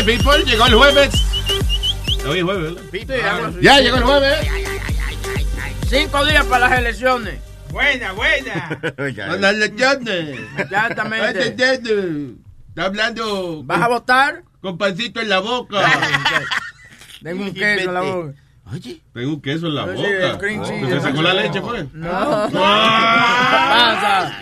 Right, people. Llegó el jueves. Hoy es jueves, ¿verdad? Ya llegó el jueves. Cinco días para las elecciones. Buena, buena. Las lecciones. Exactamente. Está hablando ¿Vas a votar? con pancito en la boca. Tengo un queso en la boca. Oye. Tengo un queso en la boca. ¿Se sacó la leche, pues? No. ¿Qué pasa?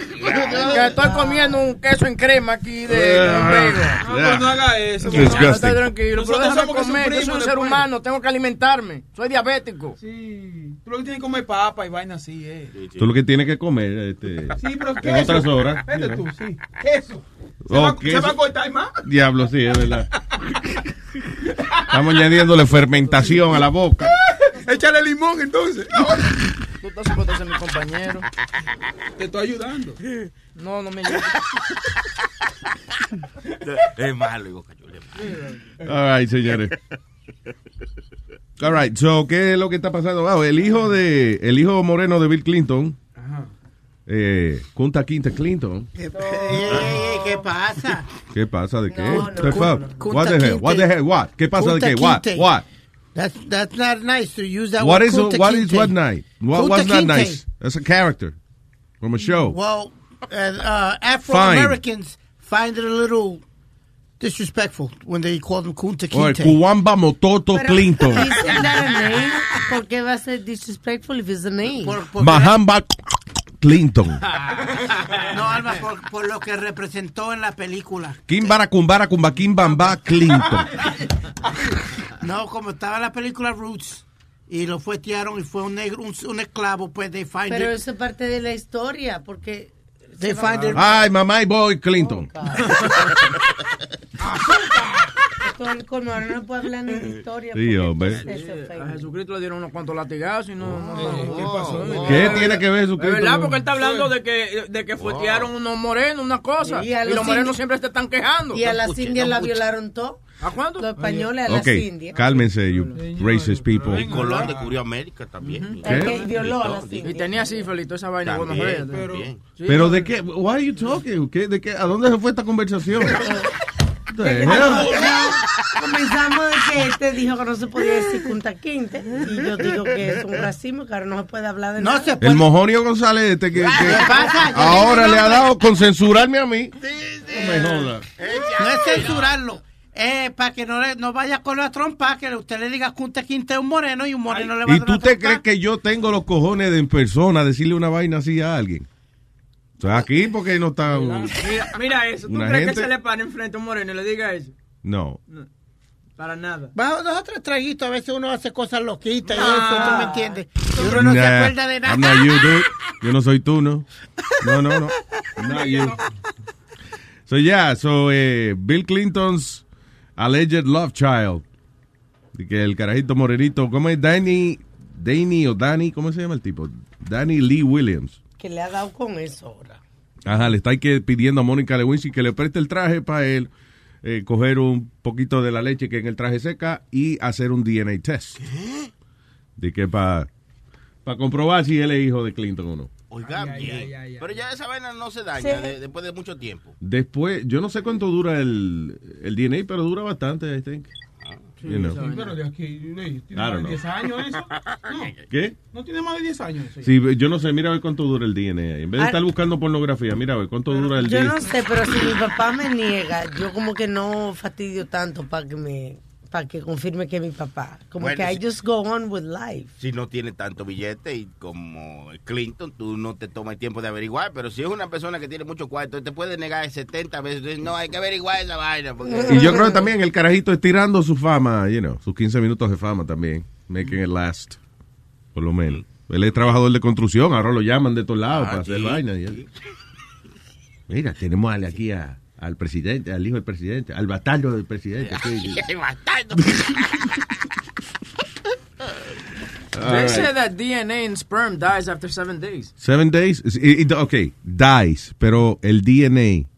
Que estoy comiendo un queso en crema aquí de Ah, Convego. No, pues no haga eso. Estoy tranquilo, pero Nosotros déjame comer, yo soy un ser después. humano, tengo que alimentarme. Soy diabético. Sí. Tú lo que tienes que comer papa y vaina así, eh. Tú lo que tienes que comer este, Sí, pero en queso. otras horas. Vete you tú, sí. Queso. Se, Oh, va, queso. se va a cortar más. Diablo, sí, es verdad. Estamos añadiéndole fermentación a la boca. Échale limón entonces. Tú estás supuesto a ser mi compañero. Te estoy ayudando. No, no me ayudes. Es malo, Boca Chula. All right, señores. All right, so, ¿qué es lo que está pasando? Ah, el hijo de, el hijo moreno de Bill Clinton, eh, Kunta Quinte Clinton. Ey, ey, ey, ¿Qué pasa? ¿Qué pasa? ¿De qué? No, no, The fuck? Kunta What the hell? What the hell? What? ¿Qué pasa de Kunta qué? What? What? That's that's not nice to use that What word. is Kunta what is Kinte. what night? What was not nice? That's a character from a show. Well, uh, uh, Afro Americans find it a little disrespectful when they call them Kunta O el Kinte. Cuamba Mototo Pero, Clinton. Isn't that a name? ¿Por qué va a ser disrespectful if it's a name? Por- porque- Mahamba Clinton. no, Alma, por, por lo que representó en la película. Kimbara Kumbara Kumba Kimbamba Clinton. No, como estaba en la película Roots y lo fuetearon y fue un negro, un, un esclavo, pues they find Pero it. eso es parte de la historia, porque... They find it. Ay, mamá y boy Clinton. Todo el colmo, ahora no puede hablar ni de historia. Sí, hombre. A Jesucristo le dieron unos cuantos latigazos y no. no, no- ¿Qué pasó? ¿Qué tiene que ver Es Jesucristo? verdad, porque él está hablando de que, de que fuetearon unos morenos, una cosa. Y Y, los morenos siempre se están quejando. Y a las indias la violaron todo. ¿A cuánto? Los españoles a las Ok, indias. cálmense, you racist people. Y Colón descubrió América también. El que violó a las Y indias. tenía sífilis, toda esa vaina. También, pero, también. Pero de qué? Why are you talking? ¿Qué, de qué? ¿A dónde se fue esta conversación? Comenzamos de que este dijo que no se podía decir Punta Quinte. Y yo digo que es un racismo, que ahora no se puede hablar de No nada. se puede. El mojonio González este que, que pasa? Ahora le ha dado con censurarme a mí. No me joda. No es censurarlo. Eh, para que no, le, no vaya con la trompa, que usted le diga Kunta Quinte es un moreno y un moreno le va a ¿Y dar tú te trompa. crees que yo tengo los cojones de en persona decirle una vaina así a alguien? O sea, aquí porque no está... Mira, mira eso. ¿Tú Una crees gente- que se le para enfrente a un moreno y le diga eso? No. Para nada. Bajo dos o tres traguitos, a veces uno hace cosas loquitas y Ah. eso, ¿tú me entiendes? Y uno no se Nah, acuerda de nada. I'm not you, dude. Yo no soy tú, ¿no? No, no, no. I'm not you. So, yeah, so, eh, Bill Clinton's alleged love child. De que el carajito morenito, ¿cómo es? Danny, Danny o Danny, ¿cómo se llama el tipo? Danny Lee Williams. Que le ha dado con eso ahora. Ajá, le está que pidiendo a Mónica Lewinsky que le preste el traje para él eh, coger un poquito de la leche que en el traje seca y hacer un DNA test. De que para comprobar si él es hijo de Clinton o no. Oiga, Ay, ay, bien. ay, ay, ay. Pero ya esa vaina no se daña Sí. de- después de mucho tiempo. Después, yo no sé cuánto dura el, el DNA, pero dura bastante, I think. You know. Sí, pero de aquí, ¿tiene más don't de know. 10 años eso? No, ¿Qué? no tiene más de 10 años. Sí. Sí, yo no sé, mira a ver cuánto dura el DNA. En vez de Ah. estar buscando pornografía, mira a ver cuánto dura el Yo DNA. no sé, pero si mi papá me niega, yo como que no fastidio tanto para que me para que confirme que es mi papá. Como Bueno, que I just go on with life. Si no tiene tanto billete y como Clinton, tú no te tomas el tiempo de averiguar. Pero si es una persona que tiene mucho cuarto, te puede negar 70 veces. Entonces, no, hay que averiguar esa vaina. Porque... Y yo creo que también el carajito estirando su fama, you know, sus 15 minutos de fama también. Making it last. Por lo menos. Él es trabajador de construcción, ahora lo llaman de todos lados Ah, para hacer vaina. Mira, tenemos al- aquí a- al presidente, al hijo del presidente, al batallo del presidente. sí. Ay, bastardo. All They right. say that DNA in sperm dies after seven days. Seven days. y- y- Ok, dies, pero el DNA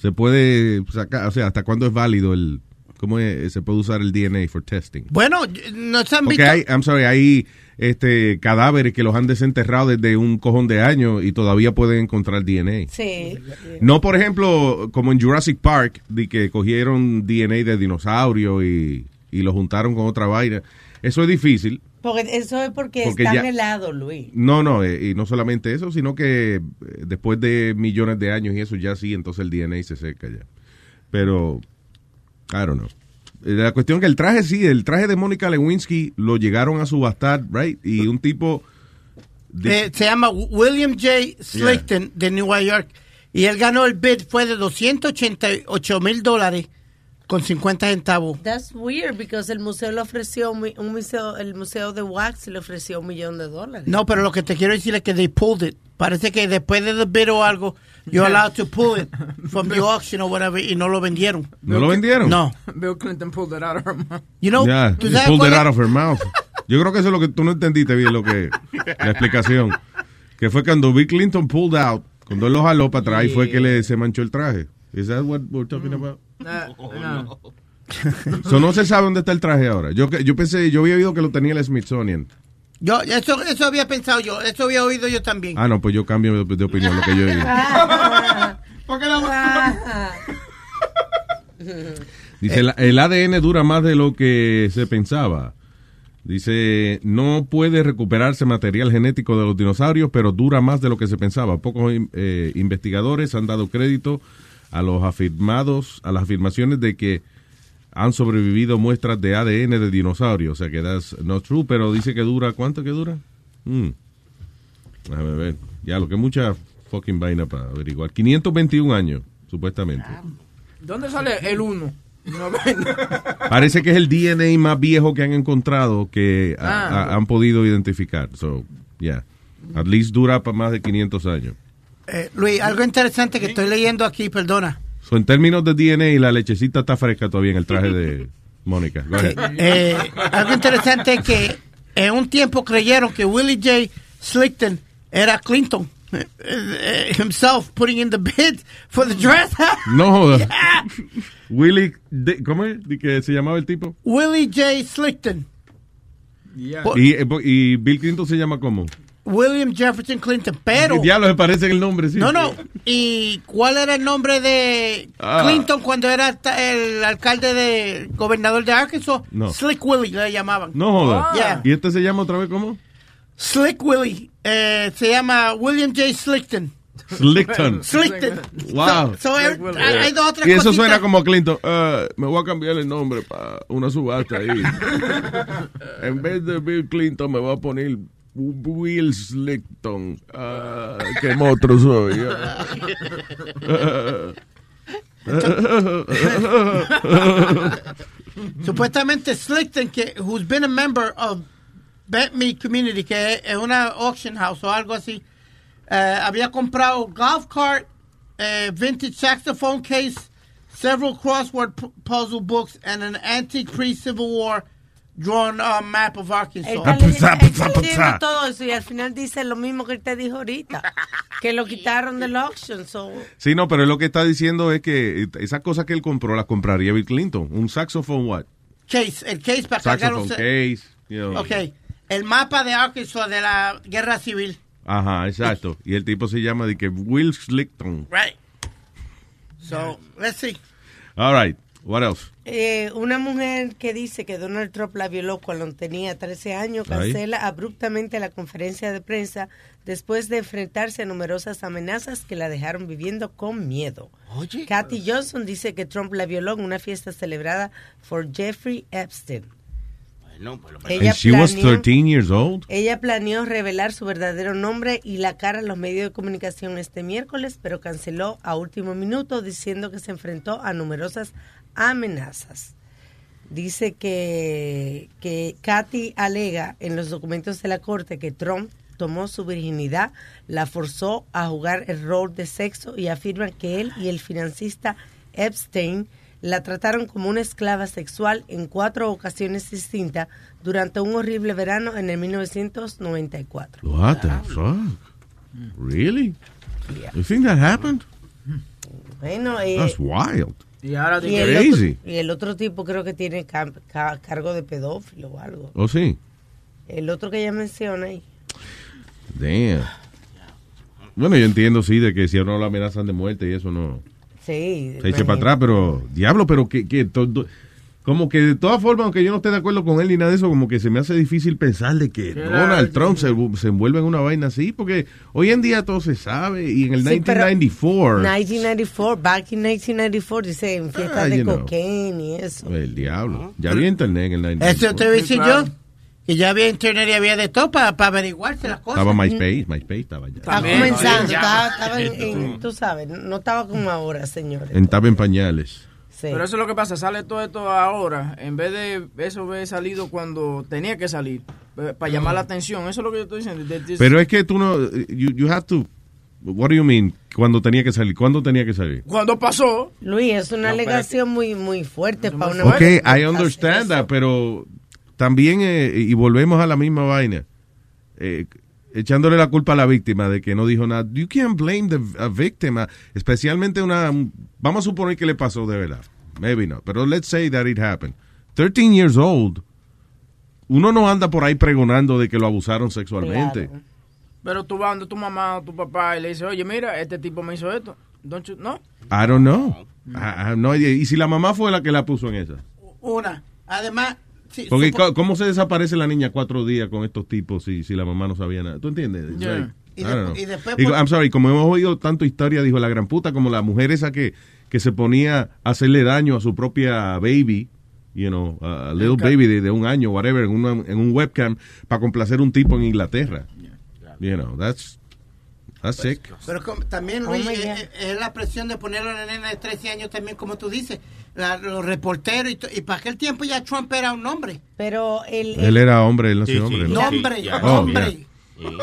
se puede sacar, o sea, ¿hasta cuándo es válido el, cómo es- se puede usar el DNA for testing? Bueno, no se han Porque visto. hay, I'm sorry, hay este cadáveres que los han desenterrado desde un cojón de años y todavía pueden encontrar DNA. Sí. No, por ejemplo, como en Jurassic Park, de que cogieron DNA de dinosaurio y, y lo juntaron con otra vaina. Eso es difícil. Porque eso es porque, Porque están ya- helados, Luis. No, no, eh, y no solamente eso, sino que eh, después de millones de años y eso ya sí, entonces el DNA se seca ya. Pero, I don't know. Eh, La cuestión que el traje sí, el traje de Mónica Lewinsky lo llegaron a subastar, right? Y un tipo... de- Eh, se llama William J. Slickton de New York y él ganó el bid fue de 288 mil dólares con 50 centavos. That's weird, because el museo le ofreció, un, museo, el museo de Wax le ofreció un millón de dólares. No, pero lo que te quiero decir es que they pulled it. Parece que después de the bid o algo, you're allowed to pull it from the auction or whatever y no lo vendieron. ¿No lo vendieron? No. Bill Clinton pulled it out of her mouth. You know, ¿tú he pulled it out of her mouth. Yo creo que eso es lo que tú no entendiste bien, lo que la explicación. Que fue cuando Bill Clinton pulled out, cuando él lo jaló para atrás, y fue que le, se manchó el traje. ¿Is that what we're talking about? Uh, no. So, no se sabe dónde está el traje ahora. Yo, yo pensé, yo había oído que lo tenía el Smithsonian. Yo, eso, eso había pensado yo, eso había oído yo también. Ah, no, pues yo cambio de, de opinión lo que yo he oído. Porque la Dice, el, el ADN dura más de lo que se pensaba. Dice, no puede recuperarse material genético de los dinosaurios, pero dura más de lo que se pensaba. Pocos eh, investigadores han dado crédito a los afirmados, a las afirmaciones de que han sobrevivido muestras de ADN de dinosaurios. O sea que that's not true, pero dice que dura, ¿cuánto que dura? Mm. Déjame ver. Ya, lo que mucha fucking vaina para averiguar. 521 años, supuestamente. ¿Dónde sale el uno? No, no. Parece que es el DNA más viejo que han encontrado que a- Ah. a- han podido identificar. So, yeah. At least dura para más de 500 años. Eh, Luis, algo interesante que estoy leyendo aquí, perdona. So, en términos de DNA, la lechecita está fresca todavía en el traje de Mónica. Eh, algo interesante es que en un tiempo creyeron que Willie J. Slickton era Clinton. eh, eh, himself putting in the bid for the dress. No joda. Yeah. Willie, de- ¿cómo es? ¿De que se llamaba el tipo? Willie J. Slickton. Yeah. Y, eh, y Bill Clinton se llama cómo? William Jefferson Clinton. Pero. Ya lo parece el nombre, sí. No, no. ¿Y cuál era el nombre de Ah. Clinton cuando era el alcalde de gobernador de Arkansas? No. Slick Willie le llamaban. No joda. Yeah. ¿Y este se llama otra vez cómo? Slick Willie. eh, se llama William J. Slickton. Slickton. Slickton. Wow. So, so, eh, hay, hay dos otras Y eso cositas. suena como Clinton. "Ah, me voy a cambiar el nombre para una subasta ahí. en vez de Bill Clinton me voy a poner Will Slickton. Ah, qué monstruo soy. Supuestamente Slickton, que, who's been a member of Bet Me Community, que es una auction house o algo así, eh, había comprado golf cart, eh, vintage saxophone case, several crossword puzzle books, and an antique pre-Civil War drawn uh, map of Arkansas. él está leyendo todo eso y al final dice lo mismo que él te dijo ahorita, que lo quitaron del auction. So, Sí, no, pero él lo que está diciendo es que esas cosas que él compró las compraría Bill Clinton. Un saxophone what? Case, el case para cargar un... Case. you know. Ok, el mapa de Arkansas de la guerra civil. Ajá, exacto. Y el tipo se llama de que Will Slickton. Right. So, let's see. All right. What else? Eh, una mujer que dice que Donald Trump la violó cuando tenía 13 años cancela abruptamente la conferencia de prensa después de enfrentarse a numerosas amenazas que la dejaron viviendo con miedo. Oye. Kathy Johnson dice que Trump la violó en una fiesta celebrada por Jeffrey Epstein. Pues lo Ella she was planeó- 13 years old. Ella planeó revelar su verdadero nombre y la cara a los medios de comunicación este miércoles, pero canceló a último minuto diciendo que se enfrentó a numerosas amenazas. Dice que, que Katy alega en los documentos de la corte que Trump tomó su virginidad, la forzó a jugar el rol de sexo y afirma que él y el financista Epstein la trataron como una esclava sexual en cuatro ocasiones distintas durante un horrible verano en el 1994. What the fuck? Really? You think that happened? Bueno, eh, That's wild. Y ahora y, el Crazy. otro, y el otro tipo creo que tiene cargo de pedófilo o algo. Oh, sí. El otro que ella menciona ahí. Damn. Bueno, yo entiendo, sí, de que si a uno lo amenazan de muerte y eso no Sí. se eche para atrás, pero diablo, pero que, que todo- como que de todas formas, aunque yo no esté de acuerdo con él ni nada de eso, como que se me hace difícil pensar de que Claro, Donald sí. Trump se, se envuelve en una vaina así, porque hoy en día todo se sabe y en el Sí, pero 1994, 1994, back in 1994, dice en fiestas Ah, de you know. cocaine y eso. el diablo. Ya había internet en el 94. Eso te voy a decir yo. Que ya había internet y había de todo para averiguarse las cosas. Estaba MySpace, MySpace estaba ya. Estaba También, comenzando, ya. estaba, estaba en, en- tú sabes, no estaba como ahora, señores. Estaba en pañales. Sí. Pero eso es lo que pasa, sale todo esto ahora, en vez de eso haber salido cuando tenía que salir, eh, para llamar la atención, eso es lo que yo estoy diciendo. Pero es que tú no, you, you have to, what do you mean? Cuando tenía que salir, ¿cuándo tenía que salir? Cuando pasó, Luis, es una No, alegación muy muy fuerte para una Ok, I understand that, pero también, eh, y volvemos a la misma vaina, eh, echándole la culpa a la víctima de que no dijo nada. You can't blame the a victim, especialmente una, vamos a suponer que le pasó de verdad. Maybe not, pero let's say that it happened. 13 years old, uno no anda por ahí pregonando de que lo abusaron sexualmente. Claro. pero tú vas donde tu mamá o tu papá y le dices, oye, mira, este tipo me hizo esto. Don't you- no, I don't know. I, I no idea. Y si la mamá fue la que la puso en esa. Una. Además, sí, Porque supo- ¿cómo se desaparece la niña cuatro días con estos tipos si, si la mamá no sabía nada? ¿Tú entiendes? Yeah. like, Y de- después por- I'm sorry, como hemos oído tanto historia, dijo la gran puta, como la mujer esa que, que se ponía a hacerle daño a su propia baby, you know, a little baby de, de un año, whatever, en, una- en un webcam, para complacer un tipo en Inglaterra. You know, that's, that's sick. Pero como- también, Oh Luis, my es, la presión de ponerlo a una nena de 13 años también, como tú dices. La- los reporteros y, y para aquel tiempo ya Trump era un hombre. Pero el, Él era hombre, él no Sí, hombre. ¿no? No. Nombre, ya. Oh, nombre.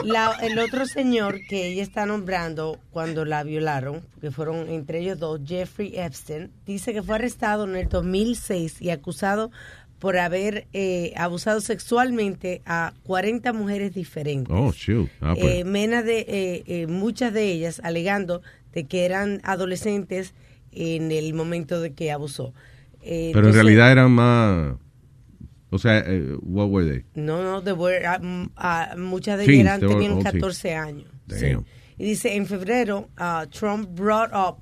La- el otro señor que ella está nombrando cuando la violaron, que fueron entre ellos dos, Jeffrey Epstein, dice que fue arrestado en el 2006 y acusado por haber eh, abusado sexualmente a 40 mujeres diferentes. Oh, shoot. Ah, pues. Eh, mena de, eh, eh, muchas de ellas alegando de que eran adolescentes en el momento de que abusó. Pero en realidad eran más... O sea, what were they? No, no, de were- ah, muchas de ellas eran- they tenían all 14 años. sí. Y dice, en febrero, ah, Trump brought up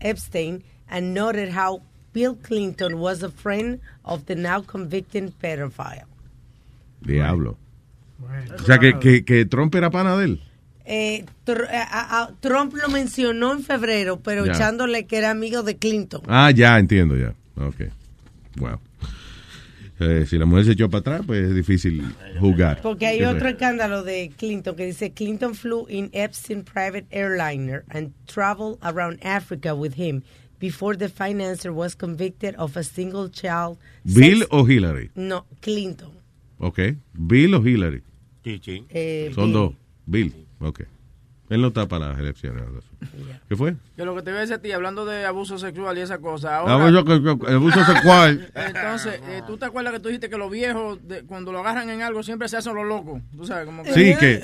Epstein and noted how Bill Clinton was a friend of the now convicted pedophile. Diablo. O sea, que, que, que Trump era pana de él. Eh, Tr- eh, Trump lo mencionó en febrero, pero Ya. echándole que era amigo de Clinton. Ah, ya, entiendo, ya. Ok. Wow. Eh, si la mujer se echó para atrás, pues es difícil jugar. Porque hay otro pues. escándalo de Clinton que dice Clinton flew in Epstein private airliner and traveled around Africa with him before the financier was convicted of a single child. ¿Bill o Hillary? No, Clinton. Ok. ¿Bill o Hillary? Sí, sí. Eh, Son Bill. dos. Bill. Ok. Él no está para las elecciones. ¿Qué fue? que lo que te voy a decir a ti, hablando de abuso sexual y esa cosa, Ah, ahora... abuso sexual. Entonces, eh, ¿tú te acuerdas que tú dijiste que los viejos, de- cuando lo agarran en algo, siempre se hacen los locos? Tú sabes, como que... Sí, que,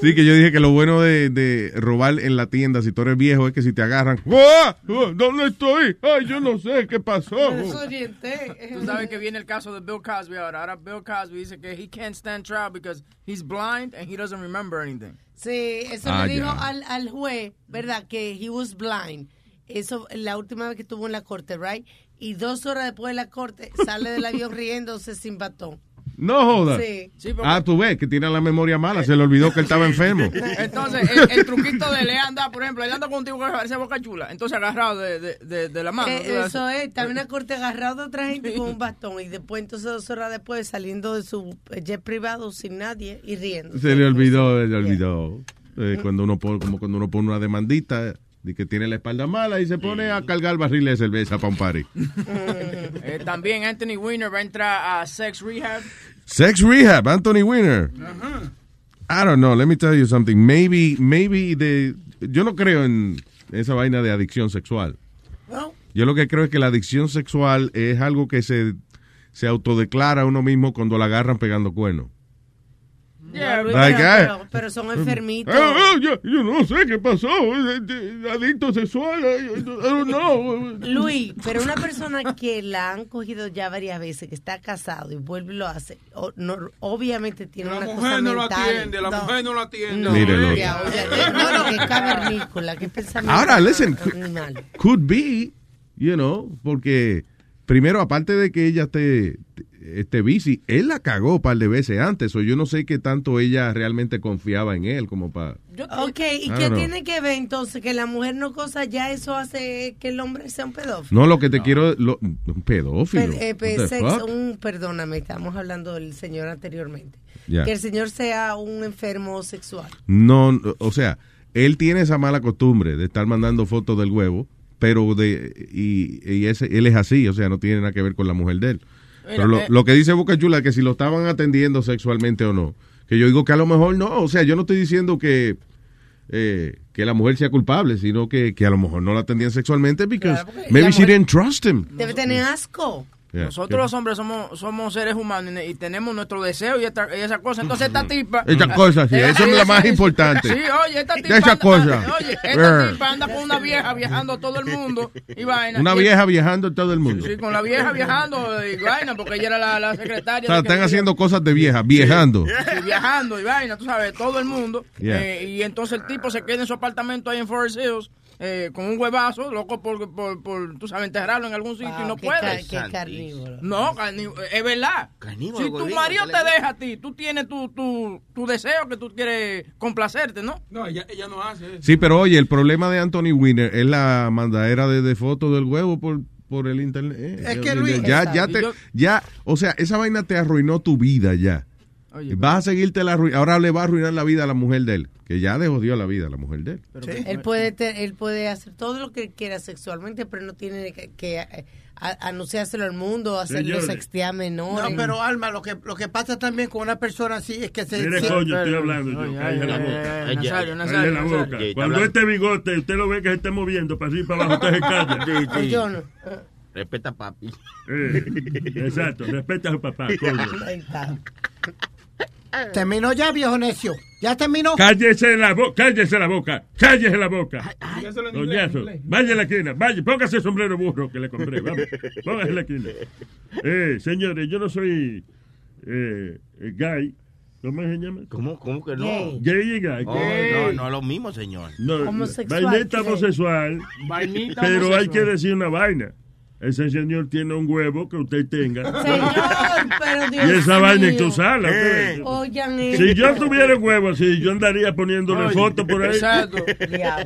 sí, que yo dije que lo bueno de, de robar en la tienda, si tú eres viejo, es que si te agarran, ¡Ah! ¡Ah! ¿dónde estoy? Ay, yo no sé qué pasó. Tú sabes que viene el caso de Bill Cosby ahora. Ahora Bill Cosby dice que he can't stand trial because he's blind and he doesn't remember anything. Sí, eso Ah, le dijo al juez, ¿verdad? Que he was blind. Eso la última vez que estuvo en la corte, right? y dos horas después de la corte sale del avión riéndose sin batón. No joda. Sí. Sí, porque- Ah, tú ves que tiene la memoria mala. Se le olvidó que él estaba enfermo. Entonces, el, el truquito de le anda, por ejemplo, él anda contigo que parece boca chula. Entonces, agarrado de, de, de, de la mano. Eh, eso es, también una corte agarrado a otra gente con un bastón y después entonces dos horas después saliendo de su jet privado sin nadie y riendo. Se le olvidó, se le olvidó. Eh, cuando uno pone, como cuando uno pone una demandita de que tiene la espalda mala y se pone a cargar barriles de cerveza para un party. Eh, también Anthony Weiner va a entrar a Sex Rehab. Sex Rehab, Anthony Weiner. I don't know, let me tell you something. Maybe, maybe de, yo no creo en esa vaina de adicción sexual. No. Yo lo que creo es que la adicción sexual es algo que se, se autodeclara a uno mismo cuando la agarran pegando cuernos. Yeah, Luis, Like, pero, son enfermitos. Ah, ah, yo, yo no sé qué pasó, eh, adicto sexual, I don't know. Luis, pero una persona que la han cogido ya varias veces, que está casado y vuelve y lo hace, o- no, obviamente tiene La una cosa mujer no lo mental. atiende, la mujer no lo atiende. No, no, no, que es cavernícola, que pensamiento Ahora, listen, animal. could be, you know, porque primero, aparte de que ella esté, esté busy, él la cagó un par de veces antes, o yo no sé qué tanto ella realmente confiaba en él como para... Ok, ¿y I qué know. tiene que ver entonces que la mujer no cosa ya eso hace que el hombre sea un pedófilo? No, lo que te quiero, lo- un pedófilo. Per- eh, pe- un, perdóname, estamos hablando del señor anteriormente. Que el señor sea un enfermo sexual. No, no, o sea, él tiene esa mala costumbre de estar mandando fotos del huevo, pero de y, y ese, él es así, o sea, no tiene nada que ver con la mujer de él. Pero lo, eh. lo que dice Boca Chula es que si lo estaban atendiendo sexualmente o no, que yo digo que a lo mejor no, o sea, yo no estoy diciendo que eh, que la mujer sea culpable, sino que, que a lo mejor no la atendían sexualmente because Claro, porque maybe she didn't trust him. Debe tener asco. Yeah. Nosotros los hombres somos, somos seres humanos y, y tenemos nuestro deseo y, esta, y esa cosa. Entonces esta tipa... Esta cosa, sí, eso es lo más importante. Sí, oye, esta tipa... Esa anda- cosa. Oye, esta tipa anda con una vieja viajando todo el mundo y vaina. Una vieja viajando todo el mundo. Sí, con la vieja viajando y vaina, porque ella era la, la O secretaria. sea, de que- están haciendo cosas de vieja, viajando. Sí, viajando y vaina, tú sabes, todo el mundo. Yeah. Eh, y entonces el tipo se queda en su apartamento ahí en Forest Hills eh, con un huevazo, loco por, por, por, tú sabes, enterrarlo en algún sitio y no qué puede. ca- qué carnívoro. No, carní- es verdad. Carnívoro, si tu marido ¿qué te deja a ti, tú tienes tu, tu, tu deseo que tú quieres complacerte, ¿no? No, ella, ella no hace eso. Sí, pero oye, el problema de Anthony Winner es la mandadera de, de fotos del huevo por, por el internet. Eh, Es ya- que, Luis- ya, ya, te, ya, o sea, esa vaina te arruinó tu vida ya. Oye, Vas a seguirte la arru- ahora le va a arruinar la vida a la mujer de él, que ya le jodió la vida a la mujer de él. Él puede, él puede hacer todo lo que quiera sexualmente, pero no tiene que, que, eh, a- anunciárselo al mundo, hacerlo sextear menores. No, pero Alma, lo que, lo que pasa también con una persona así es que se... Mire, se- coño, estoy hablando yo. Oye, la boca. Nazario, Nazario, la boca. Cuando este bigote usted lo ve que se esté moviendo para arriba y para abajo, usted se calla. Sí, sí. Yo no. Respeta papi. Eh, exacto, respeta a su papá, coño. Está. Terminó ya, viejo necio. Ya terminó. Cállese la boca, cállese la boca, cállese la boca. Inglés. vaya a la esquina, vaya, póngase el sombrero burro que le compré, vamos, póngase en la esquina. Eh, señores, yo no soy eh, eh, gay, ¿cómo se llama? ¿Cómo, cómo que no? Gay. Gay y gay. Oh, no, no es lo mismo, señor. No, Homosexual, vainita homosexual, Vainita pero hay que decir una vaina. Ese señor tiene un huevo que usted tenga. Señor, pero Dios Y esa vaina en tu sala. Eh. Oigan Si yo tuviera un huevo así, yo andaría poniéndole Oye, fotos por ahí. Exacto.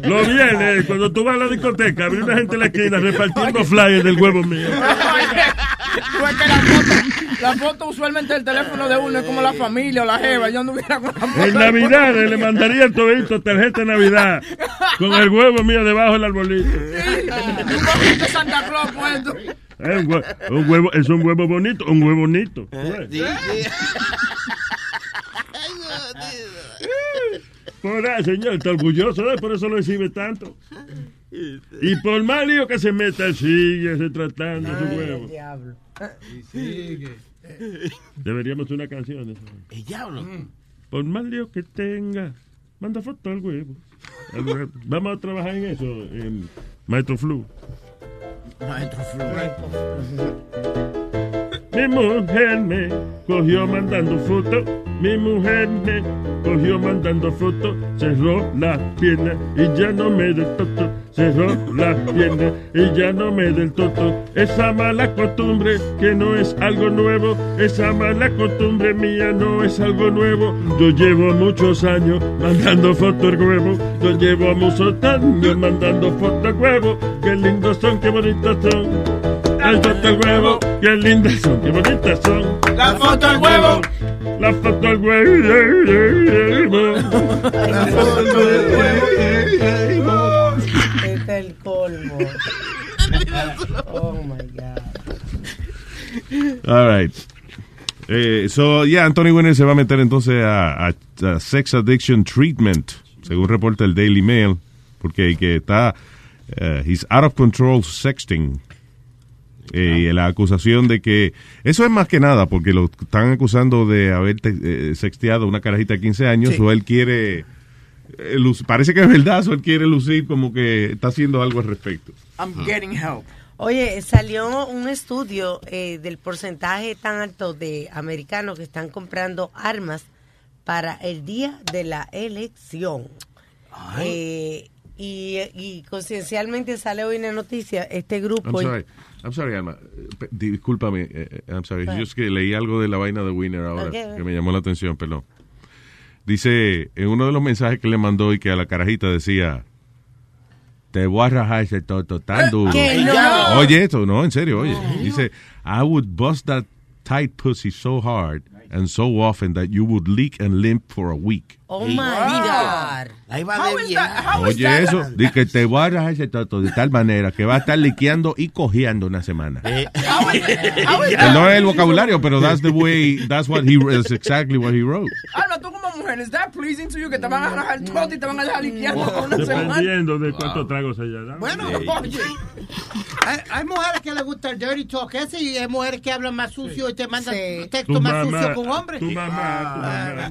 Lo viernes, cuando tú vas a la discoteca, habría una gente en la esquina repartiendo flyers del huevo mío. Tú es que la foto, la foto usualmente del teléfono de uno es como la familia o la jeva. Yo anduviera con la foto. En Navidad le mandaría el todito tarjeta de Navidad con el huevo mío debajo del arbolito. Un poquito de Santa Claus puesto. Es un, hue- un huevo, es un huevo bonito, un huevo bonito. Sí, sí. Por ahí, señor, está orgulloso, ¿eh? por eso lo exhibe tanto. Y por más lío que se meta, sigue retratando su huevo. Diablo. Deberíamos hacer una canción. eso. El diablo. Por más lío que tenga, manda foto al huevo. Vamos a trabajar en eso, en Maestro Flu. Maestro Flu. Mi mujer me cogió mandando fotos Mi mujer me cogió mandando fotos, cerró la pierna y ya no me del toto. Cerró la pierna y ya no me del toto. Esa mala costumbre que no es algo nuevo, esa mala costumbre mía no es algo nuevo. Yo llevo muchos años mandando fotos al huevo, yo llevo muchos años mandando fotos al huevo. Qué lindos son, qué bonitas son. Ay, foto al huevo, qué lindas son, qué bonitas son. La foto al huevo. La foto al huevo. La foto al huevo. Este es el colmo. Oh my God. All right. Eh, so, yeah, Anthony Winner se va a meter entonces a, a- a Sex Addiction Treatment, según reporta el Daily Mail, porque que está, eh, he's out of control sexting. Eh, y la acusación de que, eso es más que nada, porque lo están acusando de haber te- eh, sexteado a una carajita de 15 años, Sí. o él quiere, eh, luz- parece que es verdad, o él quiere lucir como que está haciendo algo al respecto. I'm getting help. Oye, salió un estudio eh, del porcentaje tan alto de americanos que están comprando armas para el día de la elección. Eh, y, y conciencialmente sale hoy una noticia, este grupo... I'm sorry, I'm sorry, Alma. Eh, Discúlpame, eh, eh, I'm sorry. Yo es que leí algo de la vaina de Winner ahora que me llamó la atención, perdón. Dice, en uno de los mensajes que le mandó y que a la carajita decía, te voy a rajar ese toto tan duro. ¿Qué? No. Oye, esto, no, en serio, oye. Dice, I would bust that tight pussy so hard and so often that you would leak and limp for a week. Oh my God. Ahí va de bien. Oye, eso, dice que te voy a rajar ese toto de tal manera que va a estar liqueando y cojeando una semana. Eh, no es el vocabulario, pero that's the way, that's what he, that's exactly what he wrote. Alma, tú como mujer, ¿es that pleasing to you que te van a rajar todo y te van a dejar liqueando una semana? Dependiendo de cuántos tragos haya dado. Bueno, Oye, hay, hay mujeres que les gusta el dirty talk ese y hay mujeres que hablan más sucio y te mandan Sí. textos más mamá, sucios con hombres. tu mamá, tu mamá.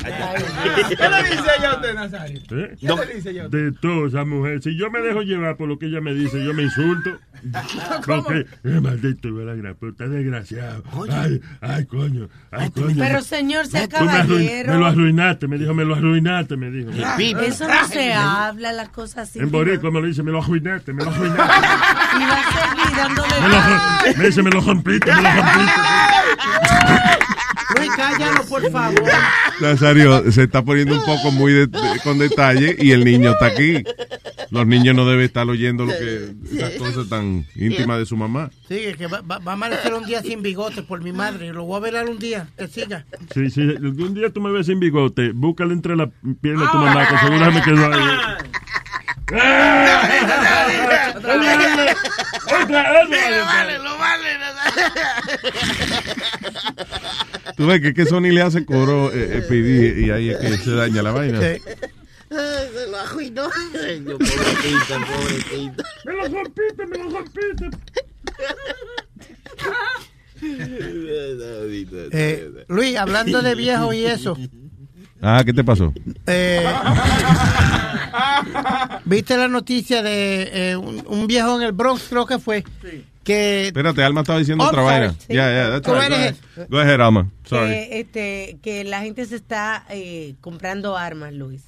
¿Qué le dice ella a usted, Nazario? ¿Eh? ¿Qué le dice ella a usted? De toda esa mujer. Si yo me dejo llevar por lo que ella me dice, yo me insulto. Porque, eh, maldito, la gran puta, desgraciado. Ay, ay, coño, ay, coño. Pero señor, sea caballero. me lo arruinaste, me dijo, me lo arruinaste, me dijo. Eso no se habla, las cosas así. En boricua me lo dice, me lo arruinaste, me lo arruinaste. Y va a seguir dándole Me, lo, me dice, me lo rompiste, me lo rompiste. Luis, cállalo, por favor. Nazario se está poniendo un poco muy de- de- con detalle y el niño está aquí. Los niños no deben estar oyendo lo que esas cosas tan íntimas de su mamá. Sí, es que va, va- va a amanecer un día sin bigote por mi madre. Lo voy a velar un día. Que siga. Sí, sí, algún día tú me ves sin bigote, búscale entre la pierna de tu mamá, que seguro me quedó ahí. Otra, otra, otra. lo vale. Tú ves que, que Sony le hace coro eh, eh, PD, y ahí es que se daña la vaina. Sí. Se lo arruinó. Yo, pobrecita, pobrecita. Me lo rompiste, me lo rompiste. Eh, Luis, hablando de viejo y eso, Ah, ¿qué te pasó? eh, ¿viste la noticia de eh, un, un viejo en el Bronx, creo que fue, que Espérate, Alma estaba diciendo Oh, otra vaina. Sí. Yeah, yeah, that's Go right. Go ahead. ahead. Go ahead, Alma. Sorry. que, este, que la gente se está eh, comprando armas, Luis,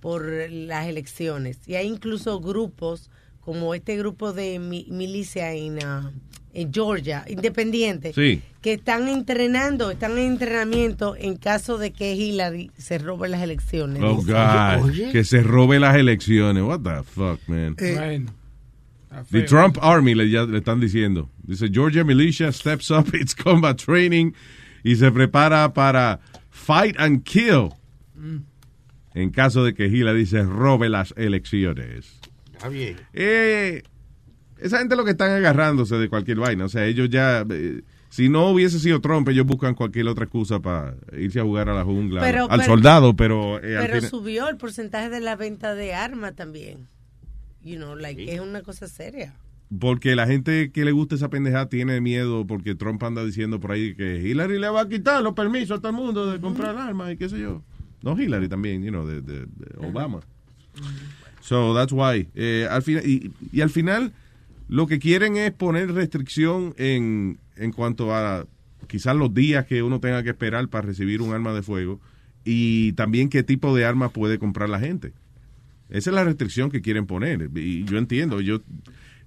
por las elecciones. Y hay incluso grupos, como este grupo de mi- milicia en, ah, en Georgia, independiente, Sí. que están entrenando, están en entrenamiento en caso de que Hillary se robe las elecciones. Oh, God. Que se robe las elecciones. What the fuck, man. eh, Bueno. The. Trump Army le, ya le están diciendo. Dice, Georgia militia steps up its combat training y se prepara para fight and kill en caso de que Hillary se robe las elecciones. Está bien. Eh, esa gente lo que están agarrándose de cualquier vaina. O sea, ellos ya... eh, si no hubiese sido Trump, ellos buscan cualquier otra excusa para irse a jugar a la jungla, Pero- al pero- soldado, pero... eh, al Pero final- subió el porcentaje de la venta de armas también. You know, like, es una cosa seria. Porque la gente que le gusta esa pendejada tiene miedo porque Trump anda diciendo por ahí que Hillary le va a quitar los permisos a todo el mundo de comprar armas y qué sé yo. No Hillary también, you know, de, de- de Obama. So that's why. Eh, al final, y, y al final lo que quieren es poner restricción en, en cuanto a quizás los días que uno tenga que esperar para recibir un arma de fuego y también qué tipo de armas puede comprar la gente. Esa es la restricción que quieren poner. Y yo entiendo, yo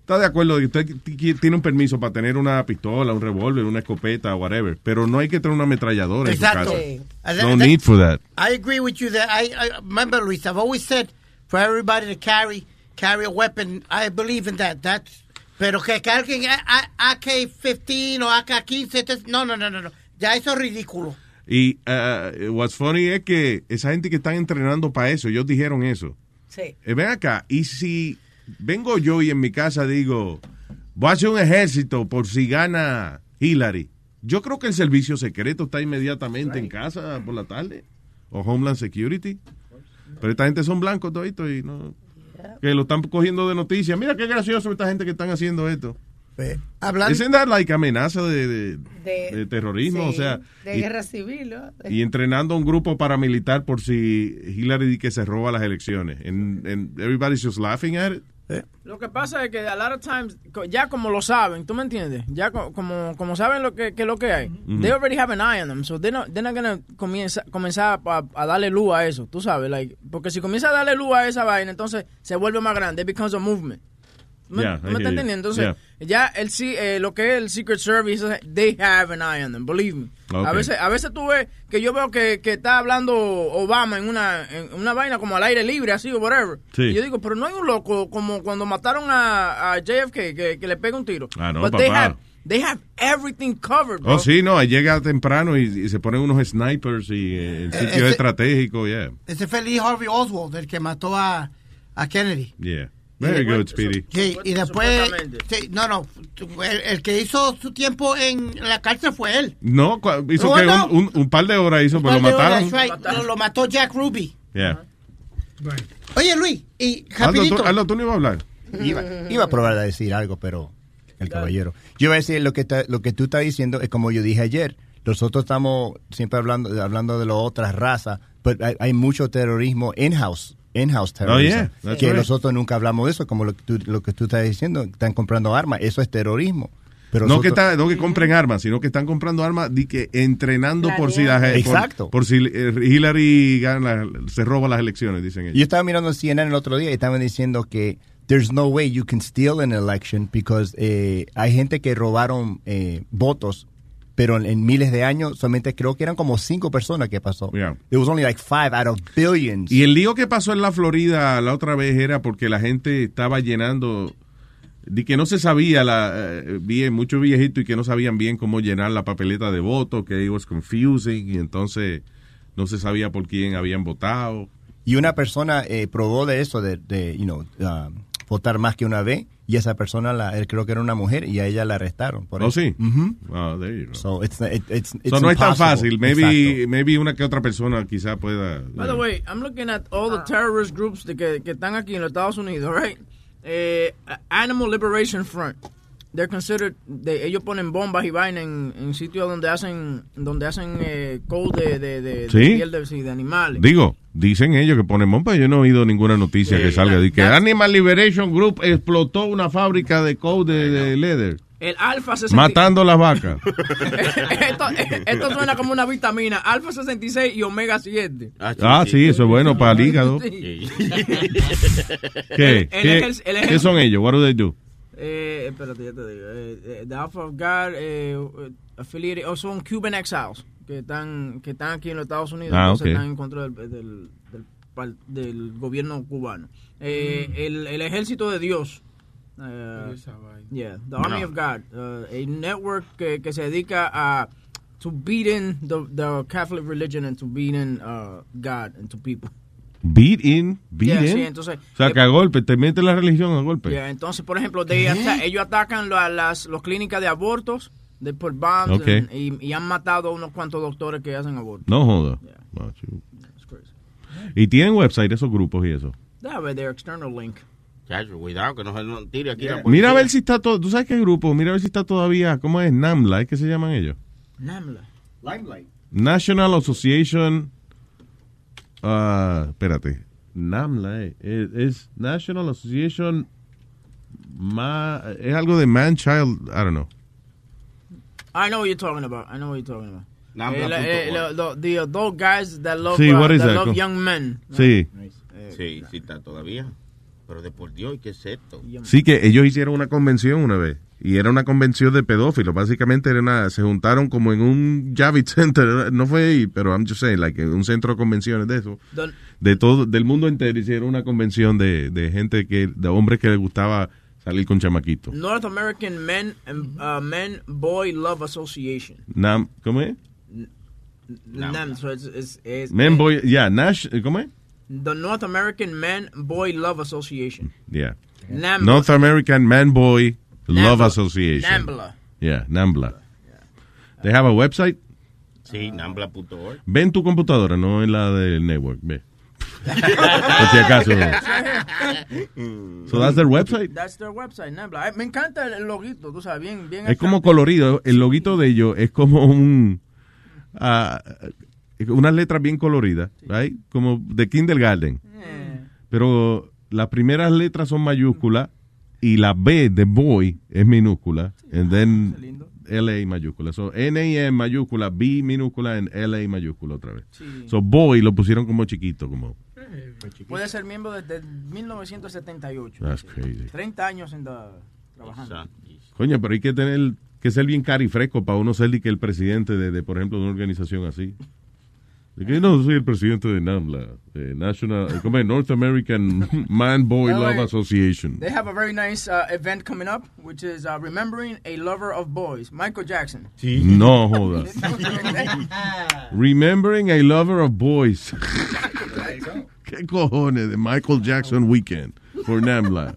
está de acuerdo de que usted tiene un permiso para tener una pistola, un revólver, una escopeta, whatever, pero no hay que tener una ametralladora Exacto. en su casa. that- No that- need for that. I agree with you that I, I remember, Luis. I've always said for everybody to carry carry a weapon. I believe in that. That's pero que carguen A- A- AK-15 o AK-15. entonces- No, no, no, no, no. Ya eso es ridículo. Y uh, what's funny es que esa gente que están entrenando para eso, ellos dijeron eso. Sí. Eh, ven acá, y si vengo yo y en mi casa digo, voy a hacer un ejército por si gana Hillary, yo creo que el servicio secreto está inmediatamente en casa por la tarde, o Homeland Security. Pero esta gente son blancos toditos y no... Que lo están cogiendo de noticia. Mira qué gracioso esta gente que están haciendo esto. Hablando, Isn't that like amenaza de, de- De, de terrorismo? O sí, sea, de y- guerra civil, ¿no? Y entrenando a un grupo paramilitar por si Hillary que se roba las elecciones. And, and everybody's just laughing at it. Lo que pasa es que a lot of times, ya como lo saben, ¿tú me entiendes? Ya co- como, como saben lo que, que lo que hay, they already have an eye on them, so they're not, they're not gonna comienza, comenzar a, a darle luz a eso, tú sabes, like, porque si comienza a darle luz a esa vaina, entonces se vuelve más grande, it becomes a movement. ¿Tú ¿Me, Yeah, me you. entendiendo? Entonces, Yeah. ya el sí, eh, lo que es el Secret Service, they have an eye on them, believe me. A veces, a veces tú ves que yo veo que, que está hablando Obama en una, en una vaina como al aire libre, así o whatever. Sí. Y yo digo, pero no hay un loco como cuando mataron a, a JFK que, que le pega un tiro. Ah, no, But they papá. have, they have everything covered, bro. Oh, sí, no, ahí llega temprano y, y se ponen unos snipers y eh, el sitio ese- estratégico, yeah, ese fue Lee Harvey Oswald, el que mató a, a Kennedy. yeah. Very good, Speedy. Sí, y después, sí, no, no, el, el que hizo su tiempo en la cárcel fue él. No, hizo No, que no. un, un- un par de horas hizo, pero lo Par de mataron. horas, right, Lo, lo mató Jack Ruby. Yeah. Oye, Luis, y Aldo, tú, Aldo, tú no ibas a hablar. Iba, iba a probar a decir algo, pero el caballero. Yo voy a decir lo que, está- lo que tú estás diciendo es como yo dije ayer. Nosotros estamos siempre hablando, hablando de las otras razas, pero hay, hay mucho terrorismo in-house. In-house terrorismo. Oh, yeah, that's que right. nosotros nunca hablamos de eso, como lo que, tú, lo que tú estás diciendo. Están comprando armas. Eso es terrorismo. Pero No que, está- no que compren armas, sino que están comprando armas di que entrenando por si, las, por- Exacto. por, si eh, Hillary gana, se roba las elecciones, dicen ellos. Yo estaba mirando CNN el otro día y estaban diciendo que there's no way you can steal an election because eh, hay gente que robaron eh, votos, pero en, miles de años solamente creo que eran como cinco personas que pasó. Yeah. It was only like five out of billions. Y el lío que pasó en la Florida la otra vez era porque la gente estaba llenando, de que no se sabía, la, eh, bien, muchos viejitos y que no sabían bien cómo llenar la papeleta de voto, que it was confusing y entonces no se sabía por quién habían votado. Y una persona eh, probó de eso, de, de you know, uh, votar más que una vez, y esa persona, la, él creo que era una mujer, y a ella la arrestaron. Por ¿Oh, eso. sí? Ujú. Ah, there you go. So, it's, it- it's, it's So, no es tan fácil. Maybe, Exacto. maybe una que otra persona quizá pueda. By the way, I'm looking at all the terrorist groups que, que están aquí en los Estados Unidos, right? Eh, Animal Liberation Front. They're considered, de, ellos ponen bombas y vaina en, en sitios donde hacen donde hacen eh, cold de, de, de, de ¿Sí? piel de, sí, de animales. Digo, dicen ellos que ponen bomba. Yo no he oído ninguna noticia que salga de que Animal Liberation Group explotó una fábrica de code de, de leather, El alfa 66. matando las vacas. esto, esto suena como una vitamina. Alfa 66 y omega 7. Ah, sí, eso es bueno para el hígado. Sí. ¿Qué? El- el ¿Qué, qué son ellos? What do they do? Eh, espérate, ya te digo. Eh, eh, the Alpha of God, eh, eh, affiliated, o son Cuban exiles que están, que están aquí en los Estados Unidos. Ah, entonces ok. están en contra del, del, del, del gobierno cubano. Eh, el, el ejército de Dios. eh, yeah, the Army No. of God. uh, a network que, que se dedica a to beating the, the Catholic religion and to beating uh, God and to people. Beat in, beat Yeah, in. sí, entonces, o sea, eh, que a golpe, te mete la religión a golpe. Yeah, entonces, por ejemplo, they ata- ellos atacan la- las los clínicas de abortos, de put bombs, Ok. and- y, y han matado a unos cuantos doctores que hacen abortos. No joda. Ah, chico. Y tienen website esos grupos y eso. Déjame ver their external link. Chacho, cuidado que no se nos tire aquí la Mira a ver si está todo. ¿Tú sabes qué grupo? Mira a ver si está todavía. ¿Cómo es? NAMLA, ¿es que se llaman ellos? NAMLA. Limelight. National Association. Ah, espérate. NAMLA eh, es, es National Association. Ma, es algo de Man Child. I don't know. I know what you're talking about. I know what you're talking about. Eh, lo- lo- the adult guys that love, Sí, uh, what is that that? love young men. Sí. Sí, sí está todavía. Pero de por Dios, ¿y ¿qué es esto? Sí, que ellos hicieron una convención una vez. Y era una convención de pedófilos. Básicamente era una, se juntaron como en un Javits Center. No fue ahí, pero I'm just saying, like, un centro de convenciones de eso. Don- De todo, del mundo entero hicieron una convención de, de gente que, de hombres que les gustaba salir con chamaquitos. North American Men and uh, Men Boy Love Association. Nam, ¿Cómo es? NAM, so it's, it's, it's- Men Boy, yeah, Nash, ¿cómo es? The North American Men Boy Love Association. Yeah. NAMBLA. North American Man Boy Love. Association. NAMBLA. Yeah, NAMBLA. They have a website. Sí, nambla.org. Ve en tu computadora, no en la del network. Ve. Por si acaso. So that's their website. That's their website, NAMBLA. Me encanta el loguito, tú sabes, bien, bien. Es como colorido. El loguito de ellos es como un. ah, unas letras bien coloridas, right? Como de Kindergarten. Pero las primeras letras son mayúsculas y la B de boy es minúscula. And then LA mayúscula. So N en mayúscula, B minúscula en LA mayúscula otra vez. Sí. So boy lo pusieron como chiquito, como. Puede ser miembro desde 1978. That's crazy. 30 años en the- trabajando. Coño, pero hay que tener que ser bien cari fresco para uno ser de que el presidente de, de, por ejemplo, de una organización así. Que no soy el presidente de NAMLA, de National, ¿cómo es? North American Man Boy No, Love. Association. They have a very nice uh, event coming up, which is uh, remembering a lover of boys, Michael Jackson. No joda. Remembering a lover of boys. ¿Qué cojones de Michael Jackson Weekend for NAMLA?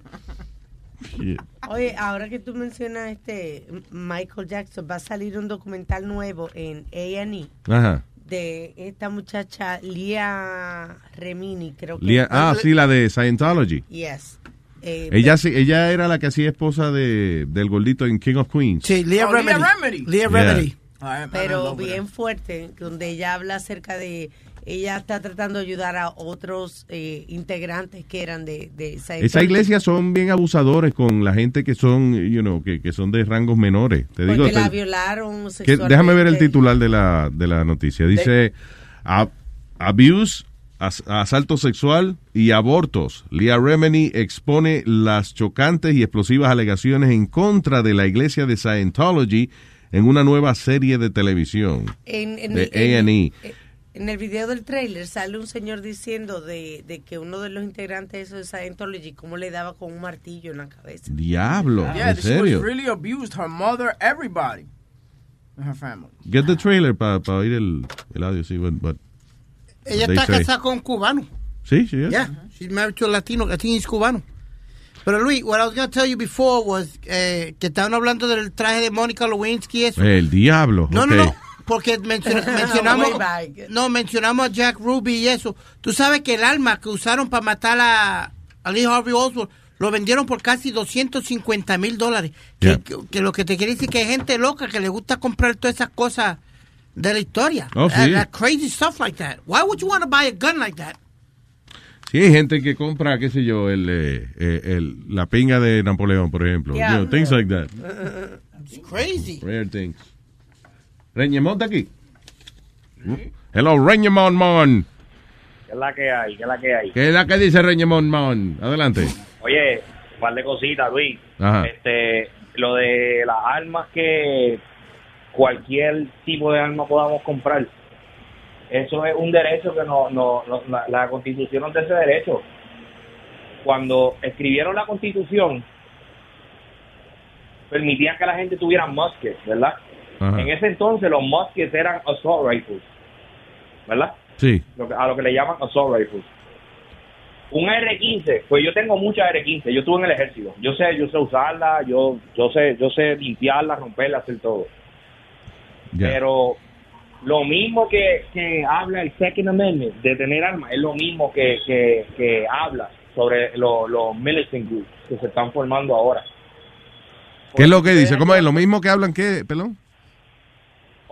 Shit. Oye, ahora que tú mencionas este Michael Jackson, va a salir un documental nuevo en A&E Ajá. De esta muchacha Lia Remini, creo que. Lia- ah, sí, la de Scientology. Yes. Eh, Ella, sí- ella era la que hacía esposa de, del gordito en King of Queens. Sí, Leah Oh, Yeah. Remedy. Ay, pero bien fuerte, donde ella habla acerca de ella está tratando de ayudar a otros eh, integrantes que eran de, de esa Esa iglesia son bien abusadores con la gente que son, you know, que, que son de rangos menores. Te digo, porque la te- violaron que- déjame ver el titular de la, de la noticia. Dice, "A- abuse, as- asalto sexual y abortos. Leah Remini expone las chocantes y explosivas alegaciones en contra de la iglesia de Scientology en una nueva serie de televisión. En, en de A&E. En el video del trailer sale un señor diciendo de, de que uno de los integrantes de eso de Scientology cómo le daba con un martillo en la cabeza. Diablo, Yeah, en she serio. was really abused her mother, everybody her family. Get the trailer para oír el, el audio, sí, what- what- Ella está say. casada con un cubano. Sí, sí. Yeah, she's married to a Latino. I think he's cubano. Pero Luis, what I was going to tell you before was eh, que estaban hablando del traje de Mónica Lewinsky eso. El diablo. No, ok. no, no. Porque menciona- mencionamos, no, mencionamos a Jack Ruby y eso. Tú sabes que el arma que usaron para matar a, a Lee Harvey Oswald lo vendieron por casi 250 mil dólares. Que, Yeah. que- que lo que te quiere decir que hay gente loca que le gusta comprar todas esas cosas de la historia. Oh, sí. Uh, that crazy stuff like that. Why would you want to buy a gun like that? Sí, hay gente que compra, qué sé yo, el, eh, eh, el, la pinga de Napoleón, por ejemplo. Yeah. You know, things like that. It's crazy. Rare things. Reñemón está aquí. Hello, Reñemón Mon. ¿Qué es la que hay? ¿Qué es la que hay? ¿Qué es la que dice Reñemón Mon? Adelante. Oye, un par de cositas, Luis. Ajá. Este, lo de las armas que cualquier tipo de arma podamos comprar. Eso es un derecho que no, no, no- la, la constitución nos da ese derecho. Cuando escribieron la constitución, permitían que la gente tuviera muskets, ¿verdad? Ajá. En ese entonces los muskets eran assault rifles, ¿verdad? Sí. lo a lo que le llaman assault rifles. Un R15, pues yo tengo muchas R15, yo estuve en el ejército, yo sé, yo sé usarla, yo, yo sé, yo sé limpiarla, romperla, hacer todo. Pero lo mismo que, que habla el Second Amendment de tener armas, es lo mismo que, que, que habla sobre lo- los militant groups que se están formando ahora. ¿Qué es lo que dice? ¿Cómo es? ¿Lo mismo que hablan qué, pelón?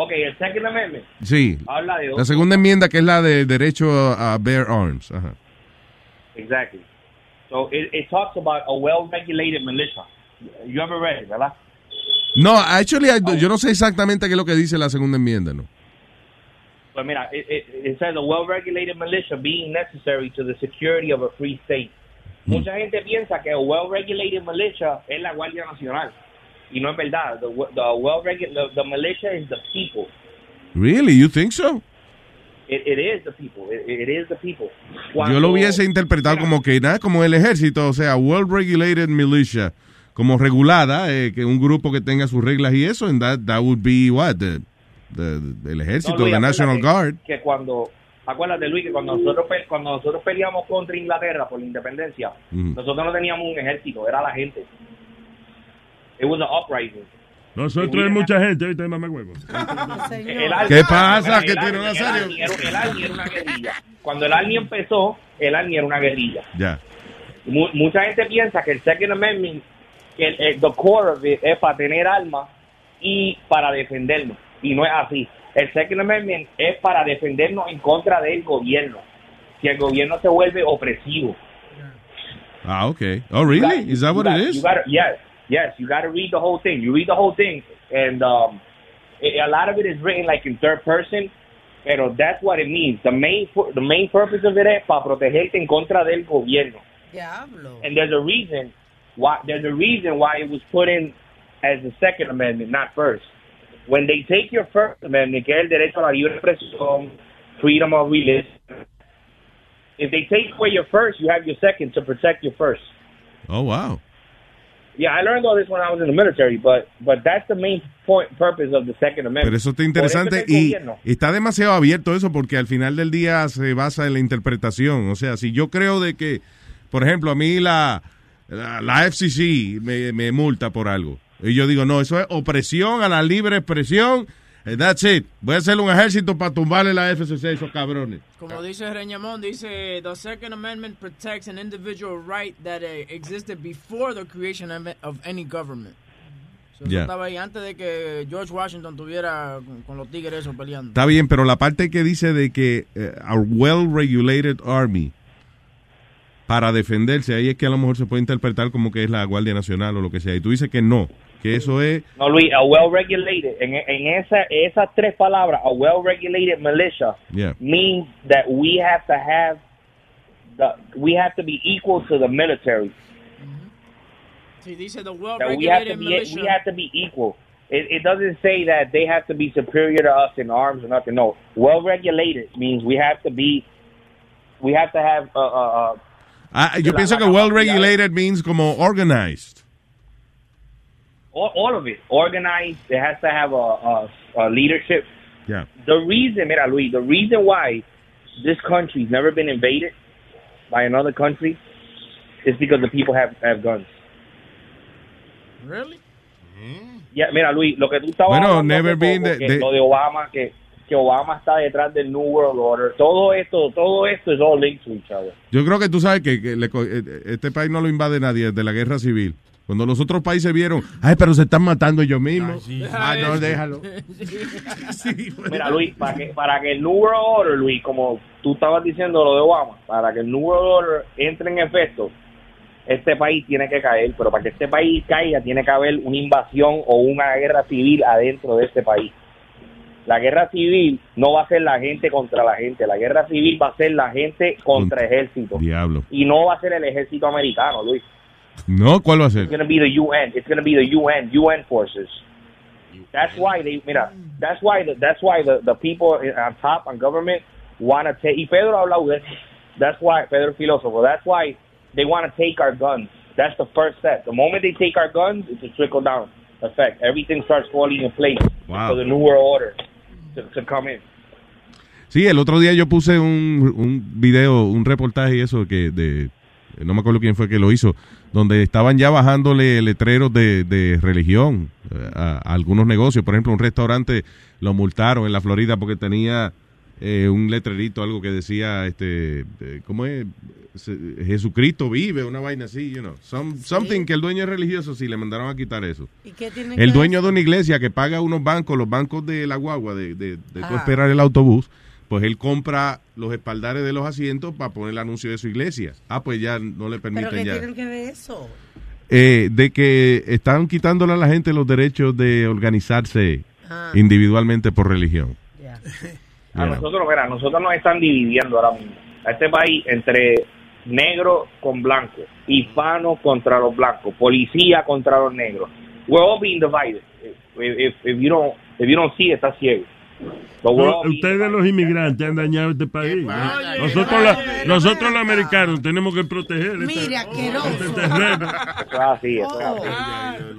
Ok, el Second Amendment Sí. habla de La segunda enmienda que es la de derecho a, a bear arms. Ajá. Exactly. So it, it talks about a well-regulated militia. You ever read it, ¿verdad? No, actually, I- yo no sé exactamente qué es lo que dice la segunda enmienda, ¿no? Pues mira, it, it, it says a well-regulated militia being necessary to the security of a free state. Mucha gente piensa que a well-regulated militia es la Guardia Nacional. Y no es verdad. The, the well-regulated, the, the militia is the people. Really? You think so? It, it is the people. It, it is the people. Yo Cuando- lo hubiese interpretado como que nada, como el ejército, o sea, well regulated militia, como regulada, eh, que un grupo que tenga sus reglas y eso, and that, that would be what, the, el No, ejército, Luis, the National Guard. Que cuando, acuérdate Luis, que cuando nosotros, cuando nosotros peleamos contra Inglaterra por la independencia, Ujú. nosotros no teníamos un ejército, era la gente. It was an uprising. Nosotros hay mucha gente, ¿viste, mamá huevo? ¿Qué pasa? ¿Qué tiene Nazario? El Army era una guerrilla. Cuando el Army empezó, el Army era una guerrilla. Ya. Mu- mucha gente piensa que el Second Amendment, que el, el- the core of it es para tener armas y para defendernos. Y no es así. El Second Amendment es para defendernos en contra del gobierno. Si el gobierno se vuelve opresivo. Ah, okay. Oh, really? Is that what it is? You gotta, yes, yes. You got to read the whole thing. You read the whole thing, and um, it- a lot of it is written like in third person. Pero that's what it means. The main pu- the main purpose of it is es para protegerte en contra del gobierno. Diablo. And there's a reason why there's a reason why it was put in as the Second Amendment, not first. When they take your First Amendment, que es el derecho a la libre expresión, freedom of religion, if they take away your first, you have your second to protect your first. Oh, wow. Yeah, I learned all this when I was in the military, but but that's the main point purpose of the Second Amendment. Pero eso está interesante y gobierno. está demasiado abierto eso porque al final del día se basa en la interpretación. O sea, si yo creo de que, por ejemplo, a mí la, la, la FCC me, me multa por algo y yo digo, no, eso es opresión a la libre expresión, eh, that's it. Voy a hacer un ejército para tumbarle la FCC a esos cabrones. Como dice Reñamón, dice, the Second Amendment protects an individual right that uh, existed before the creation of, any government. So, Yeah. estaba ahí antes de que George Washington tuviera con, los tigres esos peleando. Está bien, pero la parte que dice de que eh, a well-regulated army para defenderse, ahí es que a lo mejor se puede interpretar como que es la Guardia Nacional o lo que sea. Y tú dices que no, que eso es... No, Luis, a well-regulated, en, en esa, esas tres palabras, a well-regulated militia Yeah. means that we have to have, the, we have to be equal to the military. Sí, dice the That we have to well-regulated be, militia. we have to be equal. It, it doesn't say that they have to be superior to us in arms or nothing. No, well-regulated means we have to be, we have to have, uh, uh, uh, Ah, yo pienso que well-regulated means como organized. All, all of it organized. It has to have a, a, a leadership. Yeah. The reason, mira, Luis, the reason why this country's never been invaded by another country is because the people have, have guns. Really? Ya, mira, Luis, lo que tú estabas Bueno, hablando never been poco, the- que the- lo de Obama, que, que Obama está detrás del New World Order, todo esto, todo esto es all linked to each other. Yo creo que tú sabes que, que le co- eh, este país no lo invade nadie desde la guerra civil. Cuando los otros países vieron, ay, pero se están matando ellos mismos. Ah, no, déjalo. Mira, Luis, para que, para que el New World Order, Luis, como tú estabas diciendo lo de Obama, para que el New World Order entre en efecto, este país tiene que caer, pero para que este país caiga tiene que haber una invasión o una guerra civil adentro de este país. La guerra civil no va a ser la gente contra la gente, la guerra civil va a ser la gente contra ejército. Diablo. Y no va a ser el ejército americano, Luis. No, ¿cuál va a ser? It's going to be the UN. It's going to be the UN, UN forces. That's why they, mira, that's why the, that's why the, the people on top on government want to take. Y Pedro ha hablado de. That's why Pedro filósofo. That's why they want to take our guns. That's the first step. The moment they take our guns, it's a trickle down effect. Everything starts falling in place Wow. for the new world order to, to come in. Sí, el otro día yo puse un, un video, un reportaje y eso que de no me acuerdo quién fue que lo hizo, donde estaban ya bajándole letreros de, de religión eh, a, a algunos negocios. Por ejemplo, un restaurante lo multaron en la Florida porque tenía eh, un letrerito, algo que decía, este, eh, ¿cómo es? Jesucristo vive, una vaina así, you know. Some- Something que el dueño es religioso, sí, le mandaron a quitar eso. ¿Y qué tiene El dueño de una iglesia que paga unos bancos, los bancos de la guagua, de, de, de tú Ajá. esperar el autobús, pues él compra los espaldares de los asientos para poner el anuncio de su iglesia. Ah, pues ya no le ¿Pero permiten qué ya. tienen que ver eso? Eh, de que están quitándole a la gente los derechos de organizarse Ah. individualmente por religión. Ya. A Yeah. nosotros, mira, a nosotros nos están dividiendo ahora mismo. A este país entre negro con blanco, hispano contra los blancos, policía contra los negros. We're all being divided. If, if, if you don't, if you don't see, it, estás ciego. No, ustedes los inmigrantes han dañado este país. Nosotros, la- nosotros los americanos tenemos que proteger asqueroso. este así.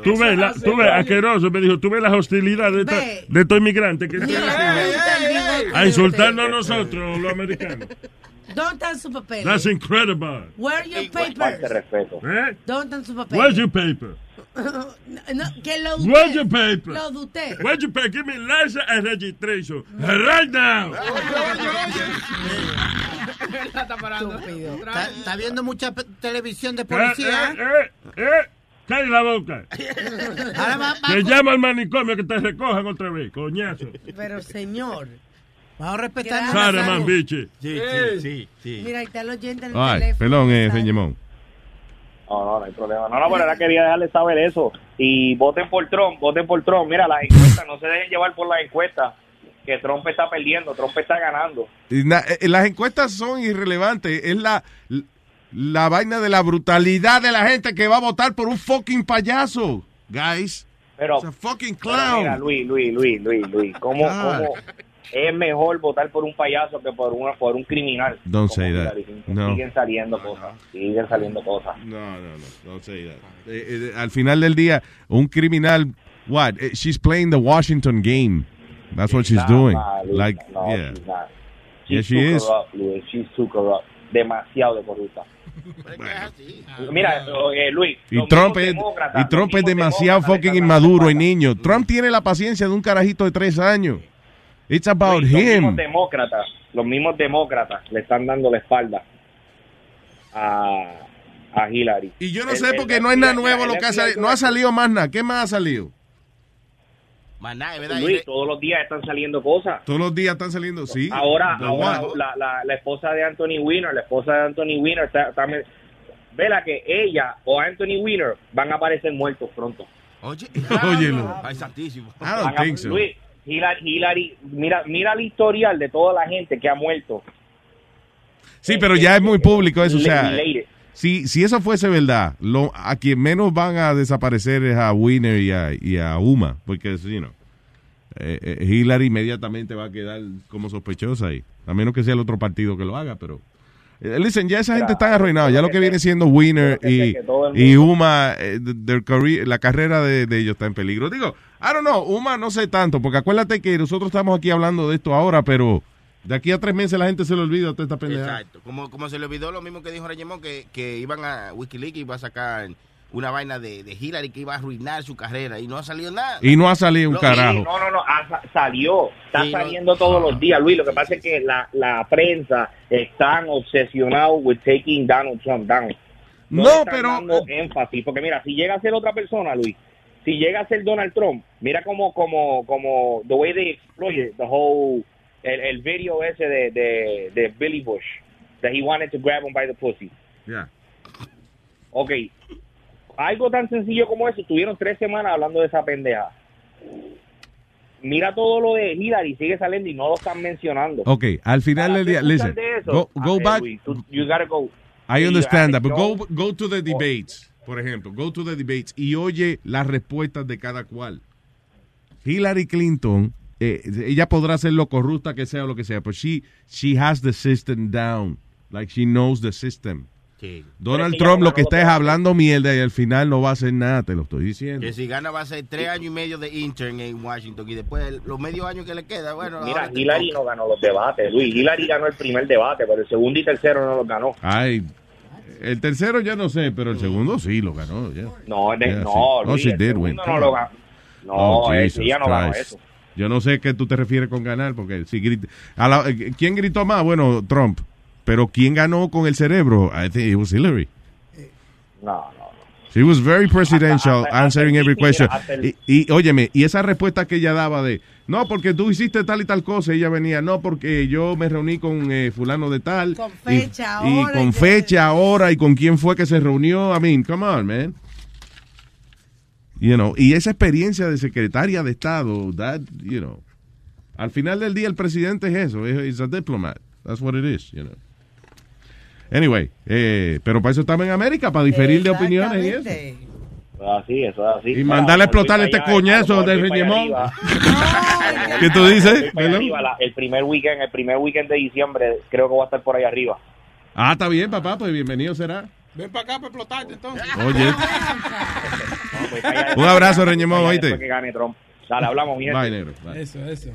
Tú ves, la, tú ves, asqueroso, me dijo, tú ves las hostilidades de, esta- de estos inmigrantes que Mira, tienen ¿dónde está el bigote a insultarnos a nosotros, los americanos. ¿Dónde están sus papeles? That's incredible. Where are your papers? ¿Eh? ¿Dónde están sus Where's papeles? your paper? No, que lo de Where's your paper? Lo de usted. Where's your paper? Give me license and registration. Right now. Estúpido. Está, está viendo mucha televisión de Eh, policía. eh, eh, eh. Cállate la boca. Ahora va, va- Que llama al manicomio que te recojan otra vez, coñazo. Pero señor, vamos a respetar. Gracias. Sara man, biche. Sí, sí, sí, sí. mira, ahí está el oyente en el Ay, teléfono. perdón, eh, Sara. Feñemón. No, no, no hay problema. No, no, pero ahora quería dejarles saber eso. Y voten por Trump, voten por Trump. Mira, las encuestas, no se dejen llevar por las encuestas. Que Trump está perdiendo, Trump está ganando. Y na- eh, las encuestas son irrelevantes. Es la, la vaina de la brutalidad de la gente que va a votar por un fucking payaso, guys. Pero, It's a fucking pero mira, clown. Luis, Luis, Luis, Luis, Luis, ¿cómo, cómo es mejor votar por un payaso que por, una, por un criminal? Don't say that. No. Siguen saliendo cosas, siguen saliendo cosas. No, no, no, don't say that. Eh, eh, al final del día, un criminal, what? Eh, She's playing the Washington game. That's what she's Nah, doing. nah, Luis, Like, no, yeah. she's not. Yeah, she too is. corrupt, Luis. She's too corrupt. Demasiado de corrupta. Mira, eh, Luis. Y Trump, es, y Trump es demasiado fucking inmaduro y dando niño. Trump tiene la paciencia de un carajito de tres años. It's about Los him. mismos demócratas, los mismos demócratas le están dando la espalda a, a Hillary. Y yo no El- sé el porque no es nada nuevo lo que ha salido. No ha salido más nada. ¿Qué más ha salido? Más nada, ¿verdad? Luis, todos los días están saliendo cosas. Todos los días están saliendo, sí. Ahora, ahora la, la, la esposa de Anthony Weiner, la esposa de Anthony Weiner, está, está vela que ella o Anthony Weiner van a aparecer muertos pronto. Oye, Óyelo. ay, santísimo. I don't Van a- think so. Luis, Hillary, Hillary, mira, mira el historial de toda la gente que ha muerto. Sí, pero ya es muy público eso. O sea, si, si eso fuese verdad, lo, a quien menos van a desaparecer es a Winner y a, y a Uma. Porque, you know, eh, eh, Hillary inmediatamente va a quedar como sospechosa ahí. A menos que sea el otro partido que lo haga, pero... eh, Listen, ya esa gente está arruinada. Ya lo que viene siendo Winner y, Uma, eh, their career- la carrera de, de ellos está en peligro. Digo, I don't know, Uma no sé tanto, porque acuérdate que nosotros estamos aquí hablando de esto ahora, pero de aquí a tres meses la gente se le olvida toda esta pendeja. Exacto. Como, como se le olvidó lo mismo que dijo Rayemón, que, que iban a Wikileaks y iba a sacar una vaina de, de Hillary que iba a arruinar su carrera y no ha salido nada. Y no ha salido un No, carajo. No, no, no, ah, sa- salió, está Sí, no- saliendo todos los días, Luis. Lo que pasa es que la, la prensa están obsesionados with taking Donald Trump down. No, pero- dando énfasis, porque mira, si llega a ser otra persona, Luis, si llega a ser Donald Trump, mira como, como, como, the way they exploited the whole, el, el video ese de, de, de Billy Bush, that he wanted to grab him by the pussy. Yeah. Ok, algo tan sencillo como eso, estuvieron tres semanas hablando de esa pendeja. Mira todo lo de Hillary, sigue saliendo y no lo están mencionando. Ok, al final del día, listen, go, go back, you gotta go. I understand that, but go, go to the debates, por ejemplo, go to the debates y oye las respuestas de cada cual. Hillary Clinton, eh, ella podrá ser lo corrupta que sea o lo que sea, pero she, she has the system down, like she knows the system. Sí. Donald Trump lo que está es hablando mierda y al final no va a hacer nada, te lo estoy diciendo. Que si gana va a ser tres años y medio de intern en Washington y después los medios años que le queda, bueno. Mira, Hillary no ganó los debates, Luis. Hillary ganó el primer debate, pero el segundo y tercero no los ganó. Ay, el tercero ya no sé, pero el segundo sí lo ganó. yeah. No, de- Yeah, no, sí. Oh, did win. no lo ganó. No, Oh, ella no ganó eso. Yo no sé qué tú te refieres con ganar, porque si grita, a la- eh, ¿quién gritó más? Bueno, Trump. Pero ¿quién ganó con el cerebro? I think it was Hillary. No, no, no. She was very presidential, Hasta- hasta- answering hasta every question. Y, y, óyeme, y esa respuesta que ella daba de, no, porque tú hiciste tal y tal cosa, y ella venía, no, porque yo me reuní con eh, fulano de tal. Con y- fecha, y, hora, con y- fecha, hora, y con quién fue que se reunió. I mean, come on, man. You know, y esa experiencia de secretaria de Estado, that, you know, Al final del día, el presidente es eso. Es es a diplomat. That's what it is, you know. Anyway, eh, pero para eso estamos en América, para diferir de opiniones y eso. Es así, eso es así. Y mandarle a explotar este allá, coñazo para Reñemón. ¿Qué tú dices? Arriba, la- el primer weekend, el primer weekend de diciembre, creo que voy a estar por ahí arriba. Ah, está bien, papá, pues bienvenido será. Ven para acá para explotarte entonces. Oye, No, allá Un abrazo, Reñemón, que- oíste. que gane Trump. Dale, hablamos, mi bye, negro. bye. Eso, eso.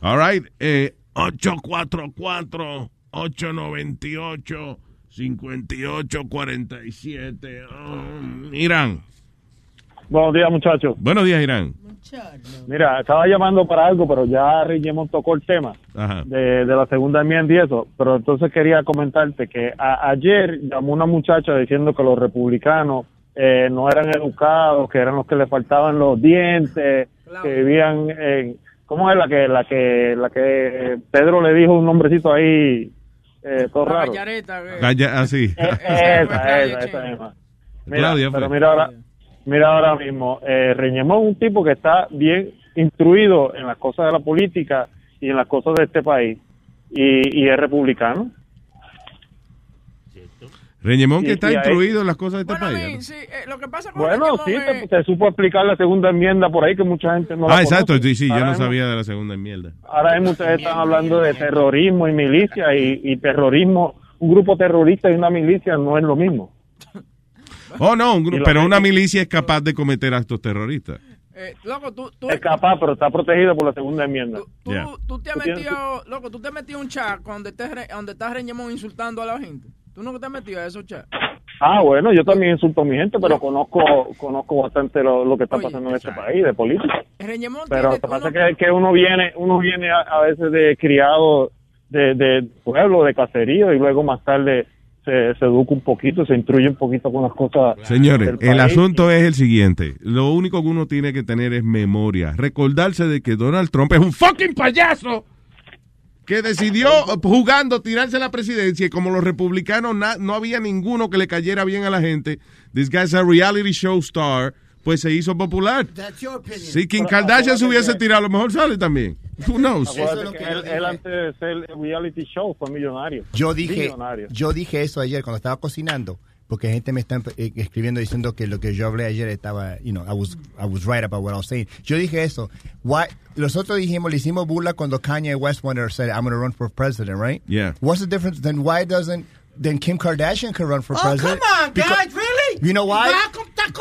All right, eh, 844-898-5847. Um, Irán. Buenos días, muchachos. Buenos días, Irán. Mira, estaba llamando para algo, pero ya Reyemón tocó el tema de, de la segunda enmienda y eso. Pero entonces quería comentarte que a- ayer llamó una muchacha diciendo que los republicanos eh, no eran educados, que eran los que le faltaban los dientes, que vivían en... ¿Cómo es la que la que la que Pedro le dijo un nombrecito ahí eh, todo La raro? gallareta, que- Calla, así. Eh, esa, esa, esa misma. Mira, Claudia, pero mira ahora, mira ahora mismo, eh, Reñemón es un tipo que está bien instruido en las cosas de la política y en las cosas de este país y, y es republicano. Reñemón que está ahí- instruido en las cosas de este Bueno, país. mí, ¿no? sí, eh, lo que pasa con Bueno, sí, te supo explicar la segunda enmienda por ahí que mucha gente no la Ah, exacto, conoce. sí, sí, yo no sabía de la segunda mierda. Ahora mismo ustedes están hablando de terrorismo y milicia y, y terrorismo, un grupo terrorista y una milicia no es lo mismo. Oh, no, un grupo, pero una milicia es capaz de cometer actos terroristas. eh, loco, tú, tú, Es capaz, pero está protegido por la segunda enmienda. tú, Yeah. tú te has metido, loco, tú te has metido un chat donde, te, donde estás Reñemón insultando a la gente. ¿Tú nunca te has metido a esos chats? Ah, bueno, yo también insulto a mi gente, pero conozco conozco bastante lo, lo que está Oye, pasando en este país de política. Reñemón Pero lo que pasa uno- es que, que uno viene uno viene a, a veces de criado de, de pueblo, de caserío, y luego más tarde se, se educa un poquito, se instruye un poquito con las cosas. Señores, el asunto es el siguiente. Lo único que uno tiene que tener es memoria. Recordarse de que Donald Trump es un fucking payaso que decidió jugando tirarse la presidencia y como los republicanos no había ninguno que le cayera bien a la gente, this guy's a reality show star, pues se hizo popular. That's your opinion. Si Kim Kardashian se hubiese tirado, a lo mejor sale también. Who knows? Acuérdate que él, él antes de ser reality show fue millonario. Yo dije, Millonario. yo dije eso ayer cuando estaba cocinando, porque gente me está eh, escribiendo diciendo que lo que yo hablé ayer estaba, you know, I was, I was right about what I was saying. Yo dije eso. Why, nosotros dijimos, le hicimos burla cuando Kanye West wanted to say, I'm going to run for president, right? Yeah. What's the difference? Then why doesn't, then Kim Kardashian could run for Oh, president? come on, Because- guys, really? You know why?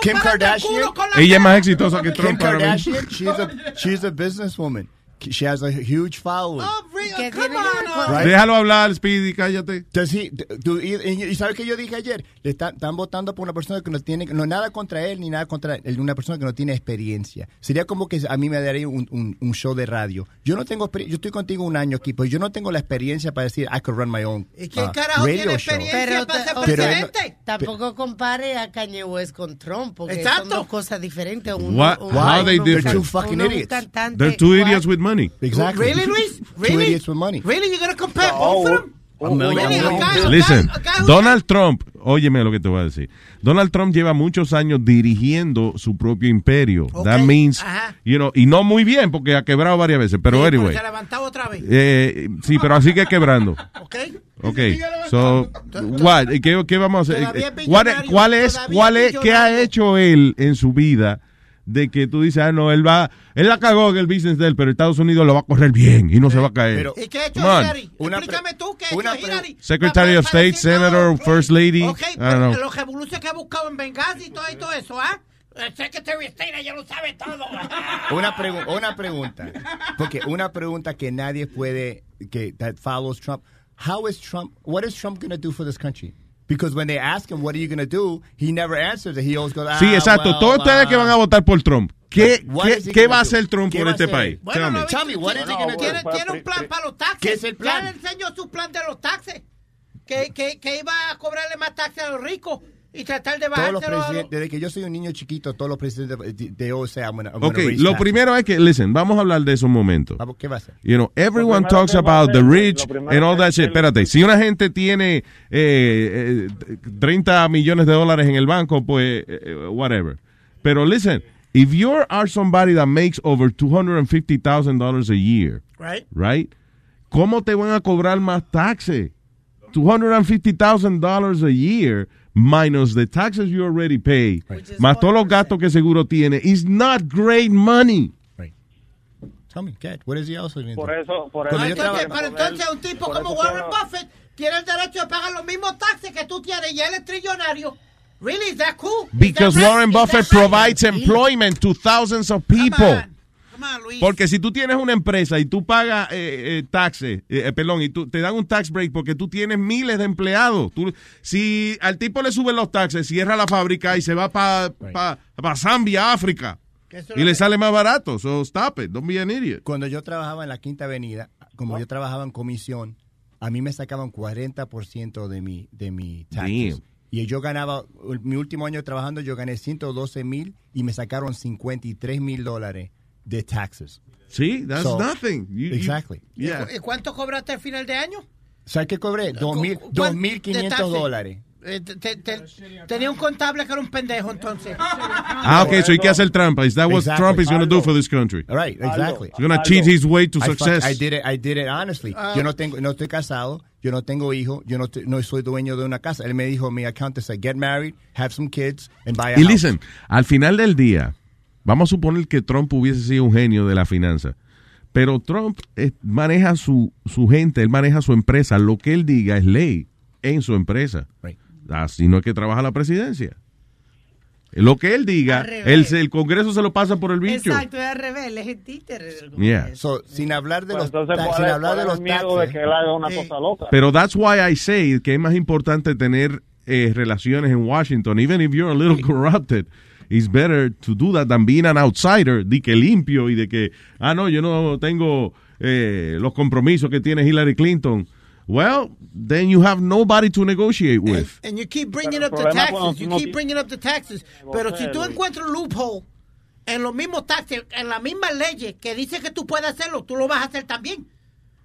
Kim Kardashian. Ella es más exitosa que Kim Trump mismo. Kardashian, she's a, she's a businesswoman. She has a huge following. Oh, really? ¿Qué Come on, Right. Déjalo hablar, Speedy, cállate. Entonces, sí, tú- y, y- y sabes que yo dije ayer, le están, están votando por una persona que no tiene, no nada contra él ni nada contra él, una persona que no tiene experiencia. Sería como que a mí me daría un, un- un show de radio. Yo no tengo, yo estoy contigo un año aquí, pues yo no tengo la experiencia para decir I could run my own ¿Y quién uh, carajo radio tiene show. experiencia Pero para ser ta- Pero presidente? Tampoco compare a Kanye West con Trump, porque Exacto. son dos cosas diferentes. Uno, What- uno- how they uno- different? They're two fucking idiots. They're two idiots with money. Exactly. Really, Luis? Two Really? idiots with money. Really? You're going to compare No, both of them? A Listen, Donald Trump, óyeme lo que te voy a decir. Donald Trump lleva muchos años dirigiendo su propio imperio. Ok, That means, ajá. you know, y no muy bien porque ha quebrado varias veces, pero Sí, anyway. se ha levantado otra vez. Eh, sí, pero sigue quebrando. ¿Ok? Ok, so, what? ¿Y ¿Qué, qué vamos a hacer? Es ¿Cuál es, cuál es, qué ha hecho él en su vida de que tú dices, ah, no, él va, él la cagó en el business de él, pero Estados Unidos lo va a correr bien y no se va a caer. Pero- ¿Y qué ha hecho. Hillary? Una Explícame tú qué ha hecho Hillary. Secretary of State, Senator, First Lady, Ok, I don't pero know. los revoluciones que ha buscado en Benghazi y todo, y todo eso, ¿ah? El Secretary of State ya lo sabe todo. Una, pregu- una pregunta, porque una pregunta que nadie puede, que that follows Trump. How is Trump, what is Trump going to do for this country? Because when they ask him, what are you going to do? He never answers it. He always goes, Sí, "Ah, exacto. well, Todos ustedes ah." que van a votar por Trump, ¿qué, va a hacer Trump ¿Qué por este país? Bueno, Tell me. lo Tell me, what is he tiene, gonna do? tiene, tiene un plan para los taxes. ¿Qué es el plan? Ya le enseñó su plan de los taxes. Que, que, que iba a cobrarle más taxes a los ricos y tratar de Todos los a desde que yo soy un niño chiquito, todos los presidentes de, gonna Ok, lo primero es que, listen, vamos a hablar de eso un momento. Vamos, ¿Qué va a hacer? You know, everyone talks about the rich and all that shit. Espérate, si una gente tiene eh, eh, 30 millones de dólares en el banco, pues, eh, eh, whatever. Pero listen, if you are somebody that makes over $250,000 a year, Right. right? ¿Cómo te van a cobrar más taxes? $250,000 a year minus the taxes you already pay, más todos los gastos que seguro tiene, is not great money. Tell me, Cat, what is he also doing? Por eso, por eso. yo Entonces, pero entonces un tipo por como Warren estaba- Buffett tiene el derecho de pagar los mismos taxes que tú tienes y él es trillonario. Really, is that cool? Because that right? Warren Buffett right? provides employment to thousands of people. Luis. Porque si tú tienes una empresa y tú pagas eh, eh, taxes, eh, eh, perdón, y tú, te dan un tax break porque tú tienes miles de empleados. Tú- si al tipo le suben los taxes, cierra la fábrica y se va para pa, pa Zambia, África, y le que- sale más barato. So stop it, don't be an idiot. Cuando yo trabajaba en la Quinta Avenida, como yo trabajaba en comisión, a mí me sacaban 40% de mi, de mi taxes. Damn. Y yo ganaba, mi último año trabajando, yo gané 112 mil y me sacaron 53 mil dólares de taxes. Sí, that's So, nothing. You- you- exactly. yeah. ¿Y cuánto cobraste al final de año? ¿Sabes qué cobré? Dos mil- ¿Cu- dos cuán- mil de quinientos taxes? dólares. Eh, te- te- te- tenía un contable que era un pendejo entonces. Ah, ok, so hay que hacer trampa. Is that what Exactly. Trump is going to do for this country? Right, exactly. He's going to cheat his way to I success. I did it, I did it honestly. Ah. yo no tengo, no estoy casado, yo no tengo hijo, yo no, te- no soy dueño de una casa. Él me dijo, mi accountant said, get married, have some kids, and buy a Y house. listen, al final del día, vamos a suponer que Trump hubiese sido un genio de la finanza. Pero Trump eh, maneja su, su gente, él maneja su empresa. Lo que él diga es ley en su empresa. Así no es que trabaja la presidencia. Lo que él diga, el, el Congreso se lo pasa por el bicho. Exacto, es al revés, él es el títere del Yeah. So, sin hablar de Pues los, entonces, ta- ¿cuál sin es- hablar de los de que él haga una cosa loca? Pero that's why I say que es más importante tener eh, relaciones en Washington, even if you're a little corrupted. It's better to do that than being an outsider, de que limpio y de que, ah, no, yo no tengo eh, los compromisos que tiene Hillary Clinton. Well, then you have nobody to negotiate with. And you keep bringing Pero up the taxes, you no keep bringing up the taxes. Pero si tú encuentras un loophole en los mismos taxes, en las mismas leyes que dice que tú puedes hacerlo, tú lo vas a hacer también.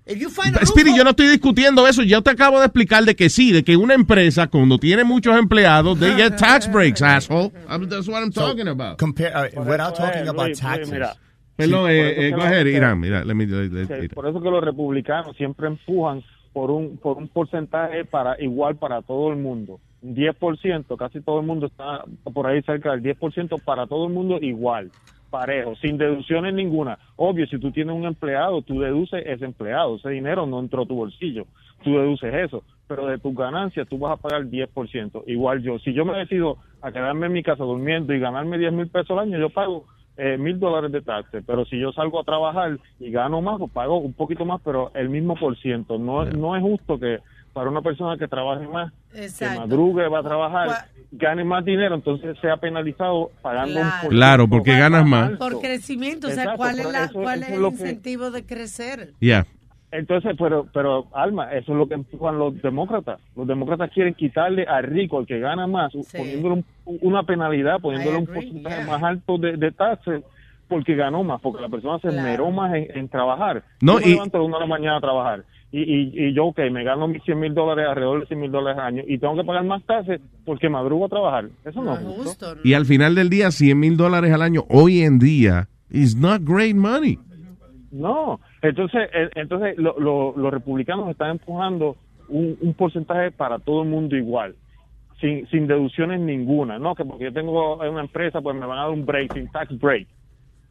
Loophole- yo no estoy discutiendo eso. Yo te acabo de explicar de que sí, de que una empresa cuando tiene muchos empleados, they get tax breaks, asshole. That's what I'm So, talking about. Compare, uh, without eso talking es, about Luis, Luis, taxes. mira. Perdón, por eh, eh, Irán. Mira, let me- let- let- Irán. por eso que los republicanos siempre empujan por un por un porcentaje para igual para todo el mundo. Un 10%, casi todo el mundo está por ahí cerca del 10% para todo el mundo igual, parejo, sin deducciones ninguna. Obvio, si tú tienes un empleado, tú deduces ese empleado, ese dinero no entró a tu bolsillo, tú deduces eso, pero de tus ganancias tú vas a pagar 10%. Igual yo, si yo me decido a quedarme en mi casa durmiendo y ganarme 10 mil pesos al año, yo pago eh, mil dólares de taxes, pero si yo salgo a trabajar y gano más, pues pago un poquito más, pero el mismo por ciento. No, no es justo que para una persona que trabaje más, que madrugue, va a trabajar, gane más dinero, entonces sea penalizado pagando un por Claro, porque ganas más. Por crecimiento, o sea, ¿cuál es, la, eso- cuál eso es el que- incentivo de crecer? Yeah. Entonces, pero, pero Alma, eso es lo que empujan los demócratas. Los demócratas quieren quitarle al rico, al que gana más, poniéndole un- una penalidad, poniéndole un porcentaje más alto de, de taxes porque ganó más, porque la persona se esmeró más en, en trabajar. No, me y- levanto a la una de la mañana a trabajar y, y, y yo, ok, me gano mis 100 mil dólares, alrededor de 100 mil dólares al año y tengo que pagar más taxes porque madrugo a trabajar. Eso no, es justo. Y al final del día, 100 mil dólares al año hoy en día is not great money. No, entonces, entonces lo- lo- los republicanos están empujando un, un porcentaje para todo el mundo igual, sin, sin deducciones ninguna, no que porque yo tengo una empresa, pues me van a dar un break, sin tax break.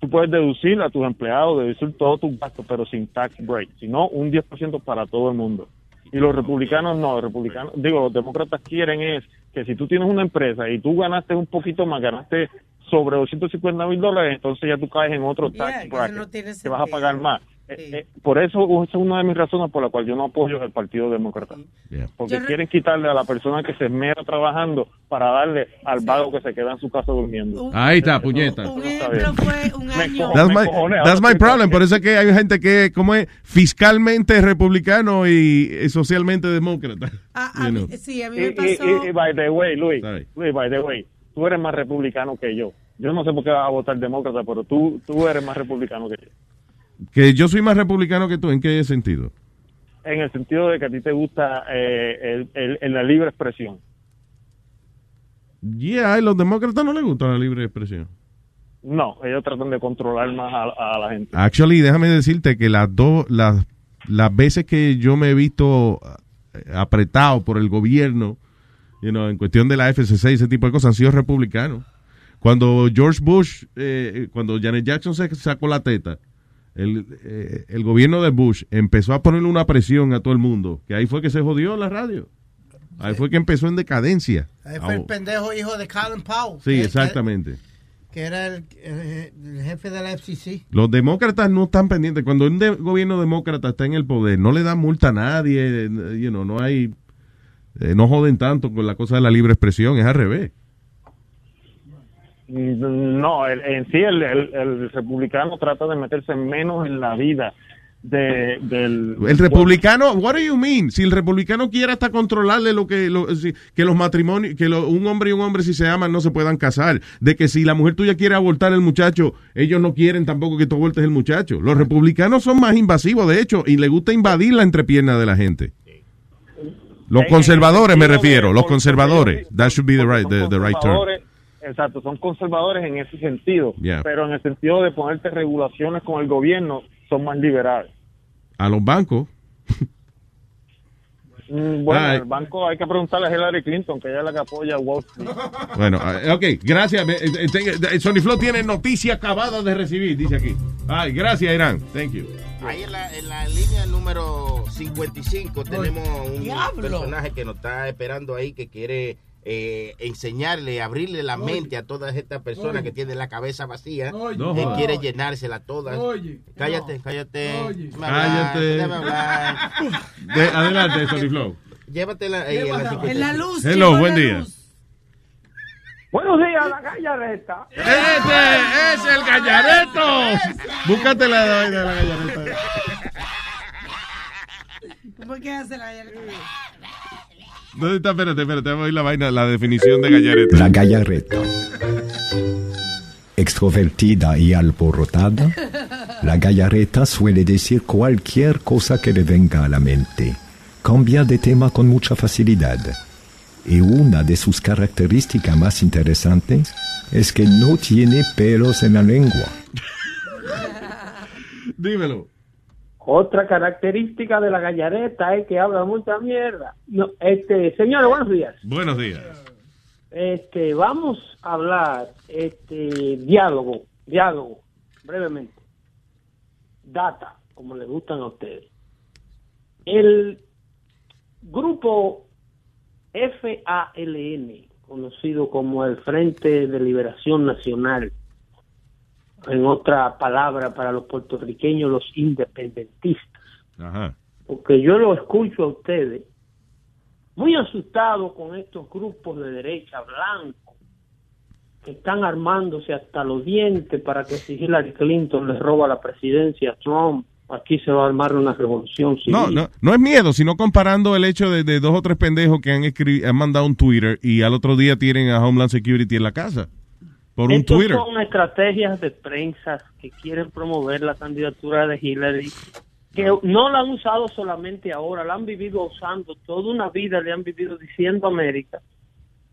Tú puedes deducir a tus empleados, deducir todos tus gastos, pero sin tax break, sino un 10% para todo el mundo. Y los republicanos no, los republicanos, digo, los demócratas quieren es que si tú tienes una empresa y tú ganaste un poquito más, ganaste sobre 250 mil dólares, entonces ya tú caes en otro Yeah, tax eso bracket, no que vas a pagar más. Eh, eh, por eso esa es una de mis razones por la cual yo no apoyo el Partido Demócrata. Porque Yo quieren quitarle a la persona que se esmera trabajando para darle al vago que se queda en su casa durmiendo. Ahí está, puñeta. Un ejemplo fue un año. That's my, that's problem. Por eso es que hay gente que, como es, fiscalmente republicano y eh, socialmente demócrata. Ah, You a mí- know. sí, a mí Y, me y- pasó. y- y by the way, Luis, Luis, by the way, tú eres más republicano que yo. Yo no sé por qué vas a votar demócrata, pero tú, tú eres más republicano que yo. Que yo soy más republicano que tú, ¿en qué sentido? En el sentido de que a ti te gusta eh, el, el- el- la libre expresión. Yeah, a los demócratas no les gusta la libre expresión. No, ellos tratan de controlar más a, a la gente. Actually, déjame decirte que las dos, las, las veces que yo me he visto eh, apretado por el gobierno, you know, en cuestión de la FCC y ese tipo de cosas, han sido republicanos. Cuando George Bush, eh, cuando Janet Jackson se sacó la teta, el, eh, el gobierno de Bush empezó a ponerle una presión a todo el mundo, que ahí fue que se jodió la radio. Ahí fue que empezó en decadencia. Ahí fue el pendejo hijo de Colin Powell. Sí, que- exactamente. Que, era el, el- el jefe de la FCC. Los demócratas no están pendientes. Cuando un de- gobierno demócrata está en el poder, no le dan multa a nadie. eh, you know, no hay. eh, no joden tanto con la cosa de la libre expresión. Es al revés. No, el- en sí el, el- el republicano trata de meterse menos en la vida de, del... El republicano, what do you mean? Si el republicano quiere hasta controlarle lo que lo- si- que los matrimonios, que lo- un hombre y un hombre si se aman no se puedan casar, de que si la mujer tuya quiere abortar el muchacho, ellos no quieren tampoco que tú abortes el muchacho. Los republicanos son más invasivos, de hecho, y les gusta invadir la entrepierna de la gente. Los conservadores me refiero, los conservadores. That should be the right, the, the right term. Exacto, son conservadores en ese sentido, Yeah. pero en el sentido de ponerte regulaciones con el gobierno son más liberales. A los bancos. Mm, Bueno, Ay. el banco hay que preguntarle a Hillary Clinton, que ella es la que apoya a Wall Street. Bueno, eh, ok, gracias. Eh, tenga- Sony Flow tiene noticia acabada de recibir, dice aquí. Ay, gracias, Irán. Thank you. Ahí en la, en la línea número 55 tenemos un diablo! personaje que nos está esperando ahí que quiere eh, enseñarle, abrirle la mente a todas estas personas que tienen la cabeza vacía. Oye. No quiere llenársela todas. Oye. Cállate, cállate. Oye. Cállate. De- adelante, Sony Flow. Llévatela ahí en la 55. En la luz. Hello, buen día. luz. Buenos días, la gallareta. ¡Este es el gallareto! Búscate la vaina de la gallareta. ¿Por qué hace la gallareta? ¿Dónde está? Espérate, espérate, vamos a oír la vaina, la definición de gallareta. La gallareta. Extrovertida y alborotada, la gallareta suele decir cualquier cosa que le venga a la mente. Cambia de tema con mucha facilidad. Y una de sus características más interesantes es que no tiene pelos en la lengua. Dímelo. Otra característica de la gallareta es que habla mucha mierda. No, este, señores, buenos días. Buenos días. Este, vamos a hablar, este, diálogo, diálogo, brevemente. Data, como les gustan a ustedes. El grupo FALN, conocido como el Frente de Liberación Nacional, en otra palabra para los puertorriqueños, los independentistas, Ajá. porque yo lo escucho a ustedes muy asustados con estos grupos de derecha blanco que están armándose hasta los dientes para que si Hillary Clinton les roba la presidencia a Trump, aquí se va a armar una revolución civil. No, no, no es miedo, sino comparando el hecho de, de dos o tres pendejos que han, han mandado un Twitter y al otro día tienen a Homeland Security en la casa. Por un Estos Twitter. son estrategias de prensa que quieren promover la candidatura de Hillary, que no la han usado solamente ahora, la han vivido usando toda una vida, le han vivido diciendo a América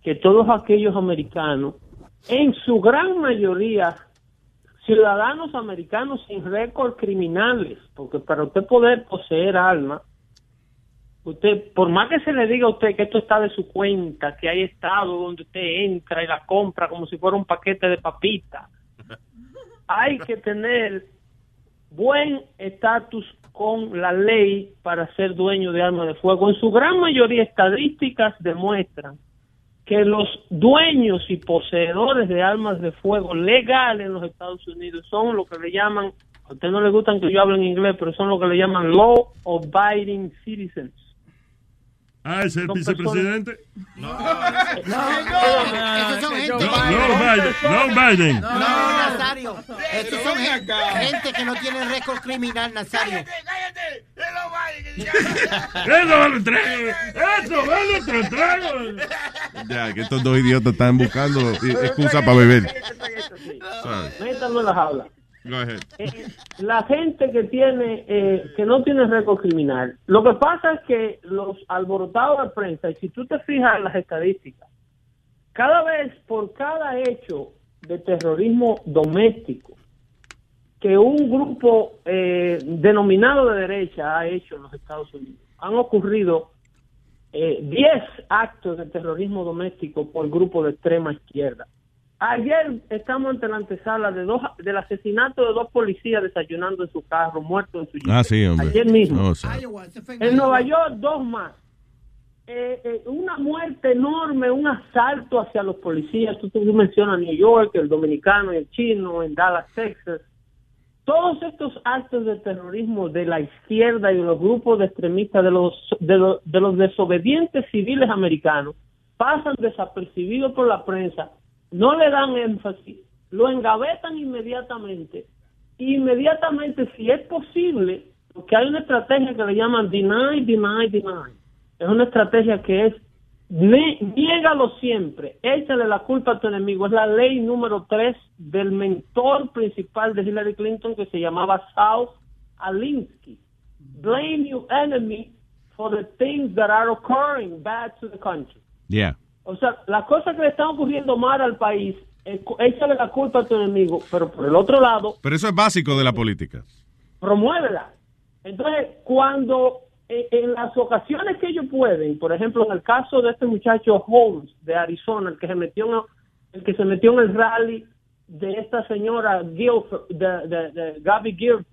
que todos aquellos americanos, en su gran mayoría, ciudadanos americanos sin récord criminales, porque para usted poder poseer armas, usted, por más que se le diga a usted que esto está de su cuenta, que hay estado donde usted entra y la compra como si fuera un paquete de papitas, hay que tener buen estatus con la ley para ser dueño de armas de fuego. En su gran mayoría estadísticas demuestran que los dueños y poseedores de armas de fuego legales en los Estados Unidos son lo que le llaman, a usted no le gustan que yo hable en inglés, pero son lo que le llaman law abiding citizens. Ah, es el Son vicepresidente. Son gente. No, Biden. No, Biden. No, Nazario. Estos son gente, que no tiene récord criminal, Nazario. ¡Eso vale tres! ¡Eso vale tres tragos! Ya, que estos dos idiotas están buscando excusa para beber. Métanlo en las aulas. Eh, la gente que tiene eh, que no tiene récord criminal lo que pasa es que los alborotados de prensa y si tú te fijas en las estadísticas cada vez por cada hecho de terrorismo doméstico que un grupo eh, denominado de derecha ha hecho en los Estados Unidos. Han ocurrido eh, 10 actos de terrorismo doméstico por grupo de extrema izquierda. Ayer estamos ante la antesala de dos, del asesinato de dos policías desayunando en su carro, muertos en su. Ah, sí, hombre. Ayer mismo. No. En Nueva York, dos más. Eh, eh, una muerte enorme, un asalto hacia los policías. Tú, tú mencionas New York, el dominicano y el chino, en Dallas, Texas. Todos estos actos de terrorismo de la izquierda y de los grupos de extremistas, de los, de los, de los desobedientes civiles americanos, pasan desapercibidos por la prensa, no le dan énfasis, lo engavetan inmediatamente. Inmediatamente, si es posible, porque hay una estrategia que le llaman deny, deny, deny. Es una estrategia que es niégalo siempre, échale la culpa a tu enemigo. Es la ley número 3 del mentor principal de Hillary Clinton que se llamaba South Alinsky. Blame your enemy for the things that are occurring bad to the country. Yeah. O sea, las cosas que le están ocurriendo mal al país, eh, échale la culpa a tu enemigo, pero por el otro lado, Pero eso es básico de la política. promuévela. Entonces, cuando eh, en las ocasiones que ellos pueden, por ejemplo, en el caso de este muchacho Holmes de Arizona, el que se metió en, el que se metió en el rally de esta señora Guilford, de, de, de Gabby Guilford,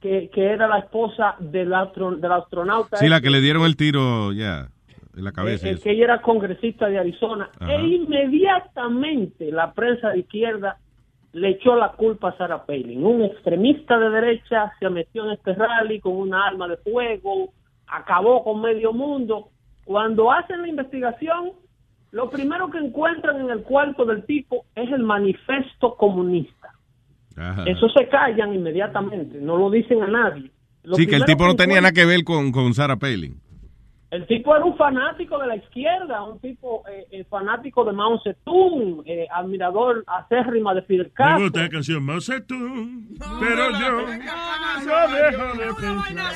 que, que era la esposa del, astro- del astronauta. Sí, la este, que le dieron el tiro, ya, en la cabeza. y eh, que ella era congresista de Arizona. Ajá. E inmediatamente la prensa de izquierda le echó la culpa a Sarah Palin. Un extremista de derecha se metió en este rally con una arma de fuego, acabó con medio mundo. Cuando hacen la investigación, lo primero que encuentran en el cuarto del tipo es el manifiesto comunista. Ajá. Eso se callan inmediatamente, no lo dicen a nadie. Lo Sí, que el tipo no tenía nada que ver con, con Sarah Palin. El tipo era un fanático de la izquierda, un tipo eh, eh, fanático de Mao Zedong, eh, admirador acérrima de Fidel Me Castro. gusta la canción Mao Zedong, pero yo no dejo de pensar.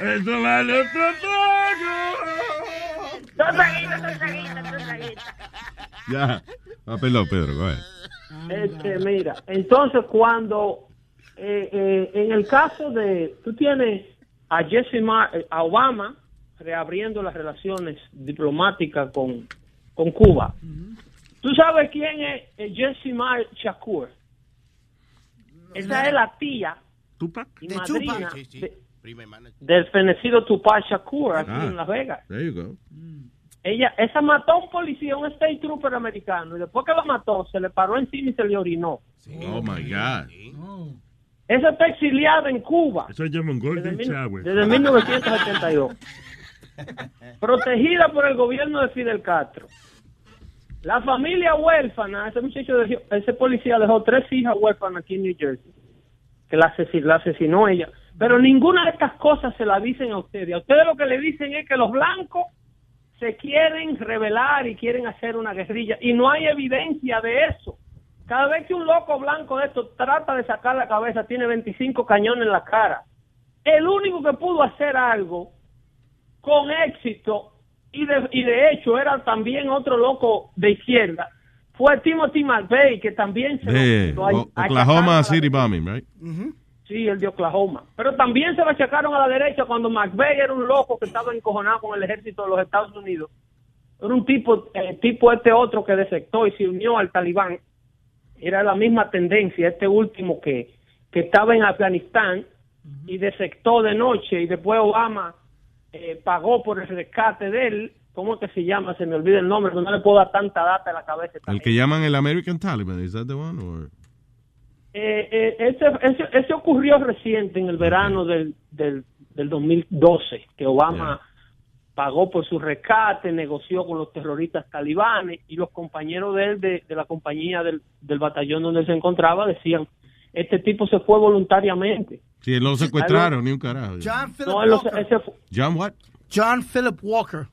Esto vale otro trago. Ya. Ah, perdón, Pedro. go ahead. Este, mira, entonces cuando eh, eh, en el caso de, tú tienes a Jesse Mar, a Obama reabriendo las relaciones diplomáticas con, con Cuba. ¿Tú sabes quién es Jesse Mar Shakur? Esa es la tía y De madrina Tupac. Sí, sí. de- del fenecido Tupac Shakur aquí Ah. en Las Vegas. There you go. Ella, esa mató a un policía, un state trooper americano, y después que lo mató, se le paró encima y se le orinó. Oh, my God. Esa está exiliada en Cuba Eso se llama un Golden desde, mil- Shower. desde 1982. Protegida por el gobierno de Fidel Castro. La familia huérfana, ese muchacho, dejó- ese policía dejó tres hijas huérfanas aquí en New Jersey, que la, asesi- la asesinó ella. Pero ninguna de estas cosas se la dicen a ustedes. A ustedes lo que le dicen es que los blancos se quieren rebelar y quieren hacer una guerrilla. Y no hay evidencia de eso. Cada vez que un loco blanco de esto trata de sacar la cabeza, tiene 25 cañones en la cara. El único que pudo hacer algo con éxito, y de, y de hecho era también otro loco de izquierda, fue Timothy McVeigh, que también se De lo, lo Oklahoma a la City Bombing, right? Sí, el de Oklahoma. Pero también se lo achacaron a la derecha cuando McVeigh era un loco que estaba encojonado con el ejército de los Estados Unidos. Era un tipo, eh, tipo este otro que defectó y se unió al talibán. Era la misma tendencia, este último que, que estaba en Afganistán y defectó de noche y después Obama eh, pagó por el rescate de él. ¿Cómo es que se llama? Se me olvida el nombre, no le puedo dar tanta data en la cabeza. El que llaman el American Taliban, ¿is that the one? Or? Eh, eh, ese, ese, ese ocurrió reciente en el verano del, del, del 2012, que Obama pagó por su rescate, negoció con los terroristas talibanes y los compañeros de él, de, de la compañía del, del batallón donde él se encontraba, decían, este tipo se fue voluntariamente. Sí, lo secuestraron, ni un carajo. John Philip No, Walker. John what? John Philip Walker.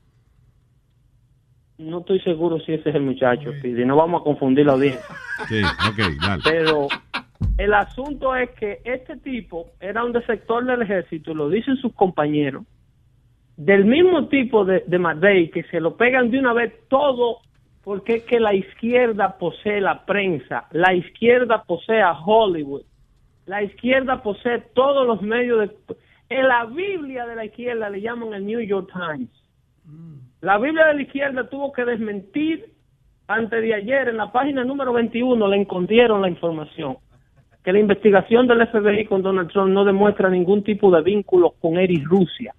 no estoy seguro si ese es el muchacho, Speedy, no vamos a confundir la audiencia. Sí, ok, dale. Pero el asunto es que este tipo era un defector del ejército, lo dicen sus compañeros, del mismo tipo de, de que se lo pegan de una vez todo porque es que la izquierda posee la prensa, la izquierda posee a Hollywood, la izquierda posee todos los medios de... En la Biblia de la izquierda le llaman el New York Times. La Biblia de la izquierda tuvo que desmentir antes de ayer, en la página número 21, le escondieron la información. Que la investigación del FBI con Donald Trump no demuestra ningún tipo de vínculo con él y Rusia.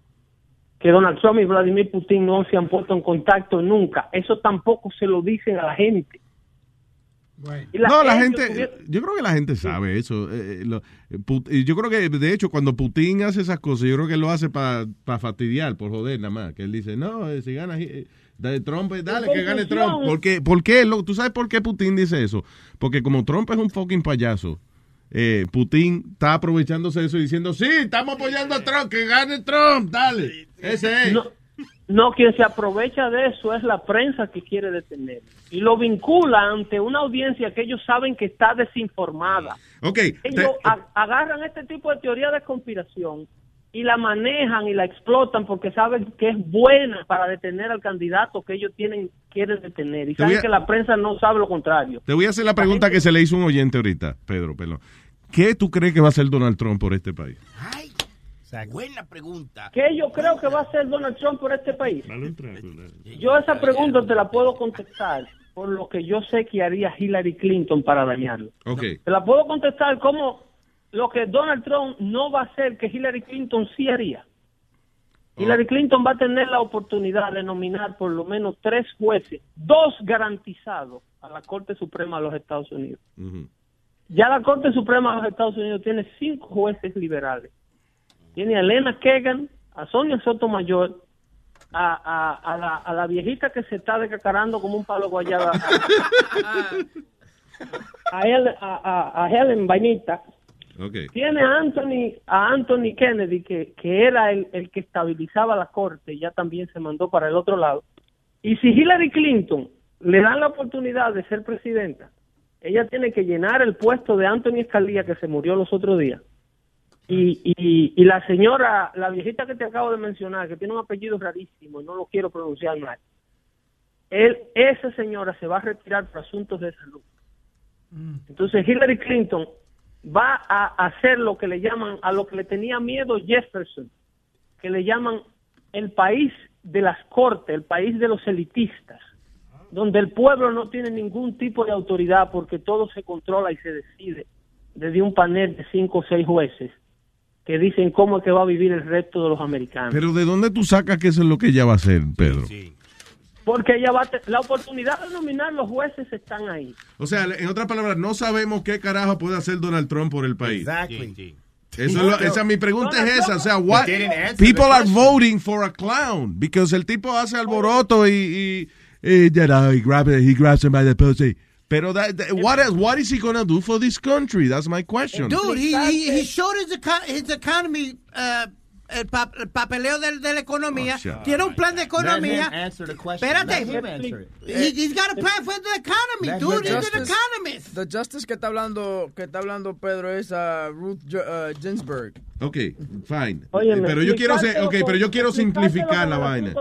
Que Donald Trump y Vladimir Putin no se han puesto en contacto nunca. Eso tampoco se lo dicen a la gente. No, la gente, tuvieron- yo creo que la gente sabe eso. eh, eh, lo- eh, Put- yo creo que, de hecho, cuando Putin hace esas cosas, yo creo que lo hace para fastidiar, por joder nada más. Que él dice, no, eh, si gana eh, de Trump, dale, que gane Trump. confusión. Porque, ¿Por qué? Lo- ¿Tú sabes por qué Putin dice eso? Porque como Trump es un fucking payaso, eh, Putin está aprovechándose de eso y diciendo, sí, estamos apoyando a Trump, que gane Trump, dale. Ese es. No, no, quien se aprovecha de eso es la prensa que quiere detener. Y lo vincula ante una audiencia que ellos saben que está desinformada. Ok, Ellos agarran este tipo de teoría de conspiración y la manejan y la explotan porque saben que es buena para detener al candidato que ellos tienen quieren detener. Y saben a- que la prensa no sabe lo contrario. Te voy a hacer la pregunta que se le hizo un oyente ahorita, Pedro Pelón. ¿Qué tú crees que va a hacer Donald Trump por este país? Buena pregunta. ¿Qué yo creo que va a hacer Donald Trump por este país? Yo esa pregunta te la puedo contestar por lo que yo sé que haría Hillary Clinton para dañarlo. Ok. Te la puedo contestar como lo que Donald Trump no va a hacer que Hillary Clinton sí haría. Hillary Clinton va a tener la oportunidad de nominar por lo menos tres jueces, dos garantizados a la Corte Suprema de los Estados Unidos. Ya la Corte Suprema de los Estados Unidos tiene cinco jueces liberales. Tiene a Elena Kagan, a Sonia Sotomayor, a, a, a, la, a la viejita que se está decacarando como un palo guayaba, a, a, él- a, a- a Helen Vainita, Ok. tiene a Anthony, a Anthony Kennedy, que, que era el, el que estabilizaba la corte, ya también se mandó para el otro lado. Y si Hillary Clinton le dan la oportunidad de ser presidenta, ella tiene que llenar el puesto de Anthony Escalía, que se murió los otros días. Y, y, y la señora, la viejita que te acabo de mencionar, que tiene un apellido rarísimo y no lo quiero pronunciar mal, él, esa señora se va a retirar por asuntos de salud. Entonces Hillary Clinton va a hacer lo que le llaman, a lo que le tenía miedo Jefferson, que le llaman el país de las cortes, el país de los elitistas, donde el pueblo no tiene ningún tipo de autoridad porque todo se controla y se decide desde un panel de cinco o seis jueces que dicen cómo es que va a vivir el resto de los americanos. Pero ¿de dónde tú sacas que eso es lo que ella va a hacer, Pedro? Porque ella va a la oportunidad de nominar los jueces están ahí. O sea, en otras palabras, no sabemos qué carajo puede hacer Donald Trump por el país. Exactly. Eso es lo- esa mi pregunta es esa, o sea, what, people are voting for a clown because el tipo hace alboroto y, y you know, he grabs he grabs him by the pussy. Pero that, that- what else, what is he gonna do for this country? That's my question. Dude, he, he, he showed his, eco- his economy, uh, el, pa- el papeleo de, de la economía. Oh, Tiene un plan de economía. Let him answer the question. Espérate. He, he's got a plan for the economy, Let dude. He's an economist. The Justice que está hablando, que está hablando Pedro es a Ruth uh, Ginsburg. Ok, fine. Óyeme, pero yo quiero, ser- pero yo quiero simplificar la vaina.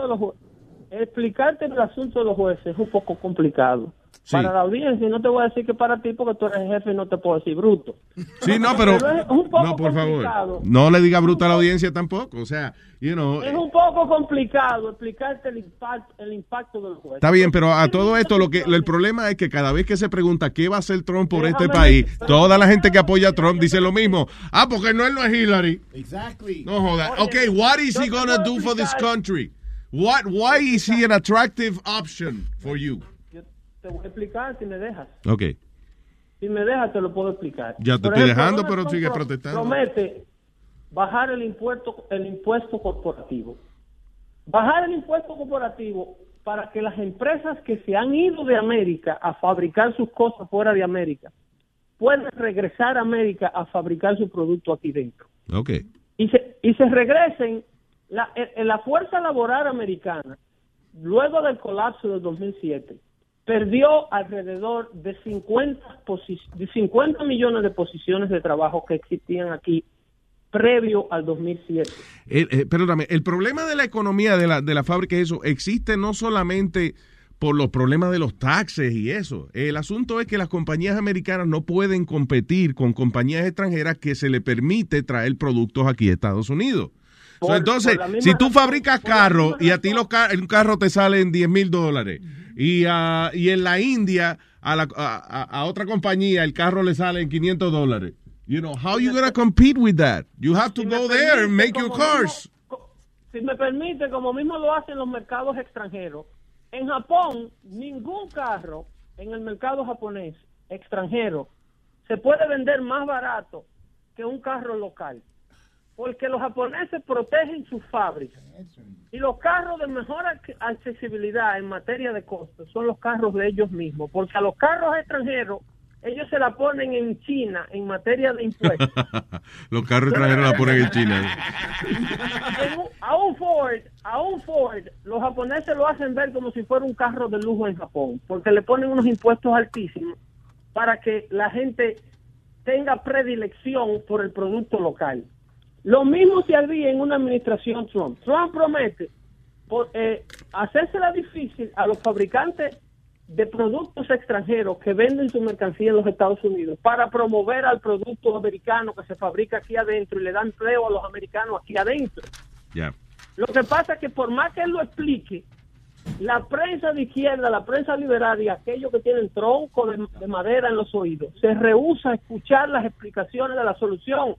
Explicarte el asunto de los jueces es un poco complicado. Sí. Para la audiencia, y no te voy a decir que para ti, porque tú eres el jefe y no te puedo decir bruto. Sí, no, pero, es un poco no, por favor, no le diga bruta a la audiencia tampoco, o sea, you know, Es un poco complicado explicarte el impacto, el impacto del juez. Está bien, pero a todo esto lo que el problema es que cada vez que se pregunta qué va a hacer Trump por este país, decir- toda la gente que apoya a Trump dice lo mismo. Ah, porque no él no es Hillary. Exactly. No joda. Oye, Okay, what is he gonna do for this explicar- country? What why is he an attractive option for you? Yo te voy a explicar si me dejas. Okay. Si me dejas, te lo puedo explicar. Ya te Por estoy ejemplo, dejando, pero Trump sigue pro- protestando. Promete bajar el impuesto, el impuesto corporativo. Bajar el impuesto corporativo para que las empresas que se han ido de América a fabricar sus cosas fuera de América puedan regresar a América a fabricar su producto aquí dentro. Okay. y se, y se regresen la, en la fuerza laboral americana luego del colapso del 2007 perdió alrededor de 50, posi- de 50 millones de posiciones de trabajo que existían aquí previo al 2007. Eh, eh, perdóname, el problema de la economía de la, de la fábrica es eso, existe no solamente por los problemas de los taxes y eso. El asunto es que las compañías americanas no pueden competir con compañías extranjeras que se le permite traer productos aquí a Estados Unidos. Por- entonces, si tú fabricas carros y a ti los car- un carro te sale en 10 mil dólares y, ah, y en la India a, la- a- a- otra compañía el carro le sale en 500 dólares. You know, how you gonna compete with that? You have to Si go there and make your cars. mismo- si me permite, como mismo lo hacen los mercados extranjeros, en Japón ningún carro en el mercado japonés extranjero se puede vender más barato que un carro local. Porque los japoneses protegen sus fábricas. Y los carros de mejor ac- accesibilidad en materia de costos son los carros de ellos mismos. Porque a los carros extranjeros, ellos se la ponen en China en materia de impuestos. Los carros extranjeros la ponen en China. A un Ford, a un Ford, los japoneses lo hacen ver como si fuera un carro de lujo en Japón, porque le ponen unos impuestos altísimos para que la gente tenga predilección por el producto local. Lo mismo se haría en una administración Trump. Trump promete por, eh, hacérsela difícil a los fabricantes de productos extranjeros que venden su mercancía en los Estados Unidos para promover al producto americano que se fabrica aquí adentro y le dan empleo a los americanos aquí adentro. Ya. Lo que pasa es que por más que él lo explique, la prensa de izquierda, la prensa liberal y aquellos que tienen tronco de, de madera en los oídos, se rehúsa a escuchar las explicaciones de la solución,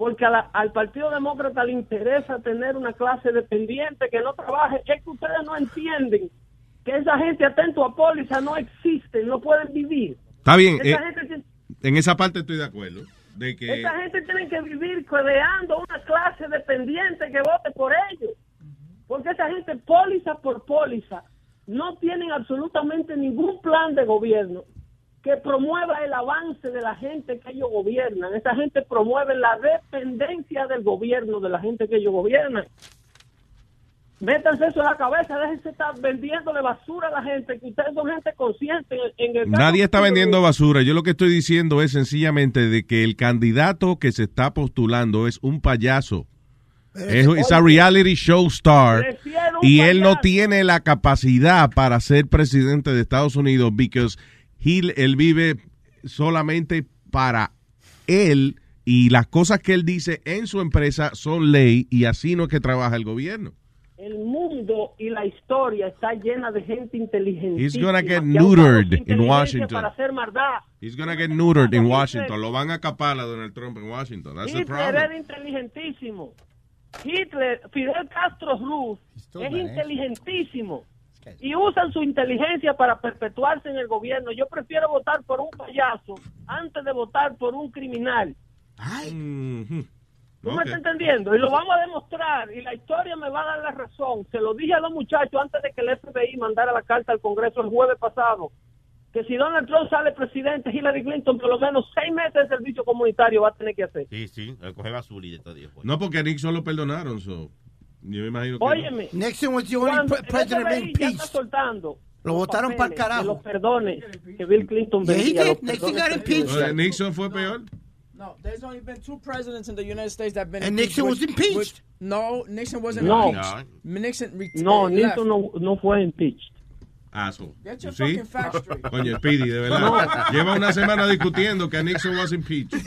porque la- al Partido Demócrata le interesa tener una clase dependiente que no trabaje. Es que ustedes no entienden que esa gente atento a póliza no existe, no pueden vivir. Está bien, Esa, eh, gente, tiene- en esa parte estoy de acuerdo. De que esa gente tiene que vivir creando una clase dependiente que vote por ellos. Porque esa gente, póliza por póliza, no tienen absolutamente ningún plan de gobierno que promueva el avance de la gente que ellos gobiernan. Esa gente promueve la dependencia del gobierno de la gente que ellos gobiernan. Métanse eso en la cabeza, déjense estar vendiéndole basura a la gente, que ustedes son gente consciente en, el nadie está vendiendo basura. Yo lo que estoy diciendo es sencillamente de que el candidato que se está postulando es un payaso. Es, a reality show star un y él no tiene la capacidad para ser presidente de Estados Unidos because he- él vive solamente para él y las cosas que él dice en su empresa son ley y así no es que trabaja el gobierno. El mundo y la historia está llena de gente inteligente. He's gonna get neutered in Washington. Para hacer maldad. He's gonna get neutered in Washington. Lo van a capar a Donald Trump en Washington. That's the Hitler problem. era inteligentísimo. Hitler, Fidel Castro Ruz, es inteligentísimo. Y usan su inteligencia para perpetuarse en el gobierno. Yo prefiero votar por un payaso antes de votar por un criminal. ¿Tú Ok. me estás entendiendo? Y lo vamos a demostrar. Y la historia me va a dar la razón. Se lo dije a los muchachos antes de que el FBI mandara la carta al Congreso el jueves pasado. Que si Donald Trump sale presidente, Hillary Clinton por lo menos seis meses de servicio comunitario va a tener que hacer. Sí, sí, el coge basura y todo. Dios. No, porque a Nixon lo perdonaron. so, yo me imagino que. no. Óyeme. Nixon was the only pre- el president FBI ya está impeached. soltando. Lo votaron pa'l papeles carajo. Los perdones que Bill Clinton Yeah, did. los Nixon got impeached. Eh, Nixon fue peor. No, there's only been two presidents in the United States that have been And impeached, Nixon was impeached. which- no, Nixon wasn't No. impeached. Nixon re- No, Nixon no, no fue impeached. Asshole. Get your ¿Sí? fucking straight. Coño, Speedy, de verdad. No. Lleva una semana discutiendo que a Nixon was impeached.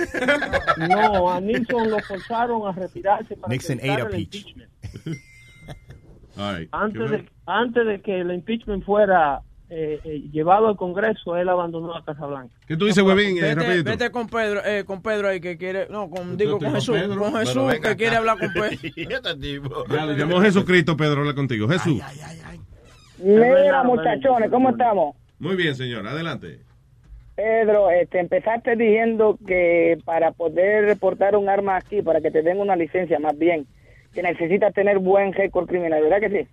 No, a Nixon lo forzaron a retirarse para Nixon ate a el peach. impeachment. All right. Antes de, antes de que el impeachment fuera eh, eh, llevado al Congreso, él abandonó la Casa Blanca. ¿Qué tú dices, huevín? Eh, Vete, con Pedro, eh, con Pedro ahí que quiere, no, con, digo con Jesús, Pedro, con Jesús que quiere hablar con Pedro. Este tipo. Ya, le llamó Jesucristo, Pedro, habla contigo. Jesús. Mira, muchachones, ¿cómo estamos? Muy bien, señor. Adelante. Pedro, este, empezaste diciendo que para poder reportar un arma aquí, para que te den una licencia más bien, que necesitas tener buen récord criminal, ¿verdad que sí?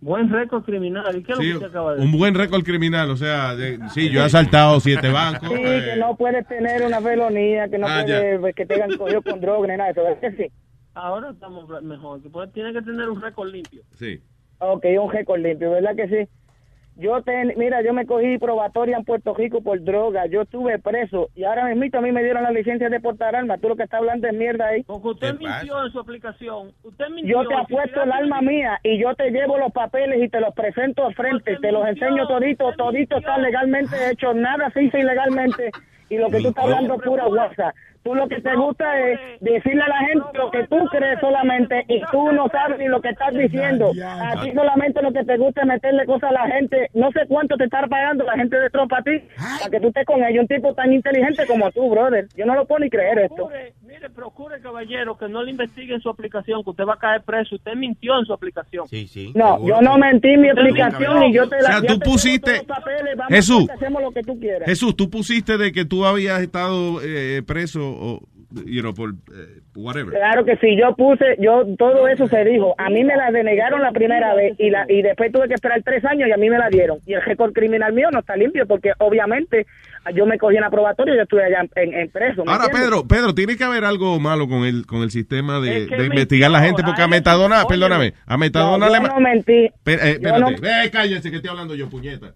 Buen récord criminal. ¿Y qué es Sí, lo que usted acaba de un decir? buen récord criminal. O sea, de- sí, yo he asaltado siete bancos. Sí, eh, que no puedes tener una felonía, que no Ah, puedes, que te hayan cogido con droga ni nada de eso, ¿verdad que sí? Ahora estamos mejor. que puede- tiene que tener un récord limpio. Sí. Ok, un récord limpio, ¿verdad que sí? Yo te, mira, yo me cogí probatoria en Puerto Rico por droga, yo estuve preso y ahora mismo a mí me dieron la licencia de portar armas. Tú lo que estás hablando es mierda ahí. Porque usted mintió en su aplicación. Usted mintió. Yo te apuesto el alma mía y yo te llevo los papeles y te los presento al frente, te los enseño todito, todito está legalmente hecho, nada se hizo ilegalmente y lo que tú estás hablando es pura guasa. Tú lo que te gusta es decirle a la gente lo que tú crees solamente y tú no sabes ni lo que estás diciendo. A ti solamente lo que te gusta es meterle cosas a la gente. No sé cuánto te está pagando la gente de tropa a ti para que tú estés con ellos. Un tipo tan inteligente como tú, brother. Yo no lo puedo ni creer esto. Procure, mire, procure, caballero, que no le investiguen su aplicación, que usted va a caer preso. Usted mintió en su aplicación. Sí, sí. No, yo no mentí en mi aplicación y yo te la O sea, tú pusiste- papeles, Jesús. hacemos lo que tú quieras. Jesús, tú pusiste de que tú habías estado eh, preso o, you know, por eh, whatever. Claro que sí, yo puse, yo todo eso se dijo. A mí me la denegaron la primera vez y la y después tuve que esperar tres años y a mí me la dieron. Y el récord criminal mío no está limpio porque obviamente yo me cogí en la probatoria y yo estuve allá en, en preso. ¿me Ahora, entiendes? Pedro, Pedro, tiene que haber algo malo con el con el sistema de, Es que de investigar a la gente, porque a Metadona, oye, perdóname, a Metadona No, le yo ma- no mentí. Pe- eh, Yo espérate, no- Eh, cállense que estoy hablando yo, puñeta.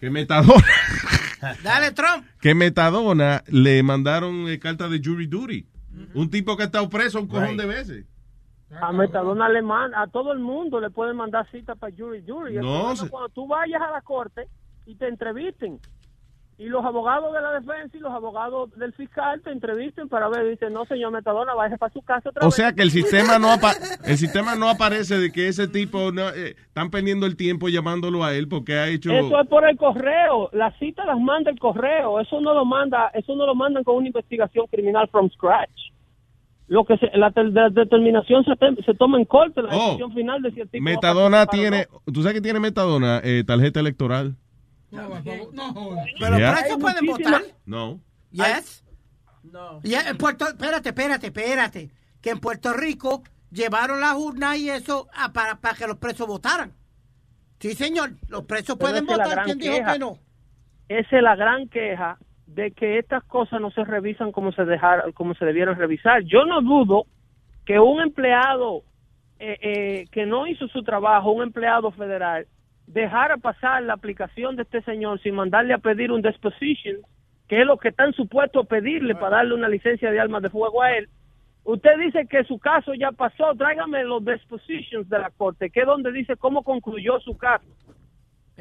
Que Metadona, Dale, Trump. que Metadona le mandaron eh, carta de jury duty. Un tipo que ha estado preso un cojón de veces. A Metadona le manda, a todo el mundo le pueden mandar cita para jury duty. No, se- cuando tú vayas a la corte y te entrevisten. Y los abogados de la defensa y los abogados del fiscal te entrevisten para ver, dicen, no, señor Metadona, vaya para su casa otra O vez. sea que el sistema no apa- el sistema no aparece de que ese tipo no, eh, están perdiendo el tiempo llamándolo a él porque ha hecho Eso es por el correo. Las citas las manda el correo. Eso no lo manda, eso no lo mandan con una investigación criminal from scratch. Lo que se- la, la determinación se, tem- se toma en corte, la Oh. decisión final de si el tipo Metadona o tiene, tú sabes que tiene Metadona eh, tarjeta electoral. Pero Ya. presos pueden votar. No. Yes. No. en Puerto, espérate, espérate, espérate. Que en Puerto Rico llevaron las urnas y eso a- para, para que los presos votaran. Sí, señor. Los presos Pero pueden votar. ¿Quién dijo queja. que no? Esa es la gran queja de que estas cosas no se revisan como se dejaron, como se debieron revisar. Yo no dudo que un empleado eh, eh, que no hizo su trabajo, un empleado federal, dejara pasar la aplicación de este señor sin mandarle a pedir un disposition, que es lo que están supuestos a pedirle para darle una licencia de armas de fuego a él. Usted dice que su caso ya pasó, tráigame los dispositions de la corte, que es donde dice cómo concluyó su caso,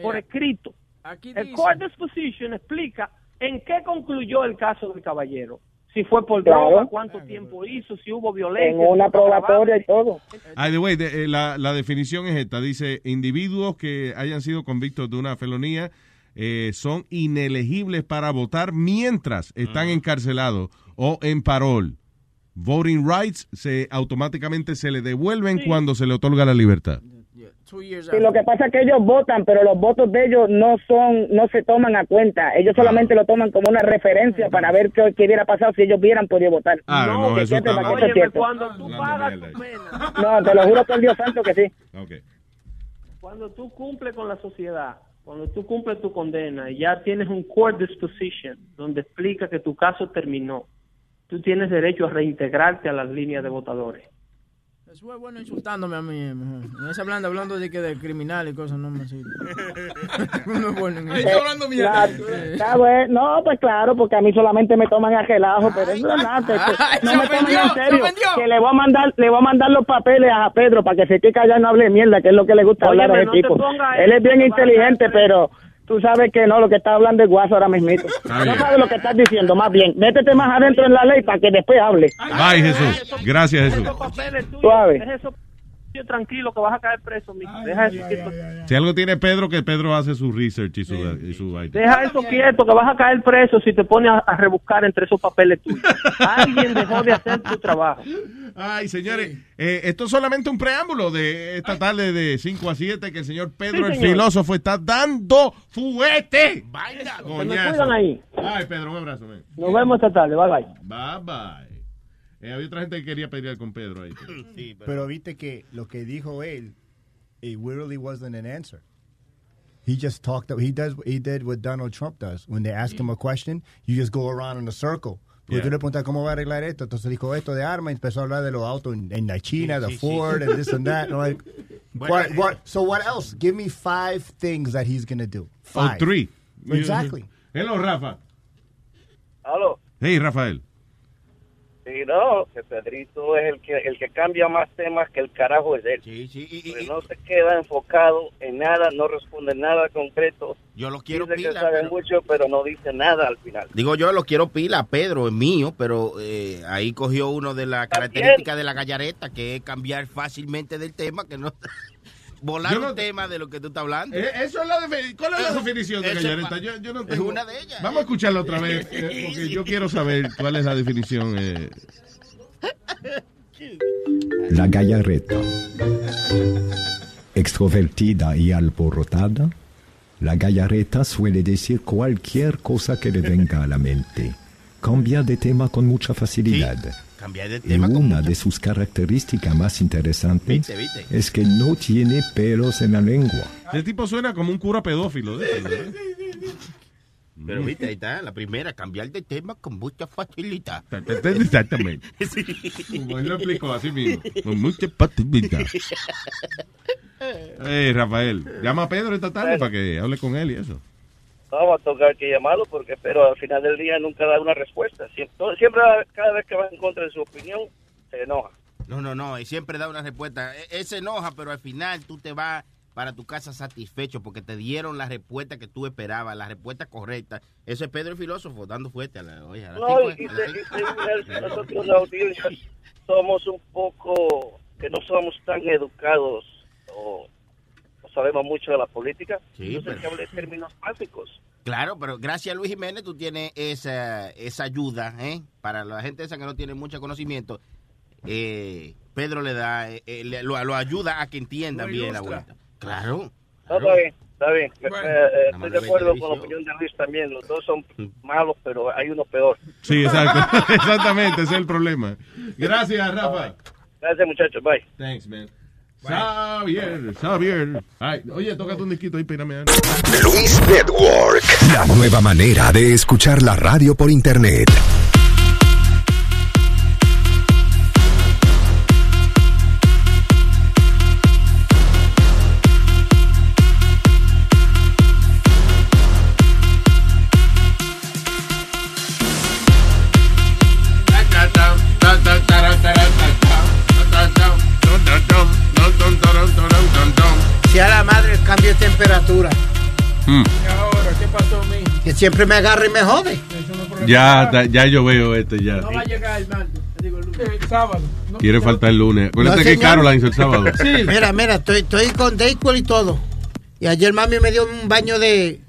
por escrito. Aquí El dice- court disposition explica en qué concluyó el caso del caballero. Si fue por Claro. droga, cuánto tiempo hizo, si hubo violencia. En una probatoria y todo. By the way, de- eh, la, la definición es esta. Dice, individuos que hayan sido convictos de una felonía eh, son inelegibles para votar mientras están encarcelados o en parol. Voting rights se automáticamente se le devuelven cuando se le otorga la libertad. Sí, lo que pasa es que ellos votan, pero los votos de ellos no son, no se toman a cuenta. Ellos solamente lo toman como una referencia para ver qué, qué hubiera pasado si ellos hubieran podido votar. Ah, no, que eso está para mal. cierto. Cuando tú pagas tu pena, No, te lo juro por Dios santo que sí. cuando tú cumples con la sociedad, cuando tú cumples tu condena y ya tienes un court disposition donde explica que tu caso terminó, tú tienes derecho a reintegrarte a las líneas de votadores. Eso es bueno insultándome a mí. eh, mejor. No es hablando, hablando de que de criminal y cosas, no me sirve. no es bueno en Eh, eso. la- está bueno. No, pues claro, porque a mí solamente me toman a relajo, pero eso es nada. Ay, no me tomen ofendió, en se serio. Que le voy a mandar, le voy a mandar los papeles a Pedro para que se quede callado y no hable mierda, que es lo que le gusta Óyeme, hablar a ese tipo. Él es bien inteligente, pero tú sabes que no, lo que está hablando es guaso ahora mismo. No bien. sabes lo que estás diciendo, más bien. Métete más adentro en la ley para que después hable. Bye, Jesús. Gracias, Jesús. Suave. Tranquilo que vas a caer preso, mijo. Deja eso quieto. Si algo tiene Pedro, que Pedro hace su research y su, y su vaina. Deja eso quieto, que vas a caer preso si te pones a, a rebuscar entre esos papeles tuyos. Alguien dejó de hacer tu trabajo. Ay, señores, eh, esto es solamente un preámbulo de esta tarde de 5 a 7 que el señor Pedro, Sí, el señor. filósofo, está dando fuete. Me Coñazo. ahí. Ay, Pedro, un abrazo. man. Nos vemos esta tarde. Bye, bye. Bye, bye. Eh, había otra gente que quería pelear con Pedro ahí. Pero viste que lo que dijo él, it really wasn't an answer. He just talked. He does. He did what Donald Trump does. When they ask him a question, you just go around in a circle. Porque Yeah. tú le preguntas cómo va a arreglar esto, entonces dijo esto de armas y empezó a hablar de los autos en, en la China, Sí, de sí, sí. Ford, and this and that. No, like, What, what, so what else? Give me five things that he's going to do. Oh, Five. three. Exactly. Hello, Rafa. Aló. Hey, Rafael. Sí, no, que Pedrito es el que el que cambia más temas que el carajo es él. Sí, sí, y, Porque no se queda enfocado en nada, no responde nada concreto. Yo lo quiero Dice que pila, sabe pero- mucho, pero no dice nada al final. Digo yo, lo quiero pila, Pedro, es mío, pero eh, ahí cogió uno de las características de la gallareta, que es cambiar fácilmente del tema, que no... Volar Yo no- un tema de lo que tú estás hablando. Eh, eso es la ¿Cuál es la definición de gallareta? es Yo, yo no es tengo- una de ellas. Vamos a escucharla otra vez, eh, porque yo quiero saber cuál es la definición. eh. La gallareta. Extrovertida y alborotada, la gallareta suele decir cualquier cosa que le venga a la mente. Cambia de tema con mucha facilidad. Cambiar de Y tema. una de sus características más interesantes Viste, viste. es que no tiene pelos en la lengua. Ese tipo suena como un cura pedófilo. ¿eh? Pero viste, ahí está, la primera, cambiar de tema con mucha facilidad. Exactamente. Como él lo explicó así mismo. Con mucha patita. Hey, Rafael, llama a Pedro esta tarde para que hable con él y eso. Vamos a tocar que llamarlo porque pero al final del día nunca da una respuesta. Siempre, siempre cada vez que va en contra de su opinión se enoja. No, no, no, y siempre da una respuesta. E- Él se enoja, pero al final tú te vas para tu casa satisfecho porque te dieron la respuesta que tú esperabas, la respuesta correcta. Eso es Pedro el filósofo, dando fuerte a la... Oye, No, y, y nosotros la audiencia somos un poco, que no somos tan educados o no sabemos mucho de la política. Sí, Entonces pero- que hablar de términos básicos. Claro, pero gracias a Luis Jiménez tú tienes esa, esa ayuda, ¿eh? Para la gente esa que no tiene mucho conocimiento, eh, Pedro le da, eh, eh, le- lo, lo ayuda a que entienda bien la vuelta. Claro. No, está bien, está bien. Eh, eh, estoy de acuerdo con la opinión de Luis también. Los dos son malos, pero hay uno peor. Sí, exacto. Exactamente, ese es el problema. Gracias, Rafa. Gracias, muchachos. Bye. Thanks, man. Xavier, Xavier. Ay, oye, tócate un disquito ahí, pírame. Luis Network. La nueva manera de escuchar la radio por internet. Hmm. ¿Y ahora qué pasó, mi? Que siempre me agarra y me jode. Ya, ta- ya yo veo este ya. No va a llegar el martes, digo el lunes. El sábado. No, Quiere faltar el lunes. Acuérdate No, que señor. Caroline el sábado. Mira, mira, estoy, estoy con Dayquil y todo. Y ayer mami me dio un baño de...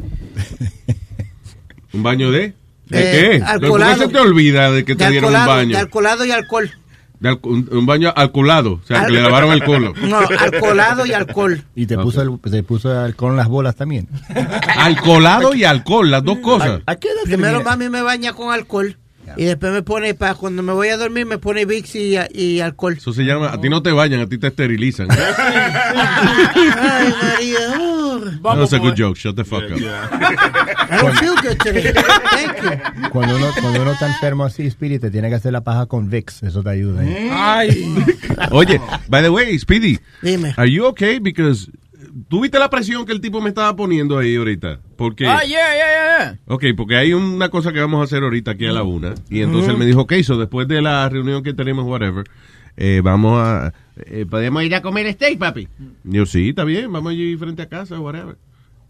¿Un baño de? ¿De Eh, qué? ¿Por qué alcoholado. se te olvida de que te de dieron un baño? de alcoholado y alcohol. De un, baño alcoholado. O sea, que le lavaron el culo. No, alcoholado y alcohol. Y te puso, el, te puso alcohol en las bolas también. Alcoholado y alcohol, las dos cosas. Primero mami me baña con alcohol. Y después me pone, para cuando me voy a dormir, me pone Vicks y, y alcohol. Eso se llama, a ti no te bañan, a ti te esterilizan. Ay, María. Uh. That was a good joke, shut the fuck up. I don't feel good today. Thank you. Cuando uno, cuando uno está enfermo así, Spirit, te tiene que hacer la paja con Vicks. Eso te ayuda. ¿eh? Ay. Oye, by the way, Speedy, Dime. are you okay? Because ¿tú viste la presión que el tipo me estaba poniendo ahí ahorita? Porque Ah, yeah, yeah, yeah. Ok, porque hay una cosa que vamos a hacer ahorita aquí a la una. Y entonces él me dijo, ok, so después de la reunión que tenemos, whatever, eh, vamos a... eh, ¿Podemos ir a comer steak, papi? Y yo, sí, está bien, vamos a ir frente a casa, whatever.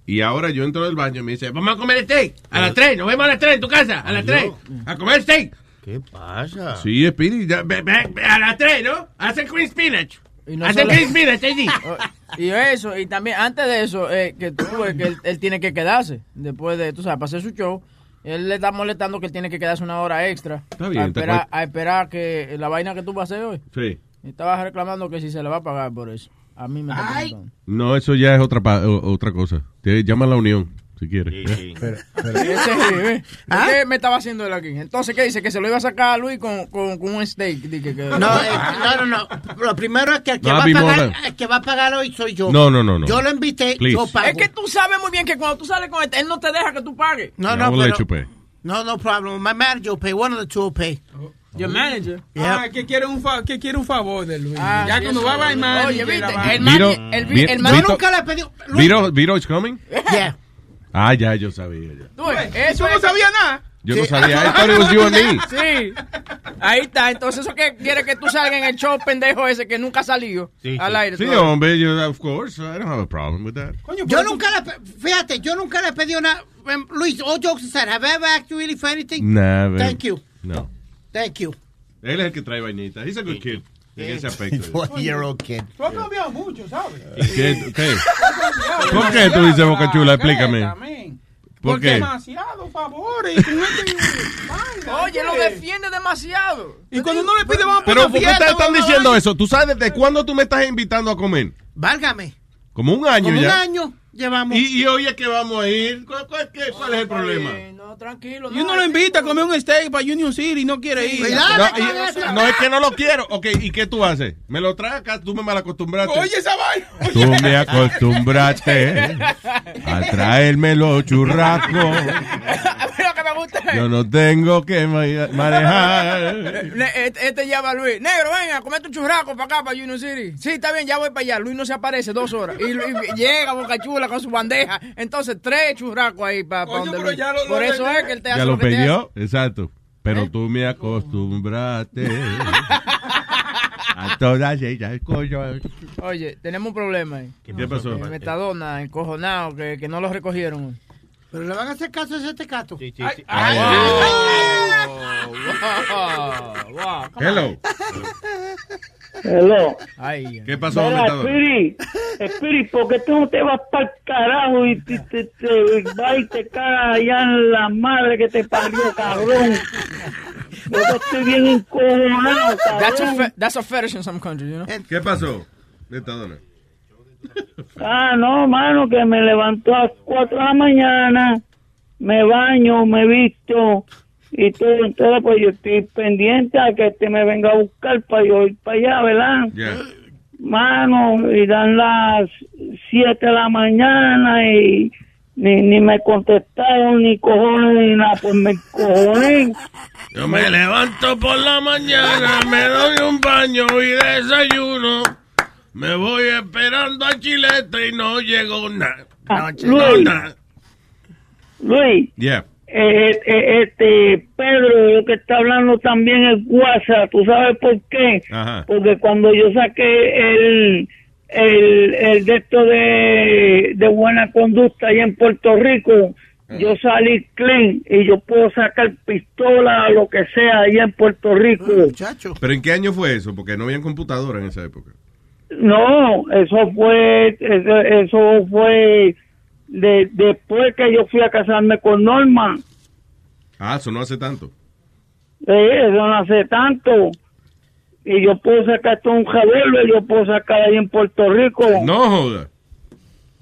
Y ahora yo entro del baño y me dice, vamos a comer steak. A las tres, nos vemos a las tres en tu casa, a las tres. A comer steak. ¿Qué pasa? Sí, Speedy, ya, ve- ve- ve a las tres, ¿no? Hacen cream spinach. Y no Hacen solo- cream spinach, sí. Y eso, y también antes de eso, eh, que tú ves que él, él tiene que quedarse. Después de, tú sabes, para hacer su show, él le está molestando que él tiene que quedarse una hora extra. Está bien, A te esperar, a esperar que la vaina que tú vas a hacer hoy. Sí. Estaba reclamando que si se le va a pagar por eso. A mí me está preguntando. No, eso ya es otra pa- o- otra cosa. Te llama a la unión, si quieres. Ese es, ¿eh? ¿Qué me estaba haciendo él aquí? Entonces, ¿qué dice? Que se lo iba a sacar a Luis con, con, con un steak. Dije que, No, eh, no, no, no. Lo primero es que el que, No, va, a pagar, el que va a pagar hoy soy yo. No, no, no, no. Yo lo invité, Please. yo pago. Es que tú sabes muy bien que cuando tú sales con este, él no te deja que tú pagues. No, Ya, no, pero- pay. No, no problem. My manager will pay. One of the two will pay. Your manager. Ah, que quiere un, fa- que quiere un favor de Luis. Ah, ya sí, cuando va a manager, Oye, viste, el Viro, el- el Nunca le he pedido. Viro, Viro is coming? Yeah. Ah, ya, yo sabía. Ya. Tú ¿Tú eso no sabías nada? Yo no sabía. I thought it was you and me. Sí. Ahí está. Entonces, eso que quiere que tú salgas en el show pendejo ese que nunca ha salido al aire. Sí, todavía. hombre, yo, of course. I don't have a problem with that. Yo nunca le, pe- fíjate, yo nunca le he pedido nada. Um, Luis, all jokes aside, have I ever asked you really for anything? Never. Thank you. No. Thank you. Él es el que trae vainita. He's a good kid. En ese aspecto. Four-year-old kid. Tú has cambiado mucho, ¿sabes? ¿Qué? ¿Qué? ¿Por qué tú dices Boca Chula? Explícame. ¿Por Porque qué? demasiado favores. Oye, lo defiende demasiado. Y cuando no le pide, vamos a Pero ¿por qué te están diciendo eso? ¿Tú sabes desde cuándo tú me estás invitando a comer? Válgame. Como un año Como un ya. año llevamos. Y, y hoy es que vamos a ir. ¿Cuál, cuál- qué- cuál es el problema? No, tranquilo. Y uno lo invita a comer un steak para Union City y no quiere ir. No, y- no, es que no lo quiero. Ok, ¿y qué tú haces? Me lo traes acá, tú me malacostumbraste. Oye, esa vaina. Tú me acostumbraste a traerme los churrascos. Lo que me gusta Yo no tengo que ma- manejar. Ne- Este, este llama a Luis. Negro, venga, comete un churraco para acá, para Union City. Sí, está bien, ya voy para allá. Luis no se aparece dos horas. Y, y llega Boca Chula con su bandeja. Entonces, tres churrascos ahí para Coño, donde lo- Por lo- eso es que él te hace Ya lo que te pidió, exacto. Pero tú me acostumbraste a todas ellas cosas. hace. Oye, tenemos un problema ahí. ¿Qué pasó? En Metadona, encojonado, que, que no lo recogieron. Pero le van a hacer caso a ese tecato. Sí, sí, sí. Hello. Hello. Ay, ¿Qué pasó, Mira, Metadona? Spirit, Spirit, ¿por qué tú no te vas para el carajo y te, te, te, vas y te cagas allá en la madre que te parió, cabrón? Yo estoy bien encojonado, That's a, cabrón. fe- that's a fetish in some countries, you know? ¿Qué pasó? Metadona. Ah, no, mano, que me levantó a las 4 de la mañana, me baño, me visto y todo. Entonces, pues yo estoy pendiente a que este me venga a buscar para yo ir para allá, ¿verdad? Ya. Mano, y dan las 7 de la mañana y ni, ni me contestaron, ni cojones, ni nada. Pues me cojones. Yo me levanto por la mañana, me doy un baño y desayuno. Me voy esperando a Chilete y no llegó nada. Ah, No, no, Luis. nada. Luis, Yeah. eh, eh, este Pedro, lo que está hablando también es WhatsApp. ¿Tú sabes por qué? Ajá. Porque cuando yo saqué el el, el de esto de, de buena conducta allá en Puerto Rico, yo salí clean y yo puedo sacar pistola o lo que sea allá en Puerto Rico. Muchacho. ¿Pero en qué año fue eso? Porque no habían computadora en esa época. No, eso fue, eso, eso fue de, después que yo fui a casarme con Norma. Ah, eso no hace tanto. Eh, eso no hace tanto. Y yo puedo sacar todo un revólver, yo puedo sacar ahí en Puerto Rico. No joda.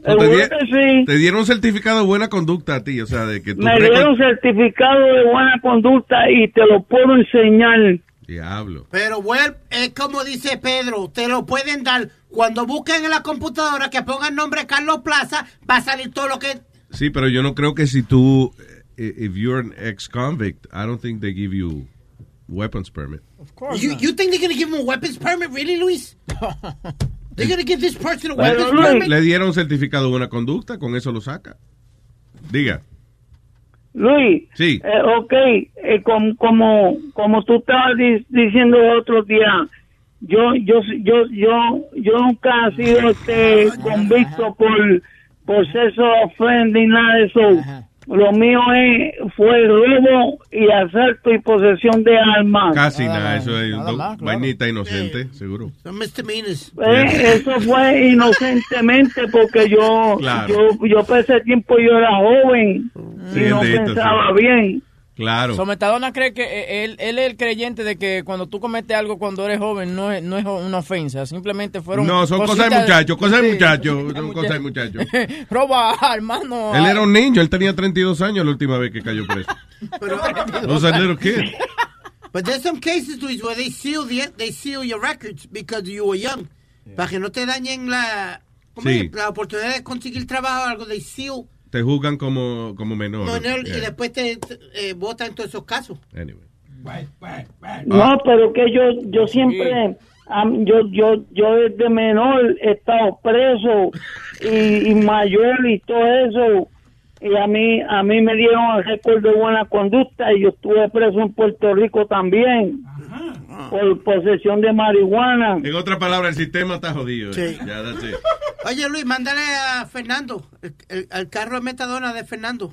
Te, di- que sí. te dieron un certificado de buena conducta a ti, o sea, de que tú... Me dieron certificado de buena conducta y te lo puedo enseñar. Diablo. Pero bueno, es como dice Pedro, te lo pueden dar. Cuando busquen en la computadora que pongan nombre Carlos Plaza, va a salir todo lo que... Sí, pero yo no creo que si tú... eh, If you're an ex-convict, I don't think they give you weapons permit. You, you think they're going to give him a weapons permit, really, Luis? they're going to give this person a weapons permit? le dieron un certificado de buena conducta, con eso lo saca. Diga. Luis, Sí. eh, ok, eh, como, como, como tú estabas di- diciendo el otro día, yo, yo, yo, yo, yo nunca he sido este convicto por, por sexo ofende y nada de eso. Lo mío es, fue robo y asalto y posesión de armas. Casi nada, eso es nada do- más, claro. vainita inocente, seguro. Son misdemeanors. Eh, eso fue inocentemente porque yo, Claro. yo, yo para ese tiempo yo era joven Sí, y no pensaba sí. bien. Claro. So, Metadona cree que eh, él, él es el creyente de que cuando tú cometes algo cuando eres joven no es, no es una ofensa, simplemente fueron No, son cosas de muchachos, cosas de Sí. muchachos, son cosas de muchachos. Roba armas, no. Él era un niño, él tenía 32 años la última vez que cayó preso. Was a little kid. But there's some cases, Luis, where they seal, the, they seal your records because you were young. Para que no te dañen la, ¿cómo Sí. es? la oportunidad de conseguir trabajo o algo. They seal Te juzgan como, como menor. no, no, y después te, eh, votan todos esos casos. Anyway. No, pero que yo yo siempre yo yo yo desde menor he estado preso y, y mayor y todo eso y a mí a mí me dieron el récord de buena conducta y yo estuve preso en Puerto Rico también por posesión de marihuana. En otras palabras, el sistema está jodido. eh. Sí. Ya. Oye, Luis, mándale a Fernando, el, el- el carro de metadona de Fernando.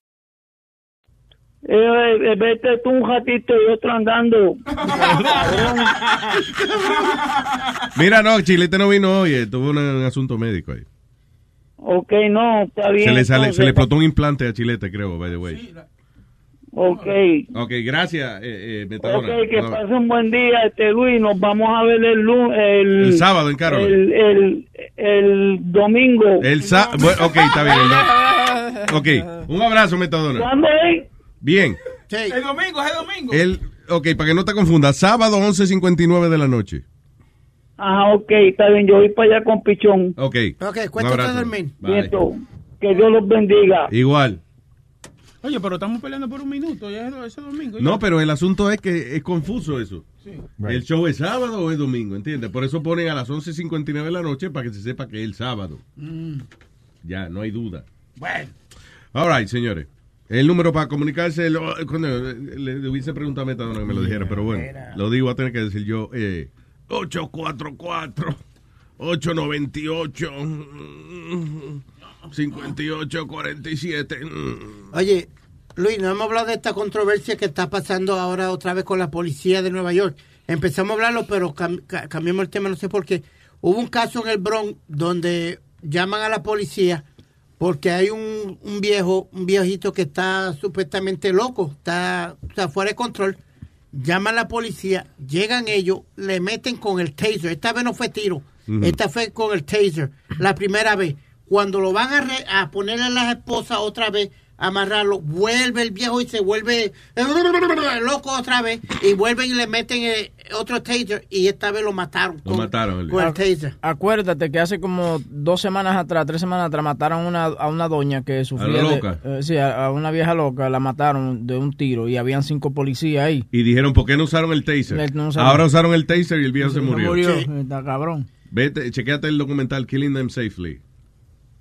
Eh, eh, vete tú un ratito y otro andando. Mira, no, Chilete no vino hoy. eh, Tuvo un, un asunto médico ahí. ok, no, está bien. Se le, sale, entonces. se le explotó un implante a Chilete, creo, by the way. Ok. Ok, gracias, eh, eh, Metadona. Ok, que pase un buen día, este Luis. Nos vamos a ver el lunes. El, El sábado en Carolina. El, el, el domingo. El sa bueno, ok, está bien. ¿no? Ok, un abrazo, Metadona. ¿Cuándo es? Bien. El domingo, es el domingo. El, ok, para que no te confundas, sábado 11.59 de la noche. Ajá, ok, está bien. Yo voy para allá con Pichón. Ok. Ok, cuéntate. Bye. Nieto, que Dios los bendiga. Igual. Oye, pero estamos peleando por un minuto, ya es ese domingo. ya. No, pero el asunto es que es confuso eso. Sí. ¿El show es sábado o es domingo? ¿Entiendes? Por eso ponen a las 11.59 de la noche para que se sepa que es el sábado. Mm. Ya, no hay duda. Bueno. All right, señores. El número para comunicarse, lo- le, le hubiese preguntado a Metadona que me lo dijera, pero bueno, lo digo, voy a tener que decir yo. Eh, 844 898 5847 Oye, Luis, no hemos hablado de esta controversia que está pasando ahora otra vez con la policía de Nueva York. Empezamos a hablarlo, pero cam- ca- cambiamos el tema, no sé por qué. Hubo un caso en el Bronx donde llaman a la policía porque hay un, un viejo, un viejito que está supuestamente loco, está, está fuera de control. Llaman a la policía, llegan ellos, le meten con el taser. Esta vez no fue tiro, esta fue con el taser. La primera vez. Cuando lo van a, re- a ponerle a las esposas otra vez, amarrarlo, vuelve el viejo y se vuelve loco otra vez. Y vuelven y le meten eh, otro taser y esta vez lo mataron. Lo con- mataron. el- con el taser. Acuérdate que hace como dos semanas atrás, tres semanas atrás, mataron una, a una doña que sufría. ¿A la de- loca? eh, sí, a, a una vieja loca, la mataron de un tiro y habían cinco policías ahí. Y dijeron, ¿por qué no usaron el taser? No usaron- Ahora usaron el taser y el viejo se murió. Está cabrón. Vete, chequeate el documental Killing Them Safely.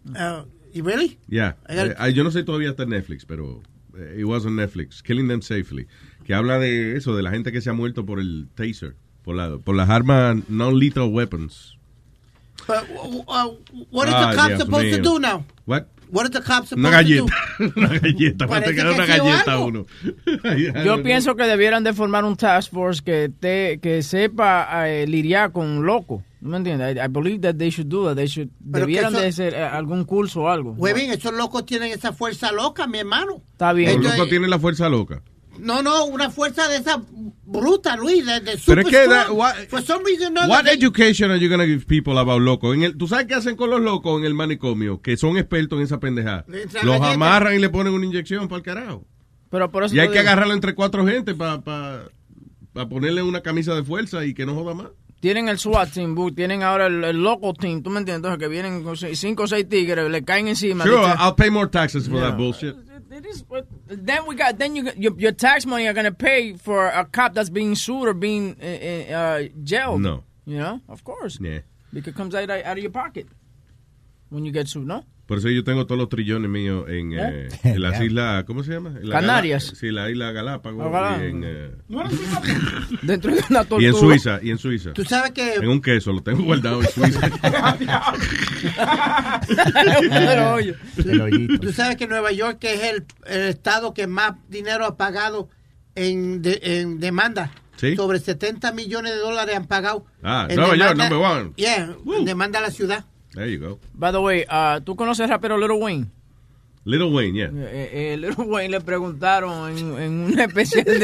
Uh, ¿Y really? Ya. I gotta- Eh, ah, yo no sé todavía está en Netflix, pero eh, it was on Netflix. Killing Them Safely. Que habla de eso, de la gente que se ha muerto por el taser. Por, la, por las armas non-lethal weapons. But, uh, uh, what is Ah, the cop supposed to do now? What? What is the cop supposed Una to galleta. do? una galleta. Para Parece que una galleta algo. uno. Yo pienso que debieran de formar un task force que te, que sepa eh, lidiar con loco. ¿No me entiendes? I, I believe that they should do that. They should, Pero que debieran eso- de hacer eh, algún curso o algo. Huevín, esos locos tienen esa fuerza loca, mi hermano. Está bien. Los Ellos- locos tienen la fuerza loca. No, no, una fuerza de esa bruta, Luis, de, de Pero super es que that- what- For some reason, no, What they- education are you going to give people about locos? En el, ¿Tú sabes qué hacen con los locos en el manicomio? Que son expertos en esa pendejada. Los amarran y le ponen una inyección para el carajo. Pero por eso Y hay que digo, agarrarlo entre cuatro gente para ponerle una camisa de fuerza y que no joda más. Tienen el SWAT team, tienen ahora el, el local team, ¿tú me entiendes? Entonces que vienen cinco o seis tigres, le caen encima. Sure, dicen- I'll pay more taxes for Yeah. that bullshit. It is then we got then you your, your tax money are gonna pay for a cop that's being sued or being uh, uh, jailed. No. you know, of course, Yeah. because it comes out out of your pocket when you get sued. No, Por eso yo tengo todos los trillones míos en, ¿Eh? eh, en las islas, ¿cómo se llama? En la Canarias. Gala- sí, la isla Galápagos. Ah, y, en, eh, Dentro de una tortuga. y en Suiza, y en Suiza. Tú sabes que... En un queso, lo tengo guardado en Suiza. Pero, oye. Tú sabes que Nueva York es el, el estado que más dinero ha pagado en, de- en demanda. Sí. Sobre 70 millones de dólares han pagado. Ah, en Nueva York, number one. Yeah, demanda a la ciudad. There you go. By the way, uh, ¿tú conoces al rapero Little Wayne? Little Wayne, yeah. Eh, eh, Little Wayne le preguntaron en, en un especial de,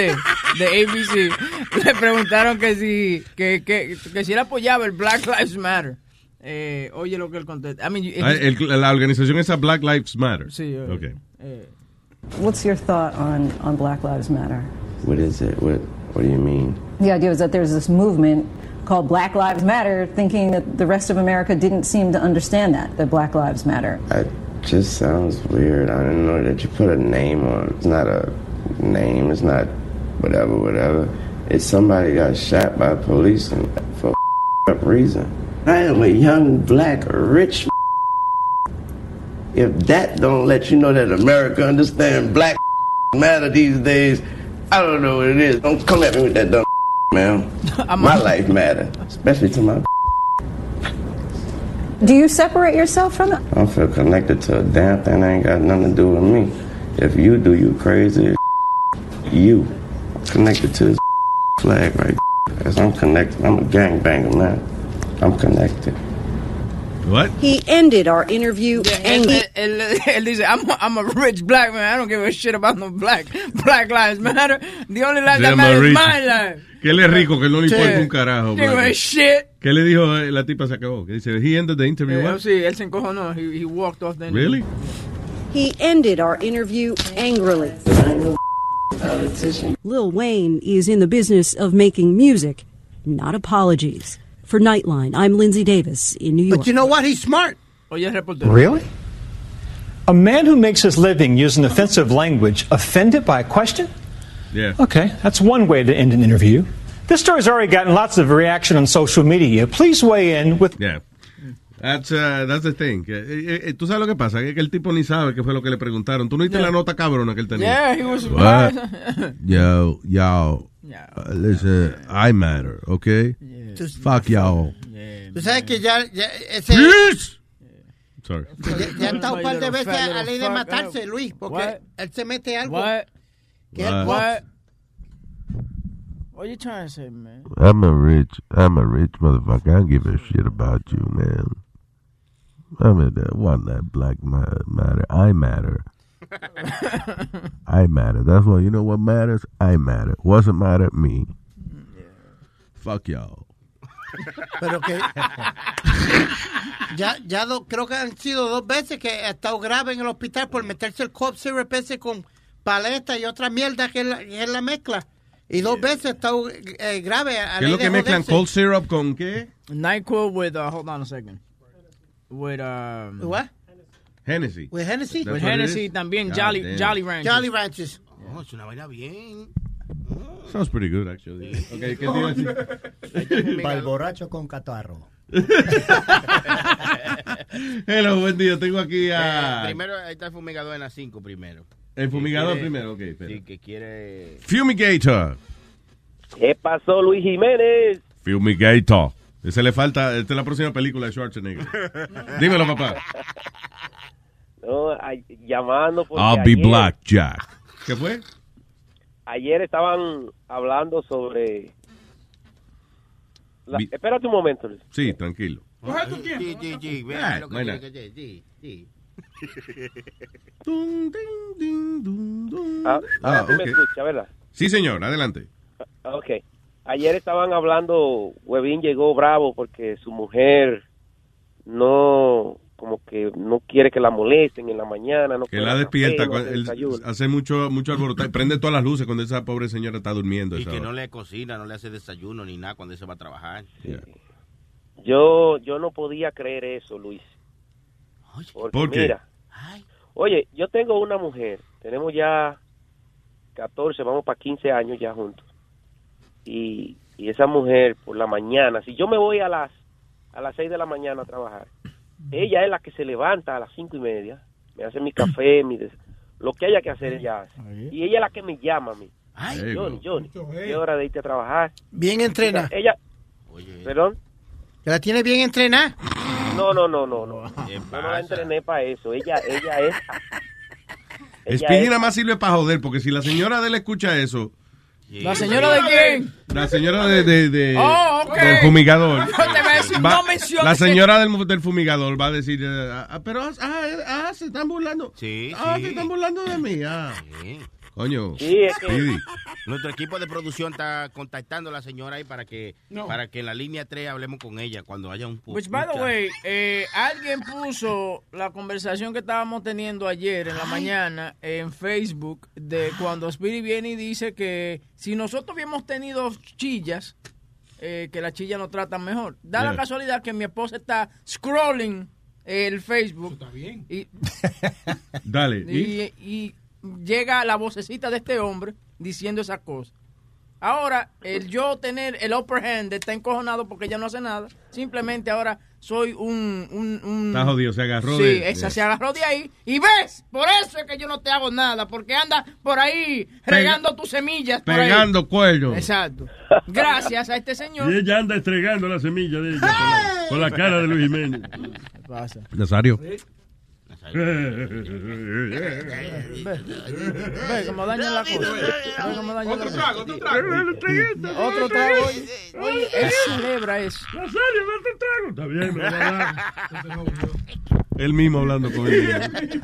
de ABC, le preguntaron que si, que, que, que si él apoyaba el Black Lives Matter. Eh, oye lo que él contesta. I mean, Ah, el- la organización esa Black Lives Matter. Sí, eh, Okay. eh, What's your thought on, on Black Lives Matter? What is it? What What do you mean? The idea is that there's this movement called Black Lives Matter, thinking that the rest of America didn't seem to understand that, that Black Lives Matter. It just sounds weird. I don't know that you put a name on. It's not a name. It's not whatever, whatever. It's somebody got shot by police for up reason. I am a young black rich. If that don't let you know that America understand black matter these days, I don't know what it is. Don't come at me with that dumb man. My life matter, especially to my. Do you separate yourself from it? I don't feel connected to a damn thing that ain't got nothing to do with me. If you do, you crazy. as You connected to this flag right As I'm connected. I'm a gangbanger, man. I'm connected. What? He ended our interview angry. él, él- él dice, I'm a, I'm a rich black man. I don't give a shit about no black Black Lives Matter. The only life Se that matters is my life. Que él es rico, que no le importa un carajo. Give bro. a shit. ¿Qué le dijo eh, la tipa se acabó? Que dice, he ended the interview. What? sí, él se encojonó. He, he walked off the Really? He ended our interview angrily. Lil Wayne is in the business of making music, not apologies. For Nightline, I'm Lindsay Davis in New York. But you know what? He's smart. Oye, el reportero. Really? A man who makes his living using offensive language offended by a question? Yeah. Okay, that's one way to end an interview. This story's already gotten lots of reaction on social media. Please weigh in with. Yeah. That's, uh, that's the thing. Eh, eh, Tú sabes lo que pasa, que, que el tipo ni sabe qué fue lo que le preguntaron. Tú no viste Yeah. la nota cabrona que él tenía. Yeah, he was What? surprised. Yo, y'all. Uh, listen, I matter, okay? just Fuck y'all. Tú sabes que ya, ya ese... Sorry. Ya, ya ha estado un par de Little veces fat a ley de little fuck matarse, up. Luis, porque What? él se mete algo. What? que él What? box. What you trying to say, man? I'm a rich, I'm a rich motherfucker. I don't give a shit about you, man. I mean, that wasn't that black ma- matter. I matter. I matter. That's what you know. What matters? I matter. Wasn't matter me. Fuck y'all. Pero que... ya, ya do- creo que han sido dos veces que ha estado grave en el hospital por meterse el cough syrup ese con paleta y otra mierda que es la, que es la mezcla. Y dos veces ha estado eh, grave. A ¿Qué es lo que mezclan cold syrup con qué? NyQuil with, uh, hold on a second. With, um... What? Hennessy. With Hennessy? With Hennessy también, Jolly, damn. Jolly Ranchers. Jolly Ranchers. Oh, es una vaina bien. Sounds pretty good, actually. Okay, ¿qué? Para el borracho con catarro. Hello, buen día. Tengo aquí a... Eh, primero, ahí está el fumigador en las 5 primero. El fumigador primero, ok, espera. Sí, que quiere... Fumigator. ¿Qué pasó, Luis Jiménez? Fumigator. Ese le falta, esta es la próxima película de Schwarzenegger. Dímelo, papá. No, llamando porque I'll be ayer, Black Jack. ¿Qué fue? ayer estaban hablando sobre... la- espérate un momento, Luis. Sí, tranquilo. Coge tu tiempo. Sí, sí, sí. Vea Ah, lo que que sí, sí. Ah, Ah. Sí, señor, adelante. Ok. Ayer estaban hablando, Webin llegó bravo porque su mujer no, como que no quiere que la molesten en la mañana. No Que quiere la café, despierta, no él hace mucho, mucho alboroto. Prende todas las luces cuando esa pobre señora está durmiendo. Y esa que hora. no le cocina, no le hace desayuno ni nada cuando se va a trabajar. Yo, yo no podía creer eso, Luis. Porque ¿Por qué? mira, oye, yo tengo una mujer, tenemos ya 14, vamos para 15 años ya juntos. Y, y esa mujer por la mañana, si yo me voy a las a las 6 de la mañana a trabajar, ella es la que se levanta a las cinco y media, me hace mi café, mi des- lo que haya que hacer ella hace. Y ella es la que me llama a mí. Ay, Johnny, Johnny, es hora de irte a trabajar. Bien entrenada. Ella, perdón. ¿Que la tiene bien entrenada? No, no, no, no, no. Yo no la entrené para eso. Ella, ella es. ella Speedy es- nada más sirve para joder, porque si la señora de él escucha eso, ¿La señora de quién? la señora de, de- de- Oh, ok. del fumigador, te voy a decir, va- no menciones la señora del, del fumigador va a decir, eh, ah, pero ah, ah, se están burlando, Sí, ah, sí. se están burlando de mí, ah. Coño, Sí, es que- Speedy. Nuestro equipo de producción está contactando a la señora ahí para que No. para que en la línea 3 hablemos con ella cuando haya un Which, by the way, eh, alguien puso la conversación que estábamos teniendo ayer en la mañana en Facebook de cuando Spirit viene y dice que si nosotros hubiéramos tenido chillas, eh, que las chillas nos tratan mejor. Da la casualidad que mi esposa está scrolling el Facebook. Está bien. Y, Dale, ¿y? y, y llega la vocecita de este hombre diciendo esas cosas. Ahora, el yo tener el upper hand está encojonado porque ella no hace nada. Simplemente ahora soy un... un, un- Está jodido, se agarró sí, de- esa de- se agarró de ahí. Y ves, por eso es que yo no te hago nada, porque anda por ahí regando tus semillas. por ahí. pegando cuello. Exacto. Gracias a este señor. Y ella anda estregando la semilla de ella con la, con la cara de Luis Jiménez. pasa? Nazario. Ve cómo daña la cosa. Ve cómo daña Otro la cosa. trago, otro trago. Otro trago. Oye, él celebra eso. Nazario, date un trago. Está bien, me. Él mismo hablando con él.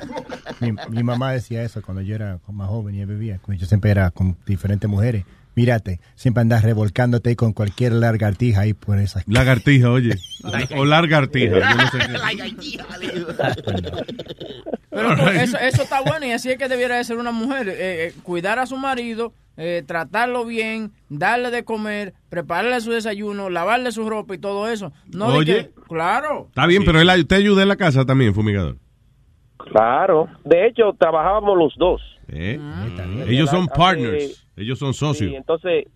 Mi, mi mamá decía eso cuando yo era más joven y bebía. cuando Yo siempre era con diferentes mujeres. Mírate, siempre andas revolcándote con cualquier lagartija ahí por esas. Lagartija, oye. O largartija. Yo no sé Pero eso, eso está bueno y así es que debiera de ser una mujer. eh, eh, cuidar a su marido, eh, tratarlo bien, darle de comer, prepararle su desayuno, lavarle su ropa y todo eso. No de Oye. que- claro. Está bien, pero él, usted ayuda en la casa también, fumigador. Claro. De hecho, trabajábamos los dos. ¿Eh? Ah. Ellos son Hace- partners. Ellos son Sí, socios. entonces,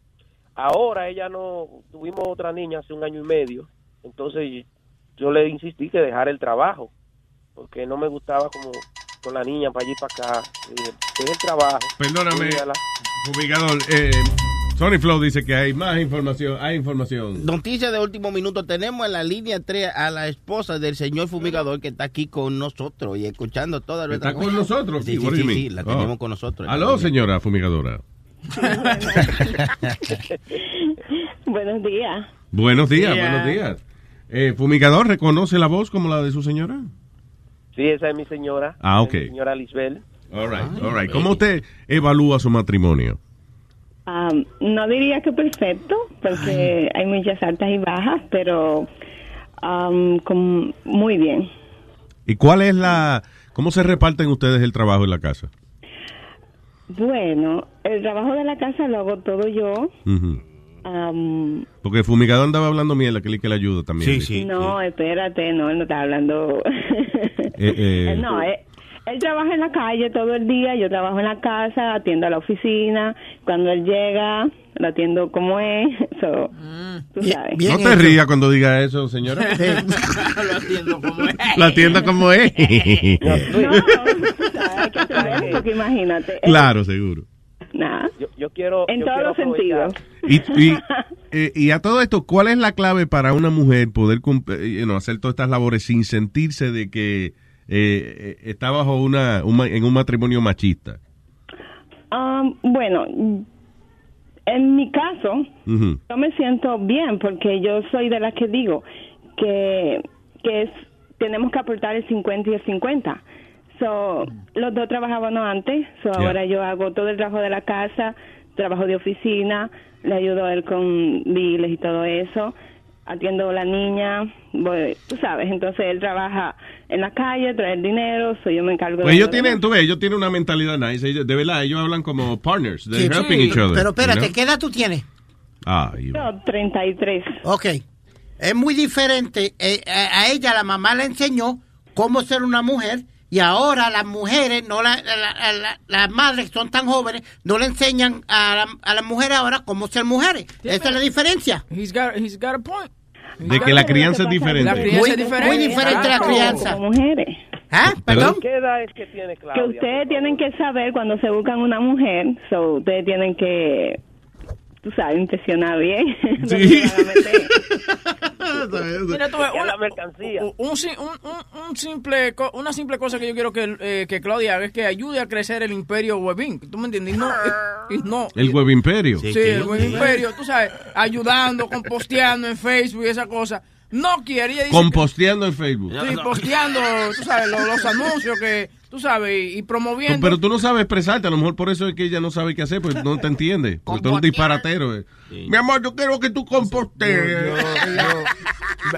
ahora ella no. Tuvimos otra niña hace un año y medio. Entonces, yo le insistí que dejara el trabajo. Porque no me gustaba como con la niña para allí para acá. Deja el trabajo. Perdóname, fumigador. Eh, Sony Flow dice que hay más información. Hay información. Noticia de último minuto. Tenemos en la línea 3 a la esposa del señor fumigador que está aquí con nosotros y escuchando toda nuestra ¿Está con nosotros? Sí, sí, sí, sí, la Oh. tenemos con nosotros. Aló, señora fumigadora. Buenos días. Buenos días, Yeah. buenos días. Eh, fumigador, ¿reconoce la voz como la de su señora? Sí, esa es mi señora. Ah, ok. mi señora Lisbel. All right, all right. ¿Cómo usted evalúa su matrimonio? Am, no diría que perfecto, porque hay muchas altas y bajas, pero con- muy bien. ¿Y cuál es la... ¿Cómo se reparten ustedes el trabajo en la casa? Bueno, el trabajo de la casa lo hago todo yo. Am, Porque el fumigador andaba hablando mierda, que le que le ayuda también. no, espérate, no, él no está hablando. Eh, eh, no, él, él trabaja en la calle todo el día, yo trabajo en la casa, atiendo a la oficina. Cuando él llega, lo atiendo como es. So, tú sabes. no te rías cuando diga eso, señora. Lo atiendo como es. La tienda como es. Claro, porque imagínate. claro, seguro. Nada. Yo, yo quiero. En yo todos quiero los sentidos. aprovechar- Y, y, eh, y a todo esto, ¿cuál es la clave para una mujer poder eh, you know, hacer todas estas labores sin sentirse de que eh, eh, está bajo una, en un matrimonio machista? Um, bueno, en mi caso, yo me siento bien porque yo soy de las que digo que, que es, tenemos que aportar el 50 y el 50. So, los dos trabajábamos antes, so Yeah. ahora yo hago todo el trabajo de la casa, trabajo de oficina, le ayudo a él con biles y todo eso, atiendo a la niña, voy, tú sabes, entonces él trabaja en la calle, trae el dinero, so yo me encargo Pues de ellos tienen, tú ves, ellos tienen una mentalidad nice. ellos- de verdad, ellos hablan como partners. They're Sí, helping sí. each other. Pero espérate, you know? ¿qué edad tú tienes? Ah, y- Yo, 33. Ok. Es muy diferente. eh, a ella la mamá le enseñó cómo ser una mujer y ahora las mujeres, no la- la- la- la- las madres que son tan jóvenes, no le enseñan a, la- a las mujeres ahora cómo ser mujeres. Esa es la diferencia. He's got, he's got a point. De que la crianza es diferente. La crianza Muy- diferente. muy diferente la crianza. Como mujeres. ¿Ah? ¿Perdón? ¿Qué edad es que tiene Que ustedes tienen que saber cuando se buscan una mujer, so ustedes tienen que, tú sabes, impresionar bien. Sí. Mira, tú una, la mercancía. un- un sim- un- un- un simple, una simple cosa que yo quiero que, eh, que Claudia haga es que ayude a crecer el imperio Webin. ¿Tú me entiendes? Y no, no El web imperio. Sí, el buen imperio, tú sabes, ayudando, composteando en Facebook y esa cosa. No quiere, que- Composteando en Facebook. Sí, posteando, tú sabes, los, los anuncios que, tú sabes, y, promoviendo. Pero tú no sabes expresarte, a lo mejor por eso es que ella no sabe qué hacer, pues no te entiende. Porque tú eres un disparatero. eh. Mi amor, yo quiero que tú compostees.